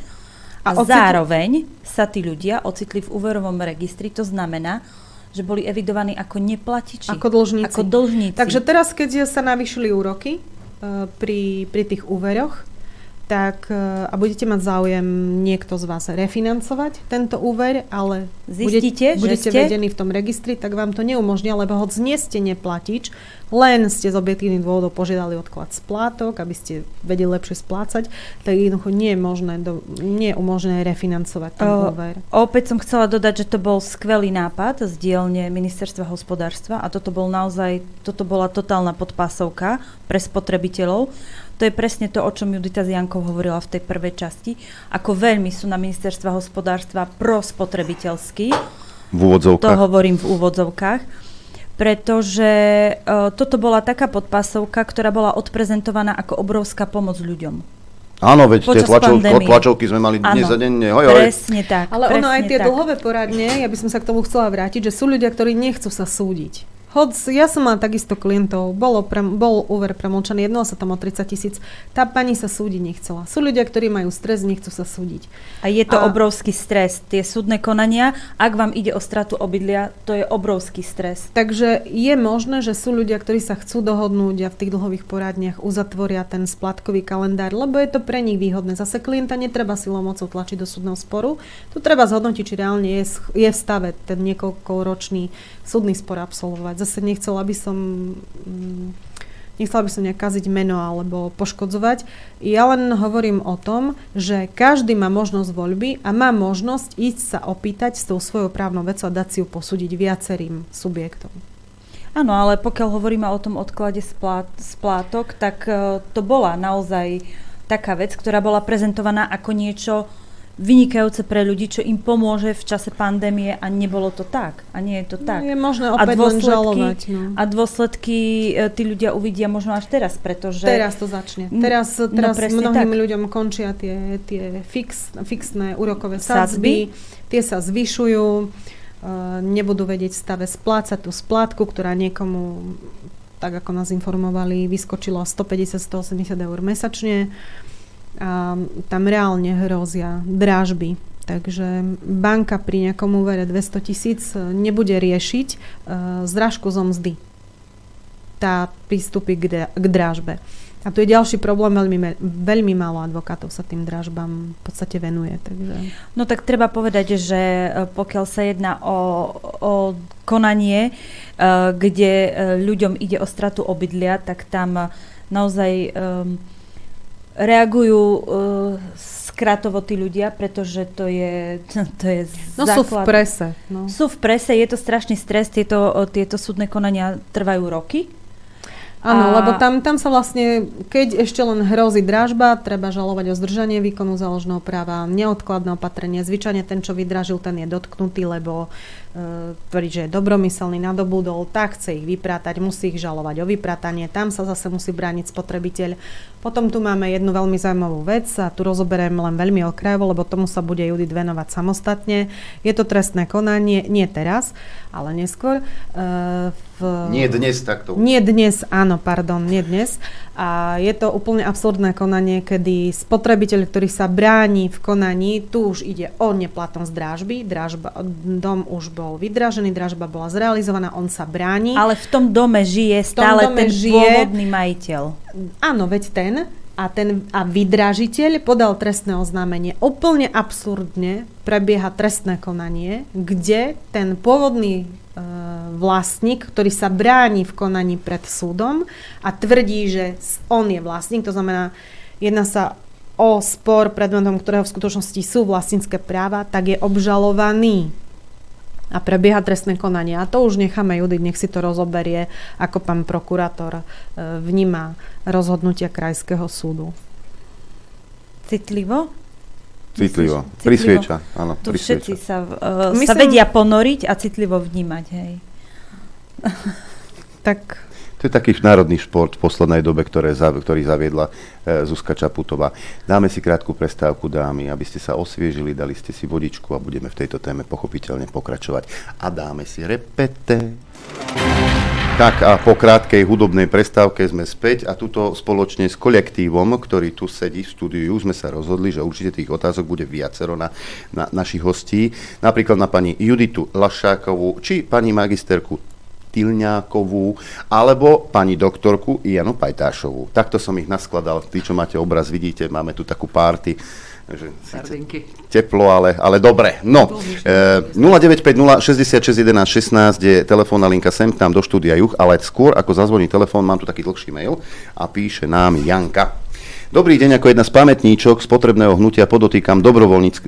S17: A,
S15: ocitli-
S17: zároveň sa tí ľudia ocitli v úverovom registri, to znamená, že boli evidovaní ako neplatiči.
S15: Ako dlžníci.
S17: Ako dlžníci.
S15: Takže teraz, keď sa navýšili úroky e, pri, pri tých úveroch, tak e, a budete mať záujem niekto z vás refinancovať tento úver, ale
S17: Zistíte,
S15: budete, budete
S17: ste?
S15: vedení v tom registri, tak vám to neumožnia, lebo hoď nie ste neplatič, len ste z objektívnych dôvodov požiadali odklad splátok, aby ste vedeli lepšie splácať, tak jednoducho nie je možné, do, nie je umožnené refinancovať ten
S17: O,
S15: úver.
S17: opäť som chcela dodať, že to bol skvelý nápad z dielne Ministerstva hospodárstva a toto bol naozaj, toto bola totálna podpásovka pre spotrebiteľov. To je presne to, o čom Judita Ziankov hovorila v tej prvej časti, ako veľmi sú na Ministerstva hospodárstva prospotrebiteľskí.
S2: V úvodzovkách.
S17: To hovorím v úvodzovkách. Pretože uh, toto bola taká podpásovka, ktorá bola odprezentovaná ako obrovská pomoc ľuďom.
S2: Áno, veď tie
S17: Počas
S2: tlačov,
S17: pandémie.
S2: tlačovky sme mali dnes a denne. Hoj, hoj.
S17: Presne tak.
S15: Ale ono
S17: presne
S15: aj tie
S17: tak.
S15: dlhové poradne, ja by som sa k tomu chcela vrátiť, že sú ľudia, ktorí nechcú sa súdiť. Hoď, ja som mala takisto klientov, bolo pre, bol úver premlčaný, jednalo sa tam o 30 tisíc, tá pani sa súdiť nechcela. Sú ľudia, ktorí majú stres, nechcú sa súdiť.
S17: A je to obrovský stres. Tie súdne konania, ak vám ide o stratu obydlia, to je obrovský stres.
S15: Takže je možné, že sú ľudia, ktorí sa chcú dohodnúť a v tých dlhových poradniach uzatvoria ten splátkový kalendár, lebo je to pre nich výhodné. Zase klienta netreba silou mocou tlačiť do súdneho sporu. Tu treba zhodnotiť, či reálne je, je v stave ten niekoľkoročný súdny spor absolvovať. Zase nechcela by som mm, nechcela by som nejak kaziť meno alebo poškodzovať. Ja len hovorím o tom, že každý má možnosť voľby a má možnosť ísť sa opýtať s tou svojou právnou vecou a dať si ju posúdiť viacerým subjektom.
S17: Áno, ale pokiaľ hovoríme o tom odklade splát, splátok, tak e, to bola naozaj taká vec, ktorá bola prezentovaná ako niečo vynikajúce pre ľudí, čo im pomôže v čase pandémie a nebolo to tak. A nie je to
S15: No,
S17: tak.
S15: je možné
S17: a
S15: opäť len žalovať, no.
S17: A dôsledky e, tí ľudia uvidia možno až teraz, pretože...
S15: Teraz to začne.
S17: Mm,
S15: Teraz,
S17: no
S15: teraz
S17: presne
S15: mnohým
S17: tak.
S15: ľuďom končia tie, tie fix, fixné úrokové
S17: Sadzby.
S15: sadzby, tie sa zvyšujú, e, nebudú vedieť stave splácať tú splátku, ktorá niekomu, tak ako nás informovali, vyskočila 150-180 eur mesačne a tam reálne hrozia drážby. Takže banka pri nejakom úvere 200 tisíc e, nebude riešiť e, zrážku zo mzdy. Tá prístupy k, dra- k drážbe. A tu je ďalší problém, veľmi, veľmi málo advokátov sa tým drážbám v podstate venuje. Takže...
S17: No tak treba povedať, že e, pokiaľ sa jedná o, o konanie, kde ľuďom ide o stratu obydlia, tak tam naozaj um, reagujú uh, skratovo tí ľudia, pretože to je, to je
S15: No sú v
S17: základ.
S15: prese, no.
S17: Sú v prese, je to strašný stres, tieto, o, tieto súdne konania trvajú roky.
S15: Áno,
S17: A-
S15: lebo tam, tam sa vlastne, keď ešte len hrozí dražba, treba žalovať o zdržanie výkonu záložného práva, neodkladné opatrenie. Zvyčajne ten, čo vydražil, ten je dotknutý, lebo e, tvrdí, že je dobromyselný, nadobudol, tak chce ich vypratať, musí ich žalovať o vypratanie, tam sa zase musí brániť spotrebiteľ. Potom tu máme jednu veľmi zaujímavú vec a tu rozoberiem len veľmi okrajovo, lebo tomu sa bude Judit venovať samostatne. Je to trestné konanie, nie teraz, ale neskôr. E, v,
S2: Nie dnes takto.
S15: nie dnes, áno, pardon, nie dnes. A je to úplne absurdné konanie, kedy spotrebiteľ, ktorý sa bráni v konaní, tu už ide o neplatnosť drážby, drážba, dom už bol vydražený, dražba bola zrealizovaná, on sa bráni.
S17: Ale v tom dome žije stále
S15: dome
S17: ten
S15: žije-
S17: pôvodný majiteľ.
S15: Áno, veď ten a ten a vydražiteľ podal trestné oznámenie. Úplne absurdne prebieha trestné konanie, kde ten pôvodný e, vlastník, ktorý sa bráni v konaní pred súdom a tvrdí, že on je vlastník, to znamená, jedná sa o spor, predmetom ktorého v skutočnosti sú vlastnícke práva, tak je obžalovaný a prebieha trestné konanie. A to už necháme Judit, nech si to rozoberie, ako pán prokurátor e, vníma rozhodnutia Krajského súdu.
S17: Citlivo?
S2: Citlivo.
S17: Citlivo.
S2: Prisvieča, áno,
S17: Tu
S2: prisvieča.
S17: všetci sa, uh, sa
S15: Myslím-
S17: vedia ponoriť a citlivo vnímať, hej.
S15: tak
S2: To je taký národný šport v poslednej dobe, ktoré, ktorý zaviedla e, Zuzka Čaputová. Dáme si krátku prestávku, dámy, aby ste sa osviežili, dali ste si vodičku a budeme v tejto téme pochopiteľne pokračovať. A dáme si repete. Tak a po krátkej hudobnej prestávke sme späť a tuto spoločne s kolektívom, ktorý tu sedí v štúdiu, sme sa rozhodli, že určite tých otázok bude viacero na, na našich hostí. Napríklad na pani Juditu Lašákovú, či pani magisterku Tylňákovú alebo pani doktorku Janu Pajtášovú. Takto som ich naskladal. Tí, čo máte obraz, vidíte, máme tu takú párty. Teplo, ale, ale dobre. No, e, 0950 66 11 16 je telefónna linka sem tam do štúdia Juch, ale skôr ako zazvoní telefón, mám tu taký dlhší mail a píše nám Janka. Dobrý deň, ako jedna z pamätníčok z potrebného hnutia podotýkam, dobrovoľníck, e,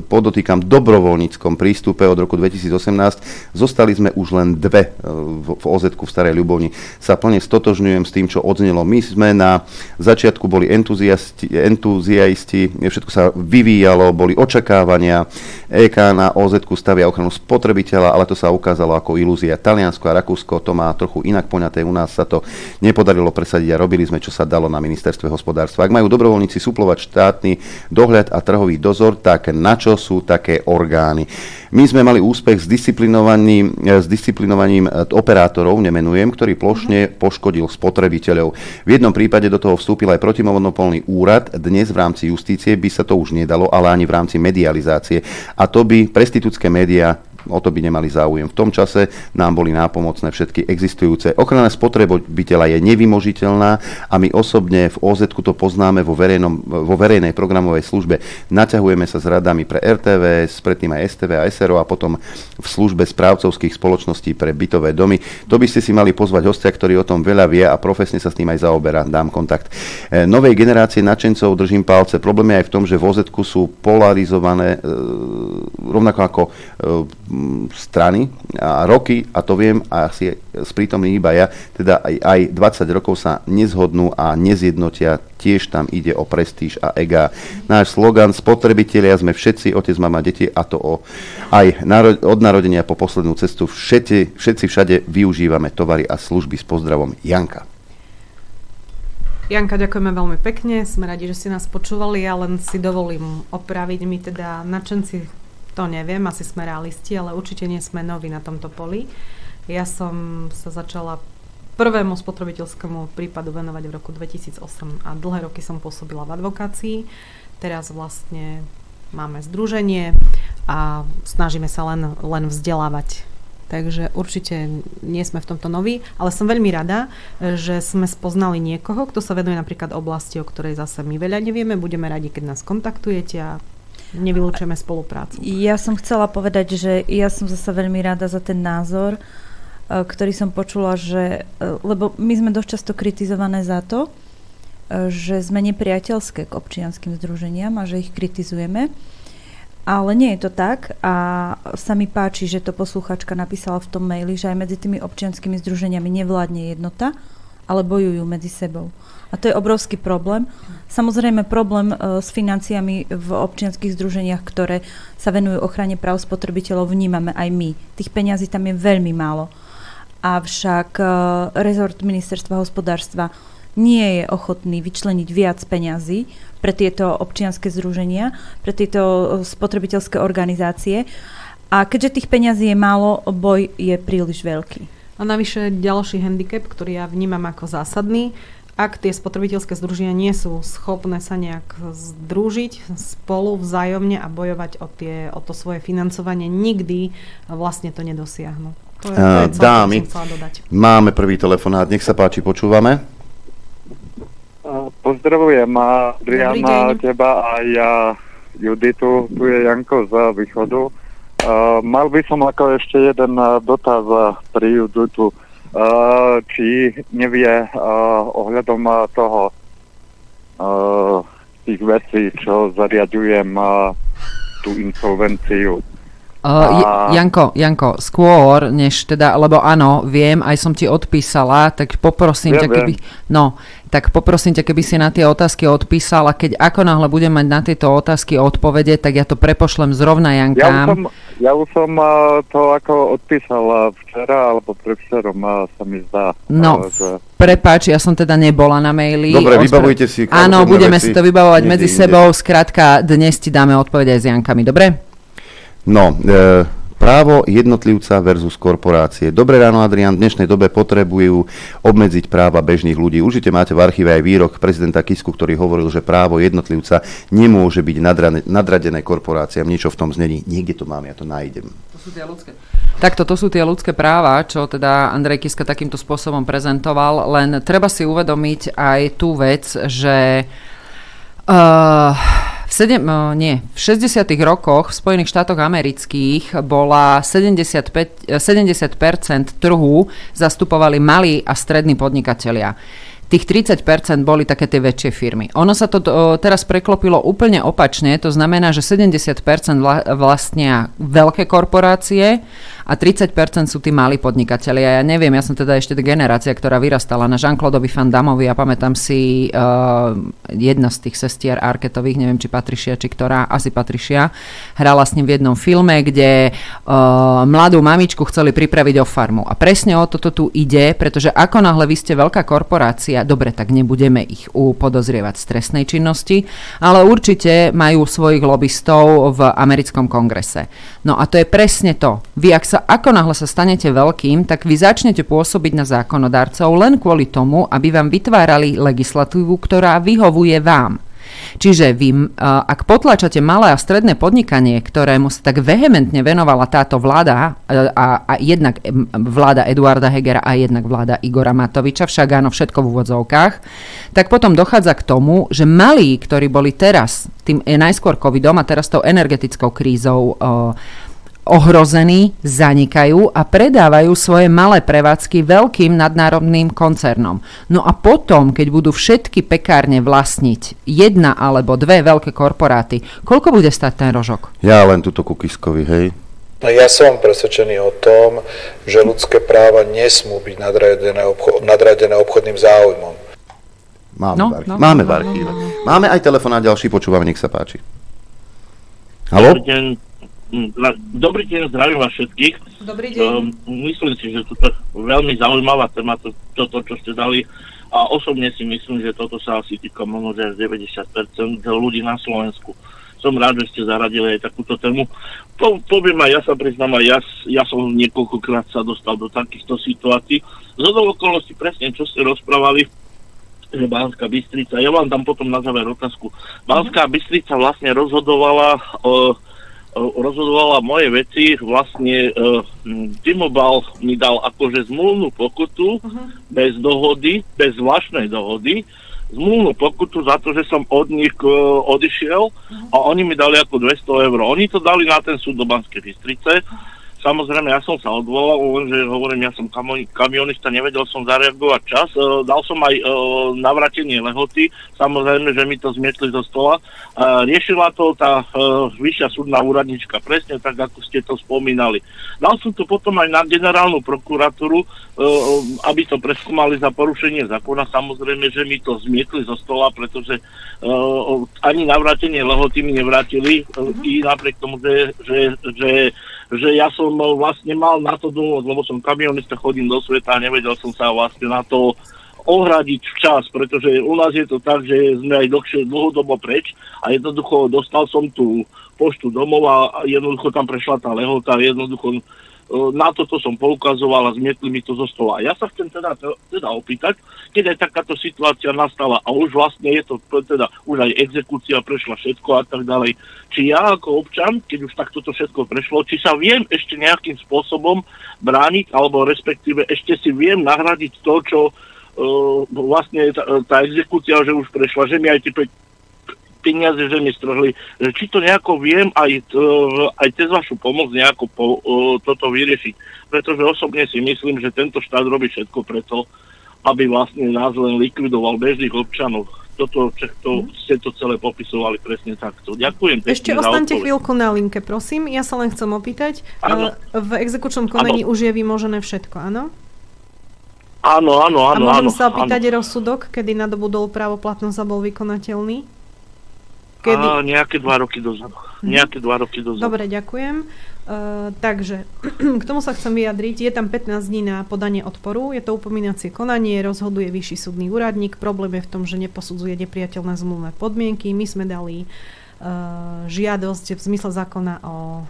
S2: podotýkam dobrovoľníckom prístupe od roku 2018. Zostali sme už len dve e, v, v oz v Starej Ľubovni. Sa plne stotožňujem s tým, čo odznelo. My sme na začiatku boli entuziasti, entuziaisti, všetko sa vyvíjalo, boli očakávania. EK na oz stavia ochranu spotrebiteľa, ale to sa ukázalo ako ilúzia. Taliansko a Rakúsko to má trochu inak poňaté. U nás sa to nepodarilo presadiť a robili sme, čo sa dalo na ministerstve hospodárstva. Ak majú dobrovoľníci suplovať štátny dohľad a trhový dozor, tak na čo sú také orgány? My sme mali úspech s disciplinovaním, s disciplinovaním operátorov, nemenujem, ktorý plošne poškodil spotrebiteľov. V jednom prípade do toho vstúpil aj protimonopolný úrad. Dnes v rámci justície by sa to už nedalo, ale ani v rámci medializácie. A to by prestitúcké médiá o to by nemali záujem. V tom čase nám boli nápomocné všetky existujúce. Ochrana spotrebiteľa je nevymožiteľná a my osobne v oz to poznáme vo, verejnom, vo verejnej programovej službe. Naťahujeme sa s radami pre RTVS, predtým aj STV a SRO a potom v službe správcovských spoločností pre bytové domy. To by ste si mali pozvať hostia, ktorý o tom veľa vie a profesne sa s tým aj zaoberá. Dám kontakt. E, novej generácie nadšencov držím palce. Problém je aj v tom, že v oz sú polarizované e, rovnako ako e, strany a roky, a to viem, a asi sprítomný iba ja, teda aj, aj 20 rokov sa nezhodnú a nezjednotia, tiež tam ide o prestíž a ega. Náš slogan spotrebitelia sme všetci, otec, mama, deti a to o, aj naro- od narodenia po poslednú cestu všetci, všetci všade využívame tovary a služby s pozdravom Janka.
S15: Janka, ďakujeme veľmi pekne, sme radi, že ste nás počúvali, ja len si dovolím opraviť, my teda načenci to neviem, asi sme realisti, ale určite nie sme noví na tomto poli. Ja som sa začala prvému spotrebiteľskému prípadu venovať v roku 2008 a dlhé roky som pôsobila v advokácii. Teraz vlastne máme združenie a snažíme sa len, len vzdelávať. Takže určite nie sme v tomto noví, ale som veľmi rada, že sme spoznali niekoho, kto sa venuje napríklad oblasti, o ktorej zase my veľa nevieme. Budeme radi, keď nás kontaktujete a nevylúčujeme spoluprácu.
S17: Ja som chcela povedať, že ja som zase veľmi rada za ten názor, e, ktorý som počula, že, e, lebo my sme dosť často kritizované za to, e, že sme nepriateľské k občianským združeniam a že ich kritizujeme. Ale nie je to tak a sa mi páči, že to posluchačka napísala v tom maili, že aj medzi tými občianskými združeniami nevládne jednota, ale bojujú medzi sebou. A to je obrovský problém. Samozrejme problém e, s financiami v občianských združeniach, ktoré sa venujú ochrane práv spotrebiteľov, vnímame aj my. Tých peňazí tam je veľmi málo. Avšak e, rezort ministerstva hospodárstva nie je ochotný vyčleniť viac peňazí pre tieto občianske združenia, pre tieto e, spotrebiteľské organizácie. A keďže tých peňazí je málo, boj je príliš veľký.
S15: A navyše ďalší handicap, ktorý ja vnímam ako zásadný, ak tie spotrebiteľské združenia nie sú schopné sa nejak združiť spolu vzájomne a bojovať o, tie, o to svoje financovanie, nikdy vlastne to nedosiahnu. To je, to je celé,
S2: Dámy, máme prvý telefonát, nech sa páči, počúvame.
S18: Pozdravujem Adriana, teba a ja Juditu, tu je Janko z východu. Mal by som ako ešte jeden dotaz pri Juditu. Uh, či nevie ohľadom toho tých vecí, čo zariadujem tú insolvenciu.
S14: Uh, Janko, Janko, skôr, než teda, lebo áno, viem, aj som ti odpísala, tak poprosím
S18: ja
S14: ťa, keby, no, tak poprosím ťa, keby si na tie otázky odpísal a keď ako náhle budem mať na tieto otázky odpovede, tak ja to prepošlem zrovna Jankám.
S18: Ja už som, ja už som uh, to ako odpísal uh, včera, alebo prevčerom uh, sa mi zdá.
S14: No,
S18: že...
S14: prepáč, ja som teda nebola na maili.
S2: Dobre, vybavujte si.
S14: Áno, budeme
S2: veci,
S14: si to vybavovať medzi
S2: inde.
S14: sebou, skrátka, dnes ti dáme odpovede aj s Jankami, dobre?
S2: No, e, Právo jednotlivca versus korporácie. Dobré ráno, Adrian. V dnešnej dobe potrebujú obmedziť práva bežných ľudí. Určite máte v archíve aj výrok prezidenta Kisku, ktorý hovoril, že právo jednotlivca nemôže byť nadradené korporáciám. Niečo v tom znení. Niekde to mám, ja to nájdem.
S14: To sú tie ľudské. Takto, to sú tie ľudské práva, čo teda Andrej Kiska takýmto spôsobom prezentoval, len treba si uvedomiť aj tú vec, že uh, v, sedem, uh, nie, v 60. rokoch v Spojených štátoch amerických bola 75, 70% trhu zastupovali malí a strední podnikatelia tých 30% boli také tie väčšie firmy. Ono sa to teraz preklopilo úplne opačne, to znamená, že 70% vlastnia veľké korporácie a 30% sú tí malí podnikatelia. Ja neviem, ja som teda ešte generácia, ktorá vyrastala na Jean-Claudeovi Van Damovi a pamätám si uh, jedna z tých sestier Arketových, neviem, či Patrišia, či ktorá, asi Patrišia, hrala s ním v jednom filme, kde uh, mladú mamičku chceli pripraviť o farmu. A presne o toto tu ide, pretože ako náhle vy ste veľká korporácia, dobre, tak nebudeme ich upodozrievať z trestnej činnosti, ale určite majú svojich lobbystov v americkom kongrese. No a to je presne to. Vy, ak sa ako náhle sa stanete veľkým, tak vy začnete pôsobiť na zákonodárcov len kvôli tomu, aby vám vytvárali legislatívu, ktorá vyhovuje vám. Čiže vy, ak potlačate malé a stredné podnikanie, ktorému sa tak vehementne venovala táto vláda, a, a jednak vláda Eduarda Hegera a jednak vláda Igora Matoviča, však áno, všetko v úvodzovkách, tak potom dochádza k tomu, že malí, ktorí boli teraz tým najskôr covidom a teraz tou energetickou krízou ohrození, zanikajú a predávajú svoje malé prevádzky veľkým nadnárodným koncernom. No a potom, keď budú všetky pekárne vlastniť jedna alebo dve veľké korporáty, koľko bude stať ten rožok?
S2: Ja len túto kukiskovi, hej.
S19: No ja som presvedčený o tom, že ľudské práva nesmú byť nadradené, obcho- nadradené obchodným záujmom.
S2: Máme, no, v archíve. No, Máme v archíve. No, no, no. Máme aj telefonát ďalší, počúvam, nech sa páči. Haló?
S20: Dobrý deň, dobrý deň, zdravím vás všetkých.
S15: Dobrý deň. Um,
S20: myslím si, že toto je veľmi zaujímavá téma, to, toto, čo ste dali. A osobne si myslím, že toto sa asi týka možno že 90% ľudí na Slovensku. Som rád, že ste zaradili aj takúto tému. Po, poviem aj, ja sa priznám, aj ja, ja som niekoľkokrát sa dostal do takýchto situácií. Z okolností presne, čo ste rozprávali, že Banská Bystrica, ja vám dám potom na záver otázku. Banská Bystrica vlastne rozhodovala o rozhodovala moje veci, vlastne uh, Timobal mi dal akože zmluvnú pokutu uh-huh. bez dohody, bez zvláštnej dohody, zmluvnú pokutu za to, že som od nich uh, odišiel uh-huh. a oni mi dali ako 200 eur. Oni to dali na ten súd do Banskej Bystrice. Uh-huh Samozrejme, ja som sa odvolal, lenže hovorím, ja som kamionista, nevedel som zareagovať čas. E, dal som aj e, navratenie lehoty, samozrejme, že mi to zmietli zo stola. E, riešila to tá vyššia súdna úradnička, presne tak, ako ste to spomínali. Dal som to potom aj na generálnu prokuratúru, aby to preskúmali za porušenie zákona. Samozrejme, že mi to zmietli zo stola, pretože ani navratenie lehoty mi nevrátili, i napriek tomu, že, že, že že ja som eh, vlastne mal na to dôvod, lebo som kamionista, chodím do sveta a nevedel som sa vlastne na to ohradiť včas, pretože u nás je to tak, že sme aj dlhšie, dlhodobo preč a jednoducho dostal som tú poštu domov a jednoducho tam prešla tá lehota, jednoducho na toto som poukazoval a zmietli mi to zo stola. Ja sa chcem teda, teda opýtať, keď aj takáto situácia nastala a už vlastne je to, teda už aj exekúcia prešla všetko a tak ďalej. Či ja ako občan, keď už takto to všetko prešlo, či sa viem ešte nejakým spôsobom brániť, alebo respektíve ešte si viem nahradiť to, čo uh, vlastne tá, tá exekúcia, že už prešla, že mi aj tie peniaze, že mi strhli, že či to nejako viem aj, aj cez vašu pomoc nejako po, toto vyriešiť. Pretože osobne si myslím, že tento štát robí všetko preto, aby vlastne nás len likvidoval bežných občanov. Toto, to, mhm. ste to celé popisovali presne takto. Ďakujem pekne
S15: Ešte ostaňte chvíľku na linke, prosím. Ja sa len chcem opýtať. Ano. V exekučnom konaní ano. už je vymožené všetko, áno?
S20: Áno, áno, áno.
S15: A môžem
S20: áno,
S15: sa opýtať áno. rozsudok, kedy nadobudol právoplatnosť a bol vykonateľný?
S20: Kedy? A, nejaké dva roky dozadu. Mhm. Nejaké dva roky dozadu.
S15: Dobre, ďakujem. Uh, takže, k tomu sa chcem vyjadriť. Je tam 15 dní na podanie odporu, je to upomínacie konanie, rozhoduje vyšší súdny úradník. Problém je v tom, že neposudzuje nepriateľné zmluvné podmienky. My sme dali uh, žiadosť v zmysle zákona o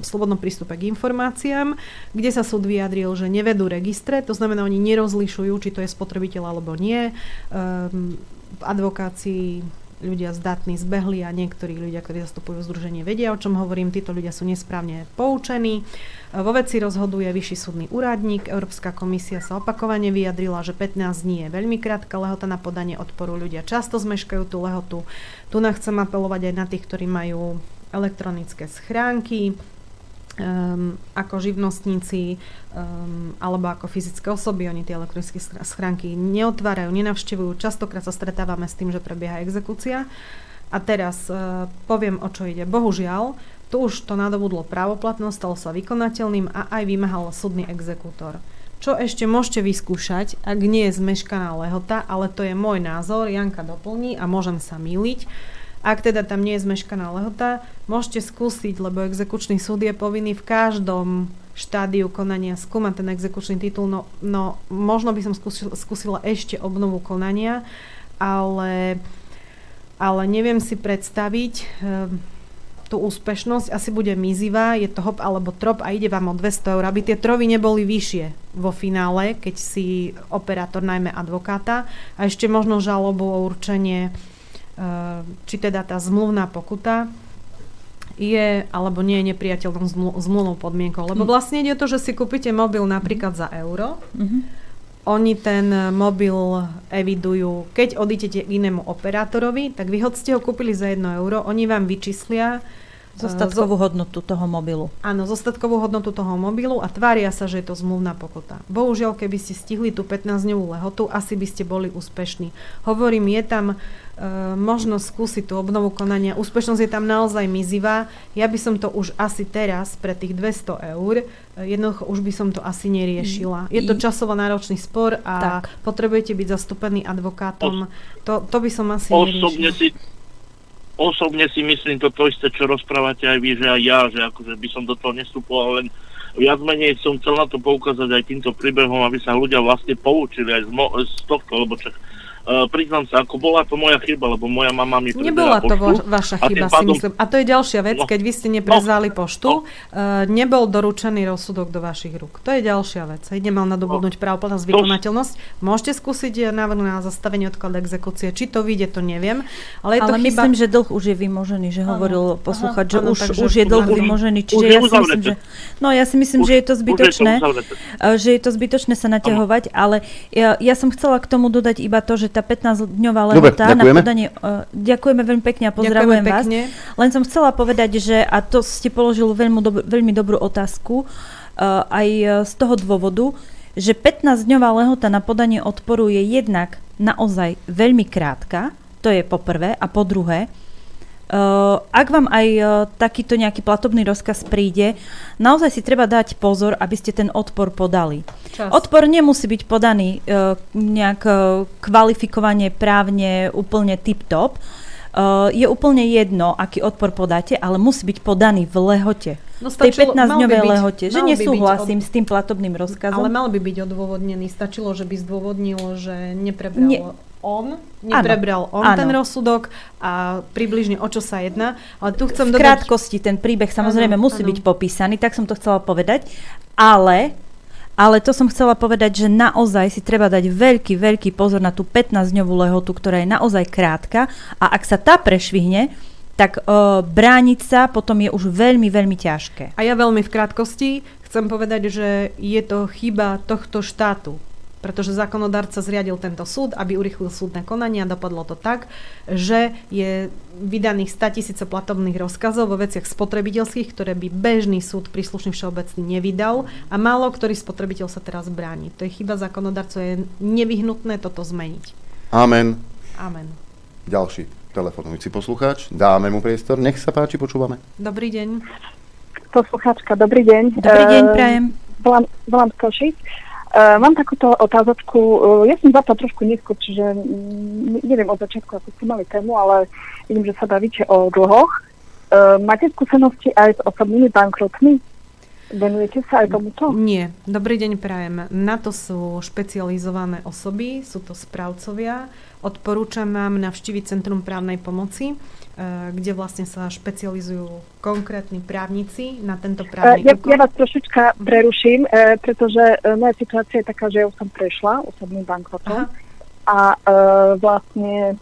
S15: slobodnom prístupe k informáciám, kde sa súd vyjadril, že nevedú registre, to znamená, oni nerozlišujú, či to je spotrebiteľ alebo nie. Um, v advokácii ľudia zdatní zbehli a niektorí ľudia, ktorí zastupujú združenie, vedia, o čom hovorím. Títo ľudia sú nesprávne poučení. Vo veci rozhoduje vyšší súdny úradník. Európska komisia sa opakovane vyjadrila, že 15 dní je veľmi krátka lehota na podanie odporu. Ľudia často zmeškajú tú lehotu. Tu chcem apelovať aj na tých, ktorí majú elektronické schránky, um, ako živnostníci um, alebo ako fyzické osoby, oni tie elektronické schránky neotvárajú, nenavštevujú. Častokrát sa stretávame s tým, že prebieha exekúcia. A teraz uh, poviem, o čo ide. Bohužiaľ, tu už to nadobudlo právoplatnosť, stalo sa vykonateľným a aj vymahal súdny exekútor. Čo ešte môžete vyskúšať, ak nie je zmeškaná lehota, ale to je môj názor, Janka doplní a môžem sa míliť. Ak teda tam nie je zmeškaná lehota, môžete skúsiť, lebo exekučný súd je povinný v každom štádiu konania skúmať ten exekučný titul. No, no možno by som skúsila, skúsila ešte obnovu konania, ale, ale neviem si predstaviť e, tú úspešnosť. Asi bude mizivá, je to hop alebo trop a ide vám o 200 eur, aby tie trovy neboli vyššie vo finále, keď si operátor najmä advokáta a ešte možno žalobu o určenie Ehm, či teda tá zmluvná pokuta je alebo nie je nepriateľnou zmluvnou podmienkou. Lebo hm. vlastne ide o to, že si kúpite mobil napríklad za euro, mm-hmm. Oni ten mobil evidujú, keď odídete k inému operátorovi, tak vy hoď ste ho kúpili za 1 euro, oni vám vyčíslia
S17: Zostatkovú hodnotu toho mobilu.
S15: Áno, zostatkovú hodnotu toho mobilu a tvária sa, že je to zmluvná pokuta. Bohužiaľ, keby ste stihli tú 15-dňovú lehotu, asi by ste boli úspešní. Hovorím, je tam možnosť skúsiť tú obnovu konania. Úspešnosť je tam naozaj mizivá. Ja by som to už asi teraz pre tých 200 eur, e, jednoducho už by som to asi neriešila. Je to časovo náročný spor a tak. potrebujete byť zastúpený advokátom. To, to by som asi
S20: Osobne
S15: neriešila.
S20: si osobne si myslím toto isté, čo rozprávate aj vy, že aj ja, že akože by som do toho nestupoval, len viac menej som chcel na to poukázať aj týmto príbehom, aby sa ľudia vlastne poučili aj z, mo- z tohto, lebo čak Uh, priznám sa, ako bola to moja chyba, lebo moja mama mi
S15: Nebola to vo, vaša chyba, pádom... si myslím. A to je ďalšia vec, no, keď vy ste neprezali no, poštu, no. Uh, nebol doručený rozsudok do vašich rúk. To je ďalšia vec. Hej, nemal nadobudnúť no. právoplatnosť, vykonateľnosť. Môžete skúsiť návrh na zastavenie odkladu exekúcie. Či to vyjde, to neviem. Ale, je
S17: ale
S15: to chyba...
S17: myslím, že dlh už je vymožený, že hovoril poslúchať, že už, už je dlh vymožený. Čiže ja si myslím, že, no ja si myslím, že je to zbytočné, že je to zbytočné sa naťahovať, ale ja, ja som chcela k tomu dodať iba to, že tá 15-dňová lehota na podanie... Uh, ďakujeme veľmi pekne a pozdravujem vás. Pekne. Len som chcela povedať, že, a to ste položili veľmi, dob- veľmi dobrú otázku, uh, aj z toho dôvodu, že 15-dňová lehota na podanie odporu je jednak naozaj veľmi krátka, to je po prvé, a po druhé, Uh, ak vám aj uh, takýto nejaký platobný rozkaz príde, naozaj si treba dať pozor, aby ste ten odpor podali. Čas. Odpor nemusí byť podaný uh, nejak kvalifikovanie právne úplne tip-top. Je úplne jedno, aký odpor podáte, ale musí byť podaný v lehote. No stačilo, tej 15-dňovej lehote. Že nesúhlasím od... s tým platobným rozkazom.
S15: Ale mal by byť odôvodnený. Stačilo, že by zdôvodnilo, že neprebral... Nie on, neprebral on ano. ten rozsudok a približne o čo sa jedná. Ale tu chcem
S17: v dodať... krátkosti ten príbeh samozrejme ano, musí ano. byť popísaný, tak som to chcela povedať, ale ale to som chcela povedať, že naozaj si treba dať veľký, veľký pozor na tú 15-dňovú lehotu, ktorá je naozaj krátka a ak sa tá prešvihne, tak uh, brániť sa potom je už veľmi, veľmi ťažké.
S15: A ja veľmi v krátkosti chcem povedať, že je to chyba tohto štátu, pretože zákonodárca zriadil tento súd, aby urychlil súdne konanie a dopadlo to tak, že je vydaných 100 tisíce platobných rozkazov vo veciach spotrebiteľských, ktoré by bežný súd príslušný všeobecný nevydal a málo ktorý spotrebiteľ sa teraz bráni. To je chyba zákonodárcu, je nevyhnutné toto zmeniť.
S2: Amen.
S15: Amen.
S2: Ďalší telefonujúci poslucháč. Dáme mu priestor. Nech sa páči, počúvame.
S15: Dobrý deň.
S21: Poslucháčka, dobrý deň.
S17: Dobrý deň, prajem.
S21: Volám, volám z Košic. Uh, mám takúto otázočku. Uh, ja som zapla trošku neskôr, čiže um, neviem od začiatku, ako ste mali tému, ale vidím, že sa bavíte o dlhoch. Uh, máte skúsenosti aj s osobnými bankrotmi? Venujete sa aj tomuto?
S15: Nie. Dobrý deň prajem. Na to sú špecializované osoby, sú to správcovia. Odporúčam vám navštíviť Centrum právnej pomoci, e, kde vlastne sa špecializujú konkrétni právnici na tento právny
S21: ja, ja vás trošička preruším, e, pretože moja situácia je taká, že ja už som prešla osobným bankrotom a vlastne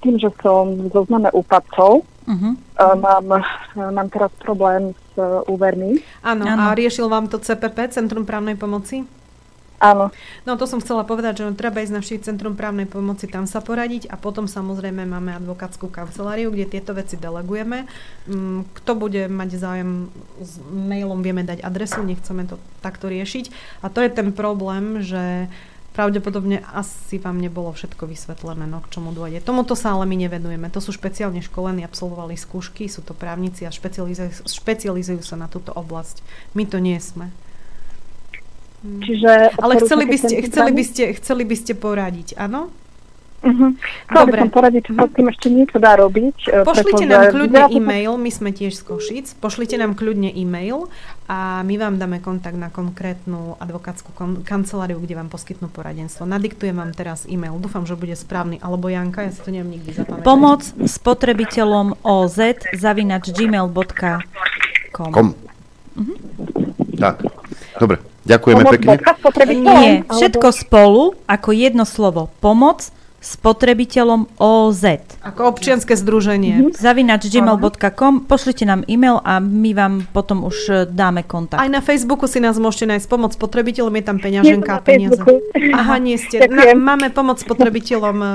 S21: tým, že som zo zname úpadcov, Uh-huh. Mám, mám teraz problém s úvermi.
S15: Áno, a riešil vám to CPP, Centrum právnej pomoci?
S21: Áno.
S15: No to som chcela povedať, že treba ísť na Centrum právnej pomoci, tam sa poradiť a potom samozrejme máme advokátsku kanceláriu, kde tieto veci delegujeme. Mm, kto bude mať záujem s mailom, vieme dať adresu, nechceme to takto riešiť. A to je ten problém, že pravdepodobne asi vám nebolo všetko vysvetlené, no k čomu dôjde. Tomuto sa ale my nevenujeme. To sú špeciálne školení, absolvovali skúšky, sú to právnici a špecializujú, špecializujú sa na túto oblasť. My to nie sme.
S21: Čiže
S15: ale chceli by, ste, chceli, by ste, chceli by ste poradiť, áno?
S21: Uh-huh. Chcela by som poradiť, čo sa s tým ešte niečo dá robiť.
S15: E, pošlite nám kľudne e-mail, my sme tiež z Košic, pošlite nám kľudne e-mail a my vám dáme kontakt na konkrétnu advokátsku kon- kanceláriu, kde vám poskytnú poradenstvo. Nadiktujem vám teraz e-mail, dúfam, že bude správny, alebo Janka, ja si to neviem nikdy zapamätať.
S17: Pomoc spotrebiteľom OZ zavinač gmail.com
S2: Kom. Uh-huh. Tak, dobre. Ďakujeme
S21: Pomoc
S2: pekne.
S17: Nie, všetko spolu ako jedno slovo. Pomoc spotrebiteľom OZ.
S15: Ako občianske združenie.
S17: Mm-hmm. Zavinač gmail.com, pošlite nám e-mail a my vám potom už e, dáme kontakt.
S15: Aj na Facebooku si nás môžete nájsť pomoc spotrebiteľom, je tam peňaženka a peniaze. Aha, nie ste. Na, máme pomoc spotrebiteľom e,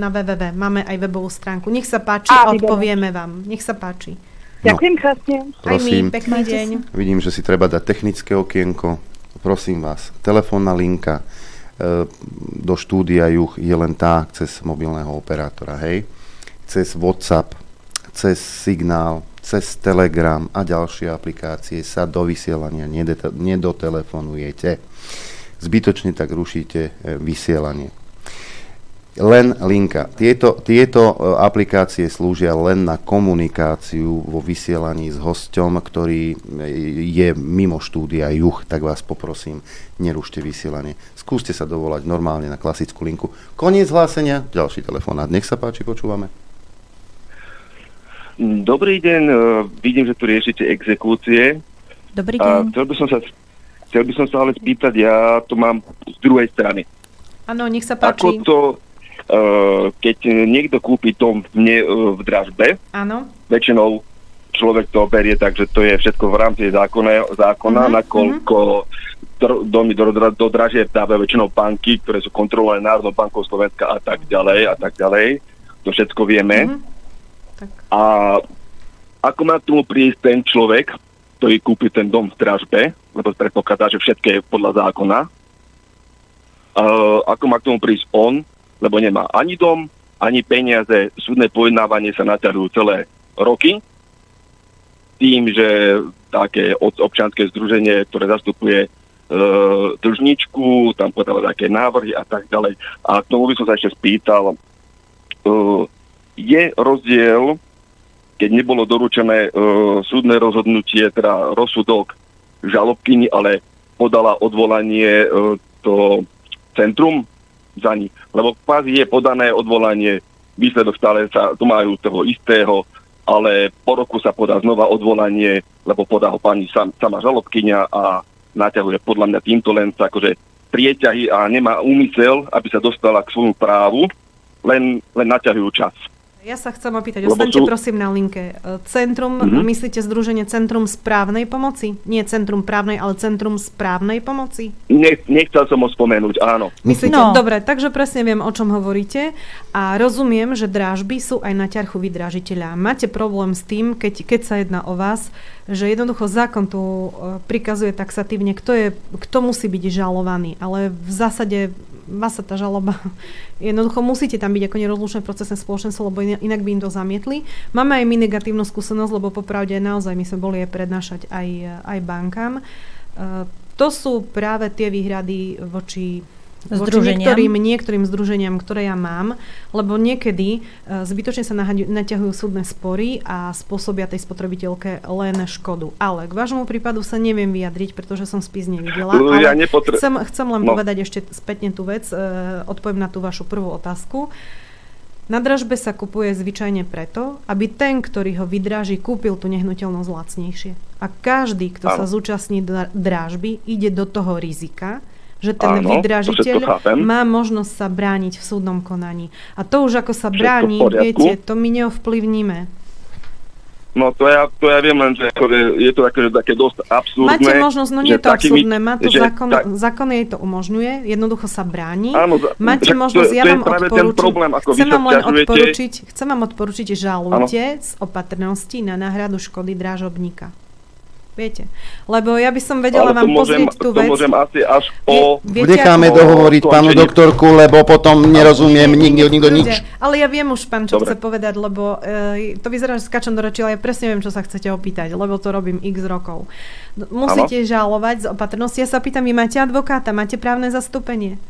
S15: na www, máme aj webovú stránku. Nech sa páči, a, odpovieme vám. Nech sa páči.
S21: Ďakujem krásne.
S15: Aj my, pekný deň.
S2: Vidím, že si treba dať technické okienko. Prosím vás, telefónna linka do štúdia Juch je len tá cez mobilného operátora, hej. Cez WhatsApp, cez Signál, cez Telegram a ďalšie aplikácie sa do vysielania nedotelefonujete. Zbytočne tak rušíte e, vysielanie len linka. Tieto, tieto e, aplikácie slúžia len na komunikáciu vo vysielaní s hosťom, ktorý e, je mimo štúdia Juch, tak vás poprosím, nerušte vysielanie. Skúste sa dovolať normálne na klasickú linku. Koniec hlásenia, ďalší telefonát. Nech sa páči, počúvame.
S22: Dobrý deň, e, vidím, že tu riešite exekúcie.
S17: Dobrý deň.
S22: A chcel by som sa, chcel by som sa ale spýtať, ja to mám z druhej strany.
S15: Áno, nech sa páči.
S22: Ako to, keď niekto kúpi dom v, v dražbe,
S15: Áno.
S22: väčšinou človek to berie tak, že to je všetko v rámci zákona, zákona uh-huh, nakoľko uh-huh. domy do, do, do dražieb dávajú väčšinou banky, ktoré sú kontrolované Národnou bankou Slovenska a tak ďalej a tak ďalej. To všetko vieme. Uh-huh. Tak. A ako má k tomu prísť ten človek, ktorý kúpi ten dom v dražbe, lebo predpokladá, že všetko je podľa zákona, uh, ako má k tomu prísť on, lebo nemá ani dom, ani peniaze, súdne pojednávanie sa naťahujú celé roky, tým, že také občianske združenie, ktoré zastupuje e, dlžničku, tam podáva také návrhy a tak ďalej. A k tomu by som sa ešte spýtal, e, je rozdiel, keď nebolo doručené e, súdne rozhodnutie, teda rozsudok žalobkyni, ale podala odvolanie e, to centrum za nich. Lebo kvázi je podané odvolanie, výsledok stále sa to majú toho istého, ale po roku sa podá znova odvolanie, lebo podá ho pani sam, sama žalobkynia a naťahuje podľa mňa týmto len akože prieťahy a nemá úmysel, aby sa dostala k svojmu právu, len, len naťahujú čas.
S15: Ja sa chcem opýtať, ostaňte sú... prosím na linke. Centrum, mm-hmm. myslíte Združenie Centrum správnej pomoci? Nie Centrum právnej, ale Centrum správnej pomoci?
S22: Ne, nechcel som ho spomenúť, áno.
S15: Myslíte, no. dobre, takže presne viem, o čom hovoríte a rozumiem, že drážby sú aj na ťarchu vydrážiteľa. Máte problém s tým, keď, keď sa jedná o vás, že jednoducho zákon tu e, prikazuje taxatívne, kto, je, kto musí byť žalovaný, ale v zásade vás sa tá žaloba, jednoducho musíte tam byť ako nerozlučné procesné spoločenstvo, lebo inak by im to zamietli. Máme aj my negatívnu skúsenosť, lebo popravde naozaj my sme boli aj prednášať aj, aj bankám. E, to sú práve tie výhrady voči
S17: Združeniam.
S15: niektorým, niektorým združeniam, ktoré ja mám, lebo niekedy uh, zbytočne sa naťahujú súdne spory a spôsobia tej spotrebiteľke len škodu. Ale k vášmu prípadu sa neviem vyjadriť, pretože som spis nevidela.
S22: No,
S15: ale
S22: ja nepotre-
S15: chcem, chcem len
S22: No.
S15: povedať ešte spätne tú vec, uh, odpoviem na tú vašu prvú otázku. Na dražbe sa kupuje zvyčajne preto, aby ten, ktorý ho vydráži, kúpil tú nehnuteľnosť lacnejšie. A každý, kto sa
S22: Áno.
S15: zúčastní dra- drážby, ide do toho rizika, že ten
S22: Áno,
S15: vydražiteľ má možnosť sa brániť v súdnom konaní. A to už ako sa
S22: Všetko
S15: bráni, viete, to my neovplyvníme.
S22: No to ja, to ja viem len, že ako je, to také, také dosť absurdné.
S15: Máte možnosť, no nie
S22: že
S15: je to
S22: takými-
S15: absurdné, má to
S22: že
S15: zákon,
S22: tak-
S15: zákon jej to umožňuje, jednoducho sa bráni.
S22: Áno,
S15: Máte
S22: však to
S15: možnosť, ja
S22: to
S15: vám odporúčam,
S22: problém, ako vy
S15: chcem vám len odporučiť, chcem vám odporučiť, žalujte z opatrnosti na náhradu škody drážobníka. Viete? Lebo ja by som vedela vám
S22: môžem,
S15: pozrieť tú vec.
S22: môžem asi až po...
S15: viete,
S2: Necháme
S15: ako-
S2: dohovoriť pánu
S22: skončení-
S2: doktorku, lebo potom nerozumiem nikto, nikto nič.
S15: Ale ja viem už, pán, čo
S2: Dobre.
S15: chce povedať, lebo e, to vyzerá, že skačem do reči, ale ja presne viem, čo sa chcete opýtať, lebo to robím x rokov. No, Musíte žalovať z opatrnosti. Ja sa pýtam, vy máte advokáta, máte právne zastúpenie?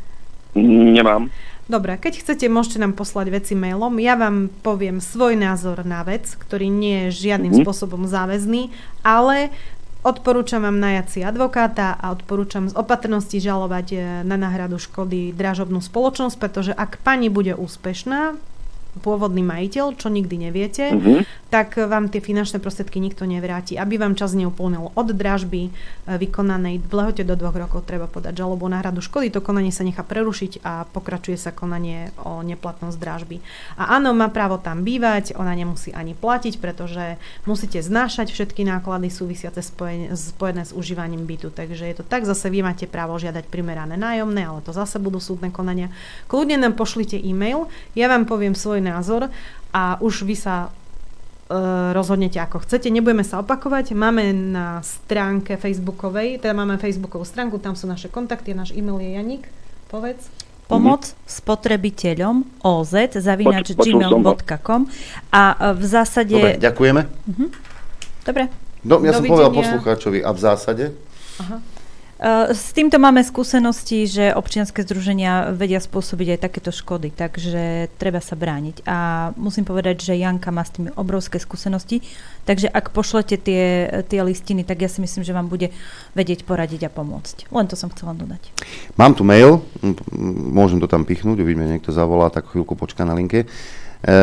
S22: Nemám.
S15: Dobre, keď chcete, môžete nám poslať veci mailom. Ja vám poviem svoj názor na vec, ktorý nie je žiadnym
S22: Mhm.
S15: spôsobom záväzný, ale odporúčam vám najať si advokáta a odporúčam z opatrnosti žalovať e, na náhradu škody dražobnú spoločnosť, pretože ak pani bude úspešná, pôvodný majiteľ, čo nikdy neviete,
S22: Mhm.
S15: tak vám tie finančné prostriedky nikto nevráti. Aby vám čas neuplnil od dražby e, vykonanej v lehote do dvoch rokov treba podať žalobu náhradu škody. To konanie sa nechá prerušiť a pokračuje sa konanie o neplatnosť dražby. A áno, má právo tam bývať, ona nemusí ani platiť, pretože musíte znášať všetky náklady súvisiace spojené, spojené s užívaním bytu. Takže je to tak, zase vy máte právo žiadať primerané nájomné, ale to zase budú súdne konania. Kľudne nám pošlite e-mail, ja vám poviem svoj názor a už vy sa e, rozhodnete ako chcete. Nebudeme sa opakovať. Máme na stránke facebookovej, teda máme facebookovú stránku, tam sú naše kontakty, náš e-mail je Janik. Povedz.
S17: Pomoc spotrebiteľom oz zavinač gmail.com a e, v zásade...
S2: Dobre, ďakujeme.
S17: Mhm. Dobre.
S2: No, ja som povedal
S17: Dovidenia.
S2: poslucháčovi a v zásade?
S17: Uh, S týmto máme skúsenosti, že občianske združenia vedia spôsobiť aj takéto škody, takže treba sa brániť. A musím povedať, že Janka má s tým obrovské skúsenosti, takže ak pošlete tie, tie listiny, tak ja si myslím, že vám bude vedieť poradiť a pomôcť. Len to som chcela dodať.
S2: Mám tu mail, môžem to tam pichnúť, uvidíme, niekto zavolá, tak chvíľku počká na linke. E,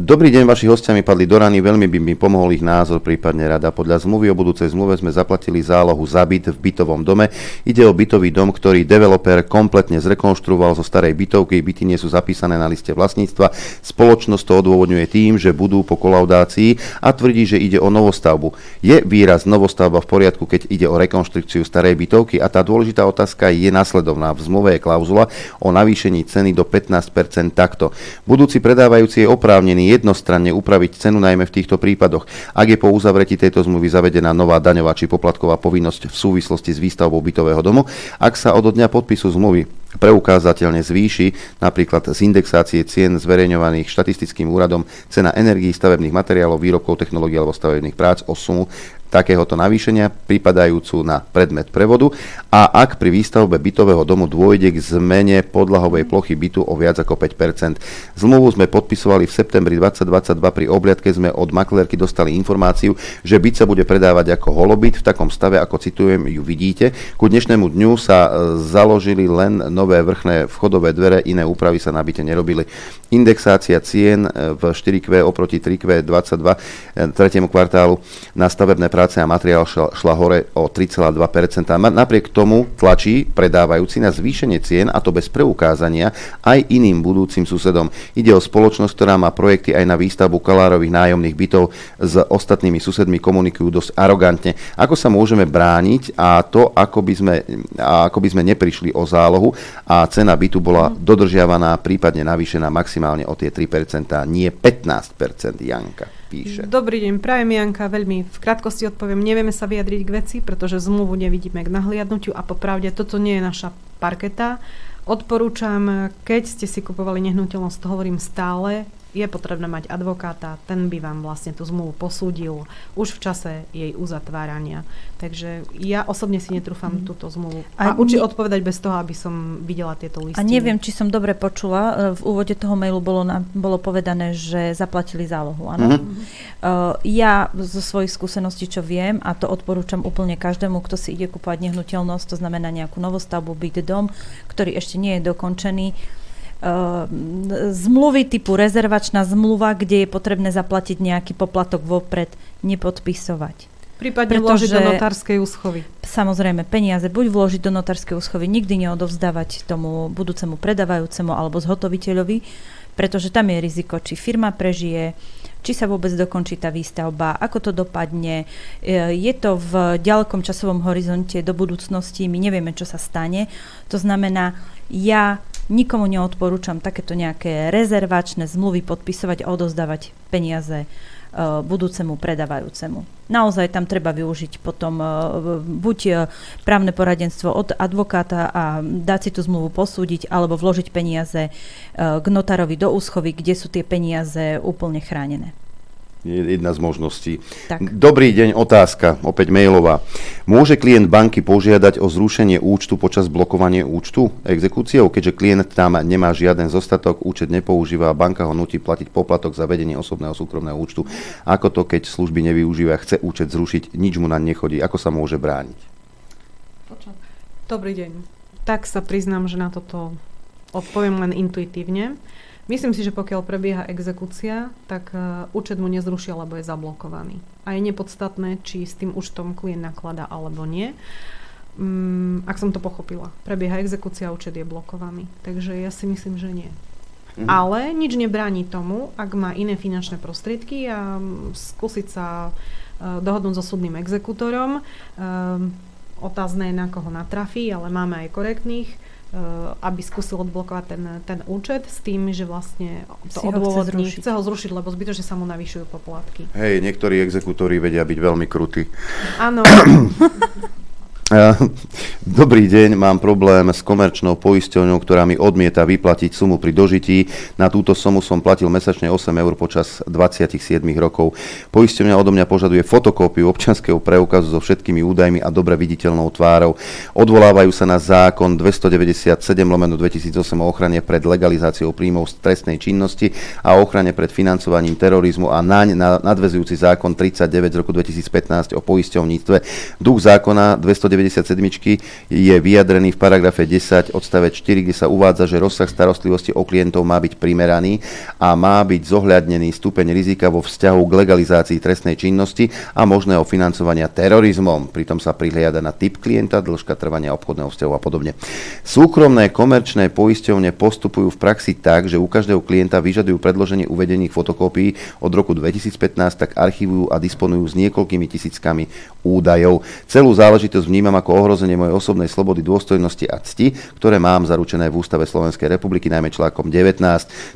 S2: dobrý deň, vaši hostia mi padli do rany, veľmi by mi pomohol ich názor, prípadne rada. Podľa zmluvy o budúcej zmluve sme zaplatili zálohu za byt v bytovom dome. Ide o bytový dom, ktorý developer kompletne zrekonštruoval zo starej bytovky, byty nie sú zapísané na liste vlastníctva. Spoločnosť to odôvodňuje tým, že budú po kolaudácii a tvrdí, že ide o novostavbu. Je výraz novostavba v poriadku, keď ide o rekonštrukciu starej bytovky a tá dôležitá otázka je nasledovná. V zmluve je klauzula o navýšení ceny do 15% takto. Budúci predávajúci je oprávnený jednostranne upraviť cenu najmä v týchto prípadoch. Ak je po uzavretí tejto zmluvy zavedená nová daňová či poplatková povinnosť v súvislosti s výstavbou bytového domu, ak sa od dňa podpisu zmluvy preukázateľne zvýši, napríklad z indexácie cien zverejňovaných štatistickým úradom cena energií, stavebných materiálov, výrobkov, technológií alebo stavebných prác o sumu takéhoto navýšenia pripadajúcu na predmet prevodu a ak pri výstavbe bytového domu dôjde k zmene podlahovej plochy bytu o viac ako 5 Zmluvu sme podpisovali v septembri 2022 pri obliadke sme od maklérky dostali informáciu, že byt sa bude predávať ako holobyt v takom stave, ako citujem, ju vidíte. Ku dnešnému dňu sa e, založili len nové vrchné vchodové dvere, iné úpravy sa na byte nerobili. Indexácia cien e, v 4Q oproti 3Q 22 e, tretiemu kvartálu na stavebné práce a materiál šla, šla hore o 3,2%. Ma- Napriek tomu tlačí predávajúci na zvýšenie cien a to bez preukázania aj iným budúcim susedom. Ide o spoločnosť, ktorá má projekty aj na výstavbu kalárových nájomných bytov s ostatnými susedmi komunikujú dosť arogantne. Ako sa môžeme brániť a to, ako by sme, ako by sme neprišli o zálohu a cena bytu bola dodržiavaná, prípadne navýšená maximálne o tie 3%, nie 15%, Janka píše.
S15: Dobrý deň, prajem Janka, veľmi v krátkosti odpoviem, nevieme sa vyjadriť k veci, pretože zmluvu nevidíme k nahliadnutiu a popravde toto nie je naša parketa. Odporúčam, keď ste si kupovali nehnuteľnosť, to hovorím stále, je potrebné mať advokáta, ten by vám vlastne tú zmluvu posúdil už v čase jej uzatvárania. Takže ja osobne si netrúfam mm. túto zmluvu. A, a určite ne... odpovedať bez toho, aby som videla tieto listiny.
S17: A neviem, či som dobre počula, v úvode toho mailu bolo, na, bolo povedané, že zaplatili zálohu, áno? Mm-hmm. Uh, ja zo svojich skúseností, čo viem, a to odporúčam úplne každému, kto si ide kúpovať nehnuteľnosť, to znamená nejakú novostavbu, byt, dom, ktorý ešte nie je dokončený, zmluvy typu rezervačná zmluva, kde je potrebné zaplatiť nejaký poplatok vopred, nepodpisovať.
S15: Prípadne Pretože, vložiť do notárskej úschovy.
S17: Samozrejme, peniaze buď vložiť do notárskej úschovy, nikdy neodovzdávať tomu budúcemu predávajúcemu alebo zhotoviteľovi, pretože tam je riziko, či firma prežije, či sa vôbec dokončí tá výstavba, ako to dopadne. E, je to v ďalekom časovom horizonte do budúcnosti, my nevieme, čo sa stane. To znamená, ja Nikomu neodporúčam takéto nejaké rezervačné zmluvy podpisovať a odozdávať peniaze uh, budúcemu predávajúcemu. Naozaj tam treba využiť potom uh, buď uh, právne poradenstvo od advokáta a dať si tú zmluvu posúdiť, alebo vložiť peniaze k notárovi do úschovy, kde sú tie peniaze úplne chránené
S2: jedna z možností. Tak. Dobrý deň, otázka, opäť mailová. Môže klient banky požiadať o zrušenie účtu počas blokovania účtu exekúciou, keďže klient tam nemá žiaden zostatok, účet nepoužíva a banka ho nutí platiť poplatok za vedenie osobného súkromného účtu. Ako to, keď služby nevyužíva, chce účet zrušiť, nič mu na nechodí, ako sa môže brániť?
S15: Dobrý deň. Tak sa priznám, že na toto odpoviem len intuitívne. Myslím si, že pokiaľ prebieha exekúcia, tak uh, účet mu nezrušia, lebo je zablokovaný. A je nepodstatné, či s tým účtom klient naklada alebo nie. Um, ak som to pochopila. Prebieha exekúcia, účet je blokovaný. Takže ja si myslím, že nie. Mhm. Ale nič nebráni tomu, ak má iné finančné prostriedky a skúsiť sa uh, dohodnúť so súdnym exekútorom. Uh, otázne je, na koho natrafí, ale máme aj korektných aby skúsil odblokovať ten, ten účet s tým, že vlastne to odôvodní, chce, chce ho zrušiť, lebo zbytočne sa mu navyšujú poplatky.
S2: Hej, niektorí exekútori vedia byť veľmi krutí.
S15: Áno.
S2: Dobrý deň, mám problém s komerčnou poisťovňou, ktorá mi odmieta vyplatiť sumu pri dožití. Na túto sumu som platil mesačne 8 eur počas 27 rokov. Poisťovňa odo mňa požaduje fotokópiu občanského preukazu so všetkými údajmi a dobre viditeľnou tvárou. Odvolávajú sa na zákon 297 lomeno 2008 o ochrane pred legalizáciou príjmov z trestnej činnosti a ochrane pred financovaním terorizmu a naň nadvezujúci zákon 39 z roku 2015 o poisťovníctve. Duch zákona 290 97 je vyjadrený v paragrafe 10 odstavec 4, kde sa uvádza, že rozsah starostlivosti o klientov má byť primeraný a má byť zohľadnený stupeň rizika vo vzťahu k legalizácii trestnej činnosti a možného financovania terorizmom. Pritom sa prihliada na typ klienta, dĺžka trvania obchodného vzťahu a podobne. Súkromné komerčné poisťovne postupujú v praxi tak, že u každého klienta vyžadujú predloženie uvedených fotokópií od roku 2015, tak archívujú a disponujú s niekoľkými tisíckami údajov. Celú záležitosť vníma vnímam ako ohrozenie mojej osobnej slobody, dôstojnosti a cti, ktoré mám zaručené v Ústave Slovenskej republiky, najmä článkom 19.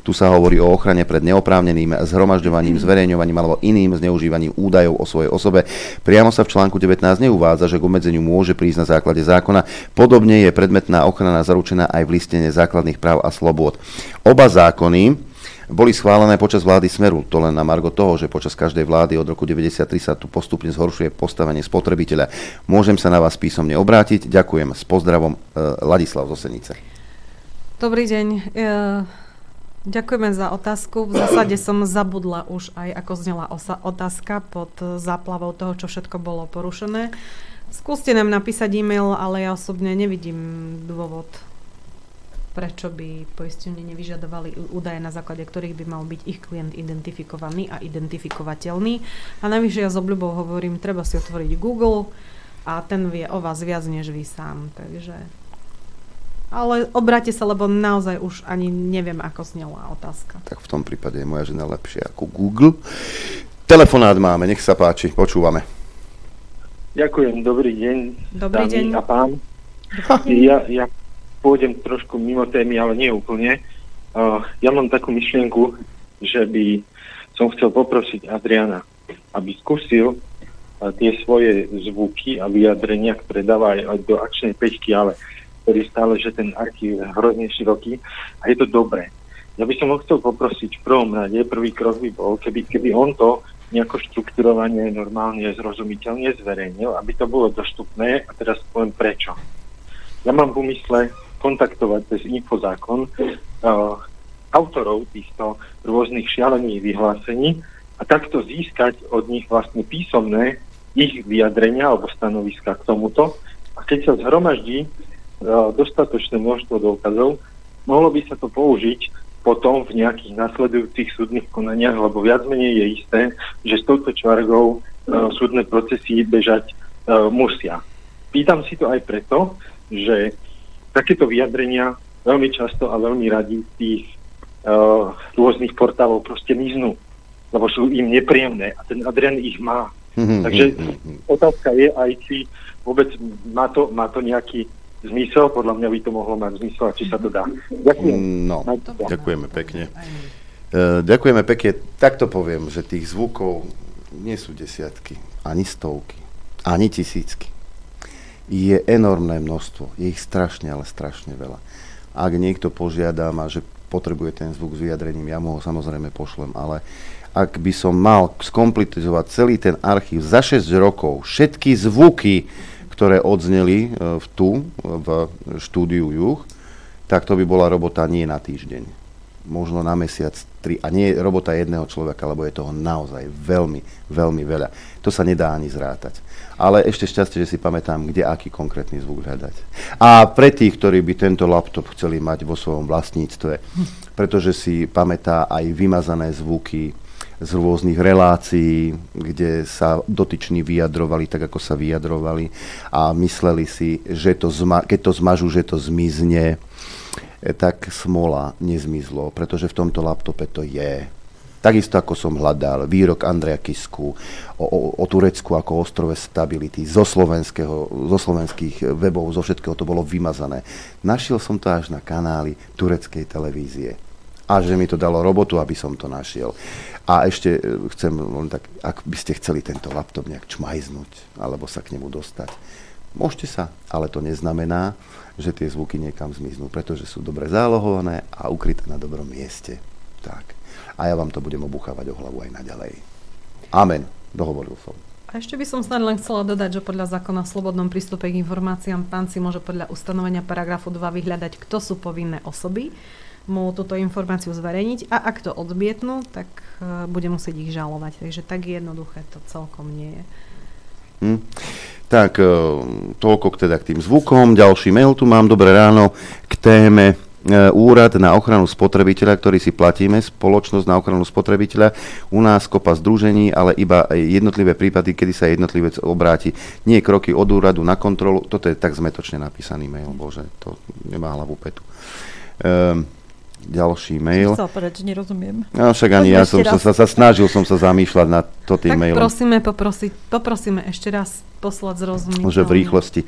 S2: Tu sa hovorí o ochrane pred neoprávneným zhromažďovaním, zverejňovaním alebo iným zneužívaním údajov o svojej osobe. Priamo sa v článku 19 neuvádza, že k obmedzeniu môže prísť na základe zákona. Podobne je predmetná ochrana zaručená aj v listene základných práv a slobôd. Oba zákony boli schválené počas vlády Smeru. To len na margo toho, že počas každej vlády od roku 1993 sa tu postupne zhoršuje postavenie spotrebiteľa. Môžem sa na vás písomne obrátiť. Ďakujem. S pozdravom e, Ladislav Zosenice.
S15: Dobrý deň. E, ďakujeme za otázku. V zásade som zabudla už aj, ako znela otázka pod záplavou toho, čo všetko bolo porušené. Skúste nám napísať e-mail, ale ja osobne nevidím dôvod prečo by poistenie nevyžadovali údaje, na základe ktorých by mal byť ich klient identifikovaný a identifikovateľný. A navyše ja s obľubou hovorím, treba si otvoriť Google a ten vie o vás viac než vy sám. Takže ale obráte sa, lebo naozaj už ani neviem, ako znela otázka.
S2: Tak v tom prípade je moja žena lepšia ako Google. Telefonát máme, nech sa páči, počúvame.
S23: Ďakujem, dobrý deň.
S15: Dobrý deň.
S23: a pán. Ja, ja pôjdem trošku mimo témy, ale nie úplne. Uh, ja mám takú myšlienku, že by som chcel poprosiť Adriana, aby skúsil uh, tie svoje zvuky a vyjadrenia, ktoré dáva aj, aj do akčnej peťky, ale ktorý stále, že ten archív je hrozne široký a je to dobré. Ja by som ho chcel poprosiť v prvom rade, prvý krok by bol, keby, keby on to nejako štrukturovanie normálne, zrozumiteľne zverejnil, aby to bolo dostupné a teraz poviem prečo. Ja mám v úmysle kontaktovať cez infozákon uh, autorov týchto rôznych šialených vyhlásení a takto získať od nich vlastne písomné ich vyjadrenia alebo stanoviska k tomuto. A keď sa zhromaždí uh, dostatočné množstvo dôkazov, mohlo by sa to použiť potom v nejakých nasledujúcich súdnych konaniach, lebo viac menej je isté, že s touto čvargou uh, súdne procesy bežať uh, musia. Pýtam si to aj preto, že takéto vyjadrenia veľmi často a veľmi radi z tých uh, rôznych portálov proste miznú, lebo sú im nepríjemné a ten Adrian ich má. Mm-hmm. Takže otázka je aj, či vôbec má to, má to nejaký zmysel, podľa mňa by to mohlo mať zmysel a či sa to dá. Ďakujem.
S2: No, ďakujeme pekne. Uh, ďakujeme pekne. Takto poviem, že tých zvukov nie sú desiatky, ani stovky, ani tisícky. Je enormné množstvo. Je ich strašne, ale strašne veľa. Ak niekto požiada ma, že potrebuje ten zvuk s vyjadrením, ja mu ho samozrejme pošlem, ale ak by som mal skomplitizovať celý ten archív za 6 rokov, všetky zvuky, ktoré odzneli e, v tu, v štúdiu Juh, tak to by bola robota nie na týždeň. Možno na mesiac, tri. A nie robota jedného človeka, lebo je toho naozaj veľmi, veľmi veľa. To sa nedá ani zrátať. Ale ešte šťastie, že si pamätám, kde aký konkrétny zvuk hľadať. A pre tých, ktorí by tento laptop chceli mať vo svojom vlastníctve, pretože si pamätá aj vymazané zvuky, z rôznych relácií, kde sa dotyční vyjadrovali tak, ako sa vyjadrovali a mysleli si, že to zma- keď to zmažu, že to zmizne, tak smola nezmizlo, pretože v tomto laptope to je. Takisto ako som hľadal výrok Andreja Kisku o, o, o Turecku ako ostrove stability zo, slovenského, zo slovenských webov, zo všetkého to bolo vymazané. Našiel som to až na kanáli tureckej televízie. A že mi to dalo robotu, aby som to našiel. A ešte e, chcem len tak, ak by ste chceli tento laptop nejak čmajznúť alebo sa k nemu dostať, môžete sa, ale to neznamená, že tie zvuky niekam zmiznú, pretože sú dobre zálohované a ukryté na dobrom mieste. Tak. A ja vám to budem obuchávať o hlavu aj naďalej. Amen. Dohovoril som.
S15: A ešte by som snad len chcela dodať, že podľa zákona o slobodnom prístupe k informáciám pán si môže podľa ustanovenia paragrafu 2 vyhľadať, kto sú povinné osoby mu túto informáciu zverejniť a ak to odmietnú, tak uh, bude musieť ich žalovať. Takže tak jednoduché to celkom nie je.
S2: Hm. Tak, uh, toľko teda k tým zvukom. Ďalší mail tu mám. Dobré ráno k téme Úrad na ochranu spotrebiteľa, ktorý si platíme, spoločnosť na ochranu spotrebiteľa. U nás kopa združení, ale iba jednotlivé prípady, kedy sa jednotlivec obráti. Nie kroky od úradu na kontrolu. Toto je tak zmetočne napísaný mail, bože, to nemá hlavu petu. Um, ďalší mail.
S17: Chcel povedať, že nerozumiem.
S2: No, však ani ja som sa, sa, snažil som sa zamýšľať na to tým tak mailom.
S15: prosíme poprosiť, poprosíme ešte raz poslať zrozumiteľne.
S2: Že v rýchlosti.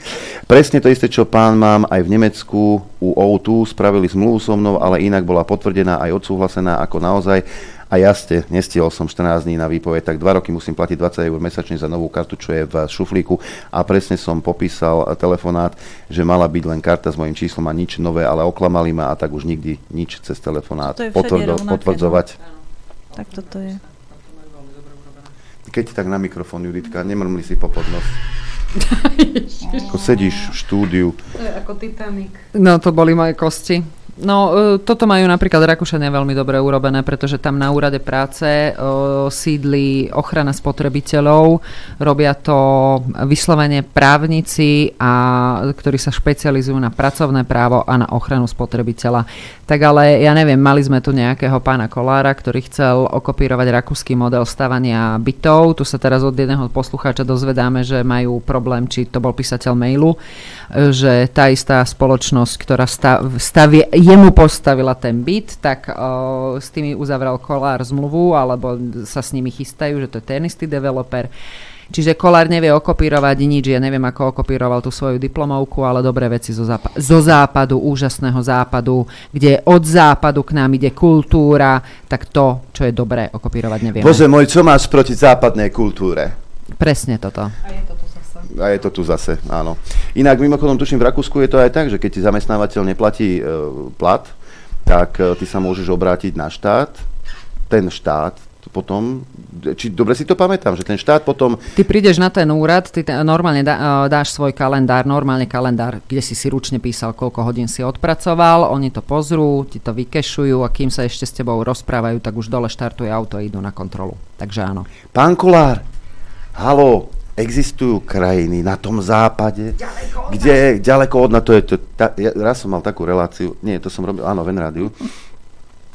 S2: Presne to isté, čo pán mám aj v Nemecku u O2, spravili zmluvu so mnou, ale inak bola potvrdená aj odsúhlasená ako naozaj a jasne, nestihol som 14 dní na výpoveď, tak 2 roky musím platiť 20 eur mesačne za novú kartu, čo je v šuflíku a presne som popísal telefonát, že mala byť len karta s mojim číslom a nič nové, ale oklamali ma a tak už nikdy nič cez telefonát potvrdo, potvrdzovať.
S17: No. Tak toto je.
S2: Keď tak na mikrofón, Juditka, nemrmli si po podnos. Ako sedíš v štúdiu.
S15: To je ako Titanic.
S14: No to boli moje kosti. No, e, toto majú napríklad Rakúšania veľmi dobre urobené, pretože tam na úrade práce e, sídli ochrana spotrebiteľov, robia to vyslovene právnici, a, ktorí sa špecializujú na pracovné právo a na ochranu spotrebiteľa. Tak ale ja neviem, mali sme tu nejakého pána Kolára, ktorý chcel okopírovať rakúsky model stavania bytov. Tu sa teraz od jedného poslucháča dozvedáme, že majú problém, či to bol písateľ mailu, e, že tá istá spoločnosť, ktorá stavie jemu postavila ten byt, tak o, s tými uzavrel Kolár zmluvu, alebo sa s nimi chystajú, že to je ten istý developer. Čiže Kolár nevie okopírovať nič, ja neviem, ako okopíroval tú svoju diplomovku, ale dobré veci zo, zápa- zo západu, úžasného západu, kde od západu k nám ide kultúra, tak to, čo je dobré okopírovať, neviem.
S2: Bože môj, čo máš proti západnej kultúre?
S14: Presne toto.
S15: A je to.
S2: A je to tu zase, áno. Inak mimochodom tuším, v Rakúsku je to aj tak, že keď ti zamestnávateľ neplatí e, plat, tak e, ty sa môžeš obrátiť na štát, ten štát potom, či dobre si to pamätám, že ten štát potom...
S14: Ty prídeš na ten úrad, ty normálne dá, e, dáš svoj kalendár, normálne kalendár, kde si si ručne písal, koľko hodín si odpracoval, oni to pozrú, ti to vykešujú a kým sa ešte s tebou rozprávajú, tak už dole štartuje auto a idú na kontrolu. Takže áno.
S2: Pán Kolár, halo, existujú krajiny na tom západe, ďaleko kde ďaleko od nás, to je, to, ta, ja, raz som mal takú reláciu, nie, to som robil, áno, ven rádiu,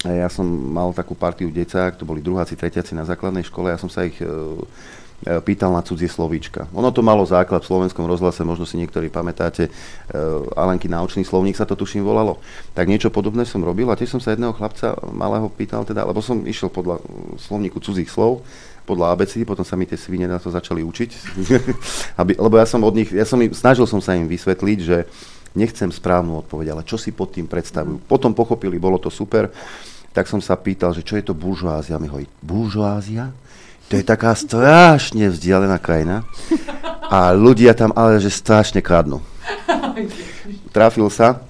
S2: ja som mal takú partiu decák, to boli druháci, tretiaci na základnej škole, ja som sa ich e, e, pýtal na cudzie slovíčka. Ono to malo základ v slovenskom rozhlase, možno si niektorí pamätáte, e, Alenky náučný slovník sa to tuším volalo. Tak niečo podobné som robil a tiež som sa jedného chlapca malého pýtal, teda, lebo som išiel podľa slovníku cudzích slov, podľa ABC, potom sa mi tie svine na to začali učiť. Aby, lebo ja som od nich, ja som im, snažil som sa im vysvetliť, že nechcem správnu odpoveď, ale čo si pod tým predstavujú. Potom pochopili, bolo to super tak som sa pýtal, že čo je to buržoázia. Mi hovorí, buržoázia? To je taká strašne vzdialená krajina a ľudia tam ale že strašne kradnú. Trafil sa.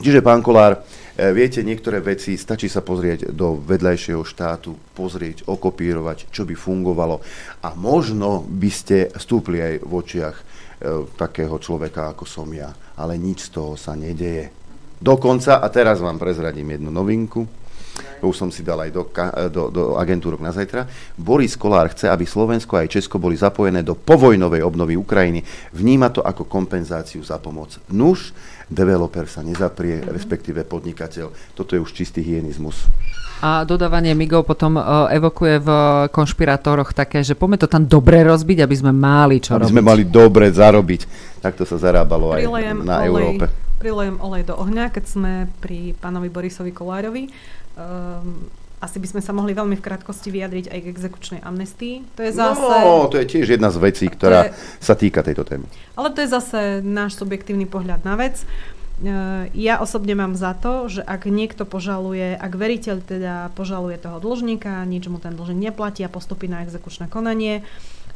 S2: Čiže, pán Kolár, viete, niektoré veci, stačí sa pozrieť do vedľajšieho štátu, pozrieť, okopírovať, čo by fungovalo a možno by ste stúpli aj v očiach e, takého človeka, ako som ja. Ale nič z toho sa nedeje. Dokonca, a teraz vám prezradím jednu novinku, už som si dal aj do, do, do agentúrok na zajtra. Boris Kolár chce, aby Slovensko aj Česko boli zapojené do povojnovej obnovy Ukrajiny. Vníma to ako kompenzáciu za pomoc. Nuž, developer sa nezaprie, respektíve podnikateľ. Toto je už čistý hyenizmus.
S14: A dodávanie migov potom uh, evokuje v konšpirátoroch také, že poďme to tam dobre rozbiť, aby sme mali čo
S2: aby
S14: robiť.
S2: sme mali dobre zarobiť. Takto sa zarábalo aj na olej, Európe.
S15: Prilejem olej do ohňa, keď sme pri pánovi Borisovi Kolárovi um, asi by sme sa mohli veľmi v krátkosti vyjadriť aj k exekučnej amnestii. To je zase...
S2: No, to je tiež jedna z vecí, ktorá je, sa týka tejto témy.
S15: Ale to je zase náš subjektívny pohľad na vec. Uh, ja osobne mám za to, že ak niekto požaluje, ak veriteľ teda požaluje toho dlžníka, nič mu ten dlžník neplatí a postupí na exekučné konanie,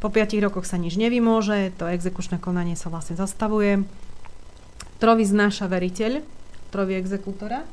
S15: po 5 rokoch sa nič nevymôže, to exekučné konanie sa vlastne zastavuje. Trovi znáša veriteľ, trovi exekútora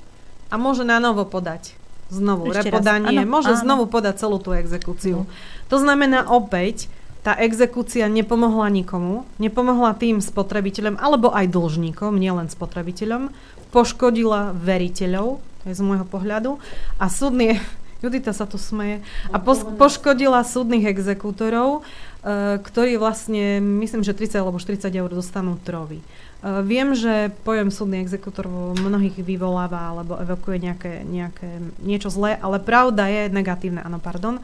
S15: a môže na novo podať znovu Ešte repodanie, áno, môže áno. znovu podať celú tú exekúciu. No. To znamená opäť, tá exekúcia nepomohla nikomu, nepomohla tým spotrebiteľom, alebo aj dlžníkom, nielen spotrebiteľom, poškodila veriteľov, to je z môjho pohľadu, a súdny, Judita sa tu smeje, a poškodila súdnych exekútorov, e, ktorí vlastne, myslím, že 30 alebo 40 eur dostanú trovy. Uh, viem, že pojem súdny exekutor mnohých vyvoláva alebo evokuje nejaké, nejaké niečo zlé, ale pravda je negatívne, áno, pardon.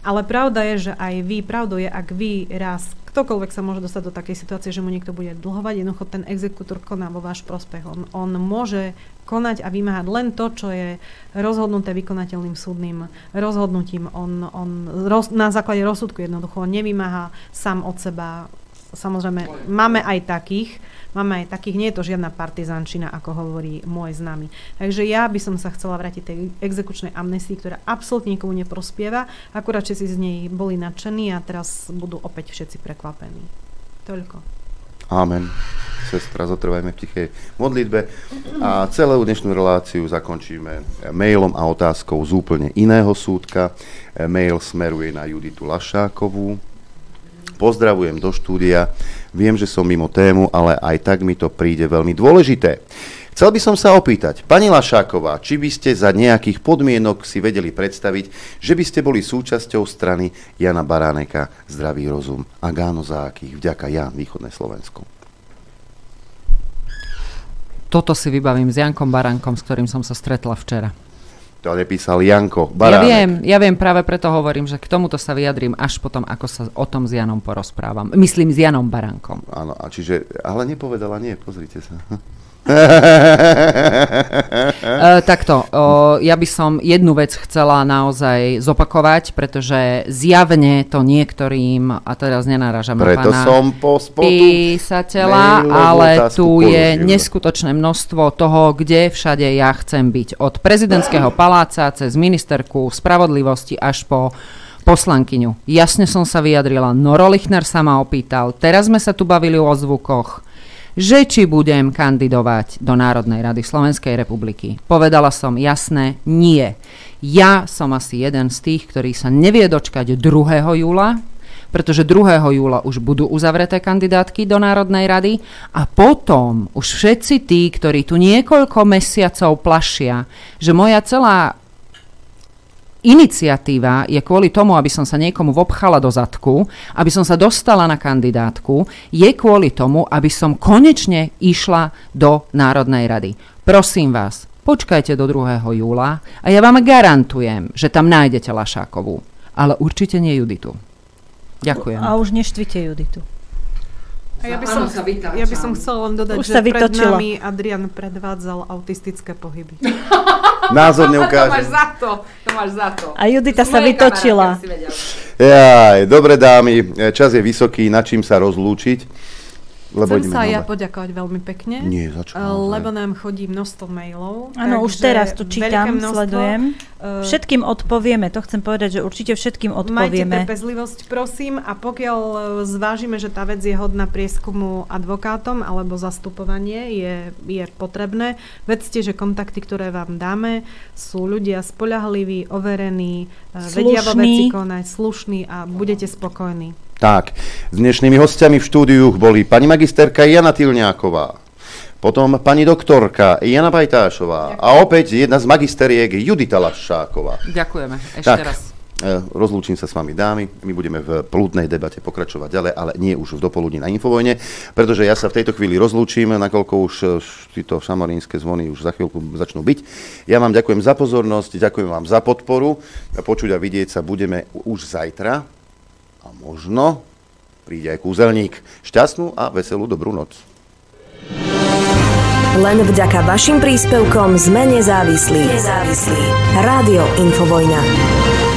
S15: Ale pravda je, že aj vy, pravdou je, ak vy raz, ktokoľvek sa môže dostať do takej situácie, že mu niekto bude dlhovať, jednoducho ten exekútor koná vo váš prospech. On, on môže konať a vymáhať len to, čo je rozhodnuté vykonateľným súdnym rozhodnutím. On, on roz, na základe rozsudku jednoducho nevymáha sám od seba. Samozrejme, máme aj takých, Máme aj takých, nie je to žiadna partizančina, ako hovorí môj známy. Takže ja by som sa chcela vrátiť tej exekučnej amnestii, ktorá absolútne nikomu neprospieva, akurát si z nej boli nadšení a teraz budú opäť všetci prekvapení. Toľko.
S2: Amen. Sestra, zotrvajme v tichej modlitbe a celú dnešnú reláciu zakončíme mailom a otázkou z úplne iného súdka. Mail smeruje na Juditu Lašákovú. Pozdravujem do štúdia. Viem, že som mimo tému, ale aj tak mi to príde veľmi dôležité. Chcel by som sa opýtať, pani Lašáková, či by ste za nejakých podmienok si vedeli predstaviť, že by ste boli súčasťou strany Jana Baráneka Zdravý rozum. A gáno za akých? Vďaka ja, Východné Slovensko.
S14: Toto si vybavím s Jankom Baránkom, s ktorým som sa stretla včera.
S2: To nepísal Janko Baránek.
S14: Ja viem, ja viem, práve preto hovorím, že k tomuto sa vyjadrím až potom, ako sa o tom s Janom porozprávam. Myslím s Janom Baránkom.
S2: Áno, a čiže, ale nepovedala nie, pozrite sa.
S14: Uh, takto, uh, ja by som jednu vec chcela naozaj zopakovať, pretože zjavne to niektorým, a teraz nenáražam na pána
S2: som po
S14: písateľa, ale tu je neskutočné množstvo toho, kde všade ja chcem byť. Od prezidentského paláca cez ministerku spravodlivosti až po poslankyňu. Jasne som sa vyjadrila. Noro Lichner sa ma opýtal. Teraz sme sa tu bavili o zvukoch že či budem kandidovať do Národnej rady Slovenskej republiky. Povedala som jasné, nie. Ja som asi jeden z tých, ktorý sa nevie dočkať 2. júla, pretože 2. júla už budú uzavreté kandidátky do Národnej rady a potom už všetci tí, ktorí tu niekoľko mesiacov plašia, že moja celá iniciatíva je kvôli tomu, aby som sa niekomu vobchala do zadku, aby som sa dostala na kandidátku, je kvôli tomu, aby som konečne išla do Národnej rady. Prosím vás, počkajte do 2. júla a ja vám garantujem, že tam nájdete Lašákovú. Ale určite nie Juditu. Ďakujem.
S17: A už neštvite Juditu.
S15: A ja by, som, ja by som chcela len dodať,
S17: Už
S15: že
S17: sa
S15: pred nami Adrian predvádzal autistické pohyby.
S2: Názor
S14: To máš
S2: neukáže.
S14: za to, to máš za to.
S17: A Judita sa vytočila.
S2: Jaj, dobre dámy, čas je vysoký, na čím sa rozlúčiť. Lebo
S15: Chcem sa ja poďakovať veľmi pekne.
S2: Nie, za čo?
S15: eh, Lebo nám chodí množstvo mailov.
S17: Áno, už teraz tu
S15: veľké
S17: čítam,
S15: množstvo.
S17: sledujem.
S15: Eh,
S17: Všetkým odpovieme, to chcem povedať, že určite všetkým
S15: Majte
S17: odpovieme.
S15: trpezlivosť, prosím, a pokiaľ e, zvážime, že tá vec je hodná prieskumu advokátom alebo zastupovanie je, je potrebné, vedzte, že kontakty, ktoré vám dáme, sú ľudia spoľahliví, overení, e, vedia vo
S17: Slušní.
S15: veci konať, slušní a budete spokojní.
S2: Tak, s dnešnými hostiami v štúdiu boli pani magisterka Jana Tilňáková, potom pani doktorka Jana Bajtášová a opäť jedna z magisteriek Judita Lašáková.
S14: Ďakujeme ešte
S2: tak,
S14: raz.
S2: e, rozlúčim sa s vami dámy, my budeme v plúdnej debate pokračovať ďalej, ale nie už v dopoludní na Infovojne, pretože ja sa v tejto chvíli rozlúčim, nakoľko už títo šamarínske zvony už za chvíľku začnú byť. Ja vám ďakujem za pozornosť, ďakujem vám za podporu. Počuť a vidieť sa budeme už zajtra a možno príde aj kúzelník. Šťastnú a veselú dobrú noc.
S24: Len vďaka vašim príspevkom sme nezávislí. Nezávislí. Rádio Infovojna.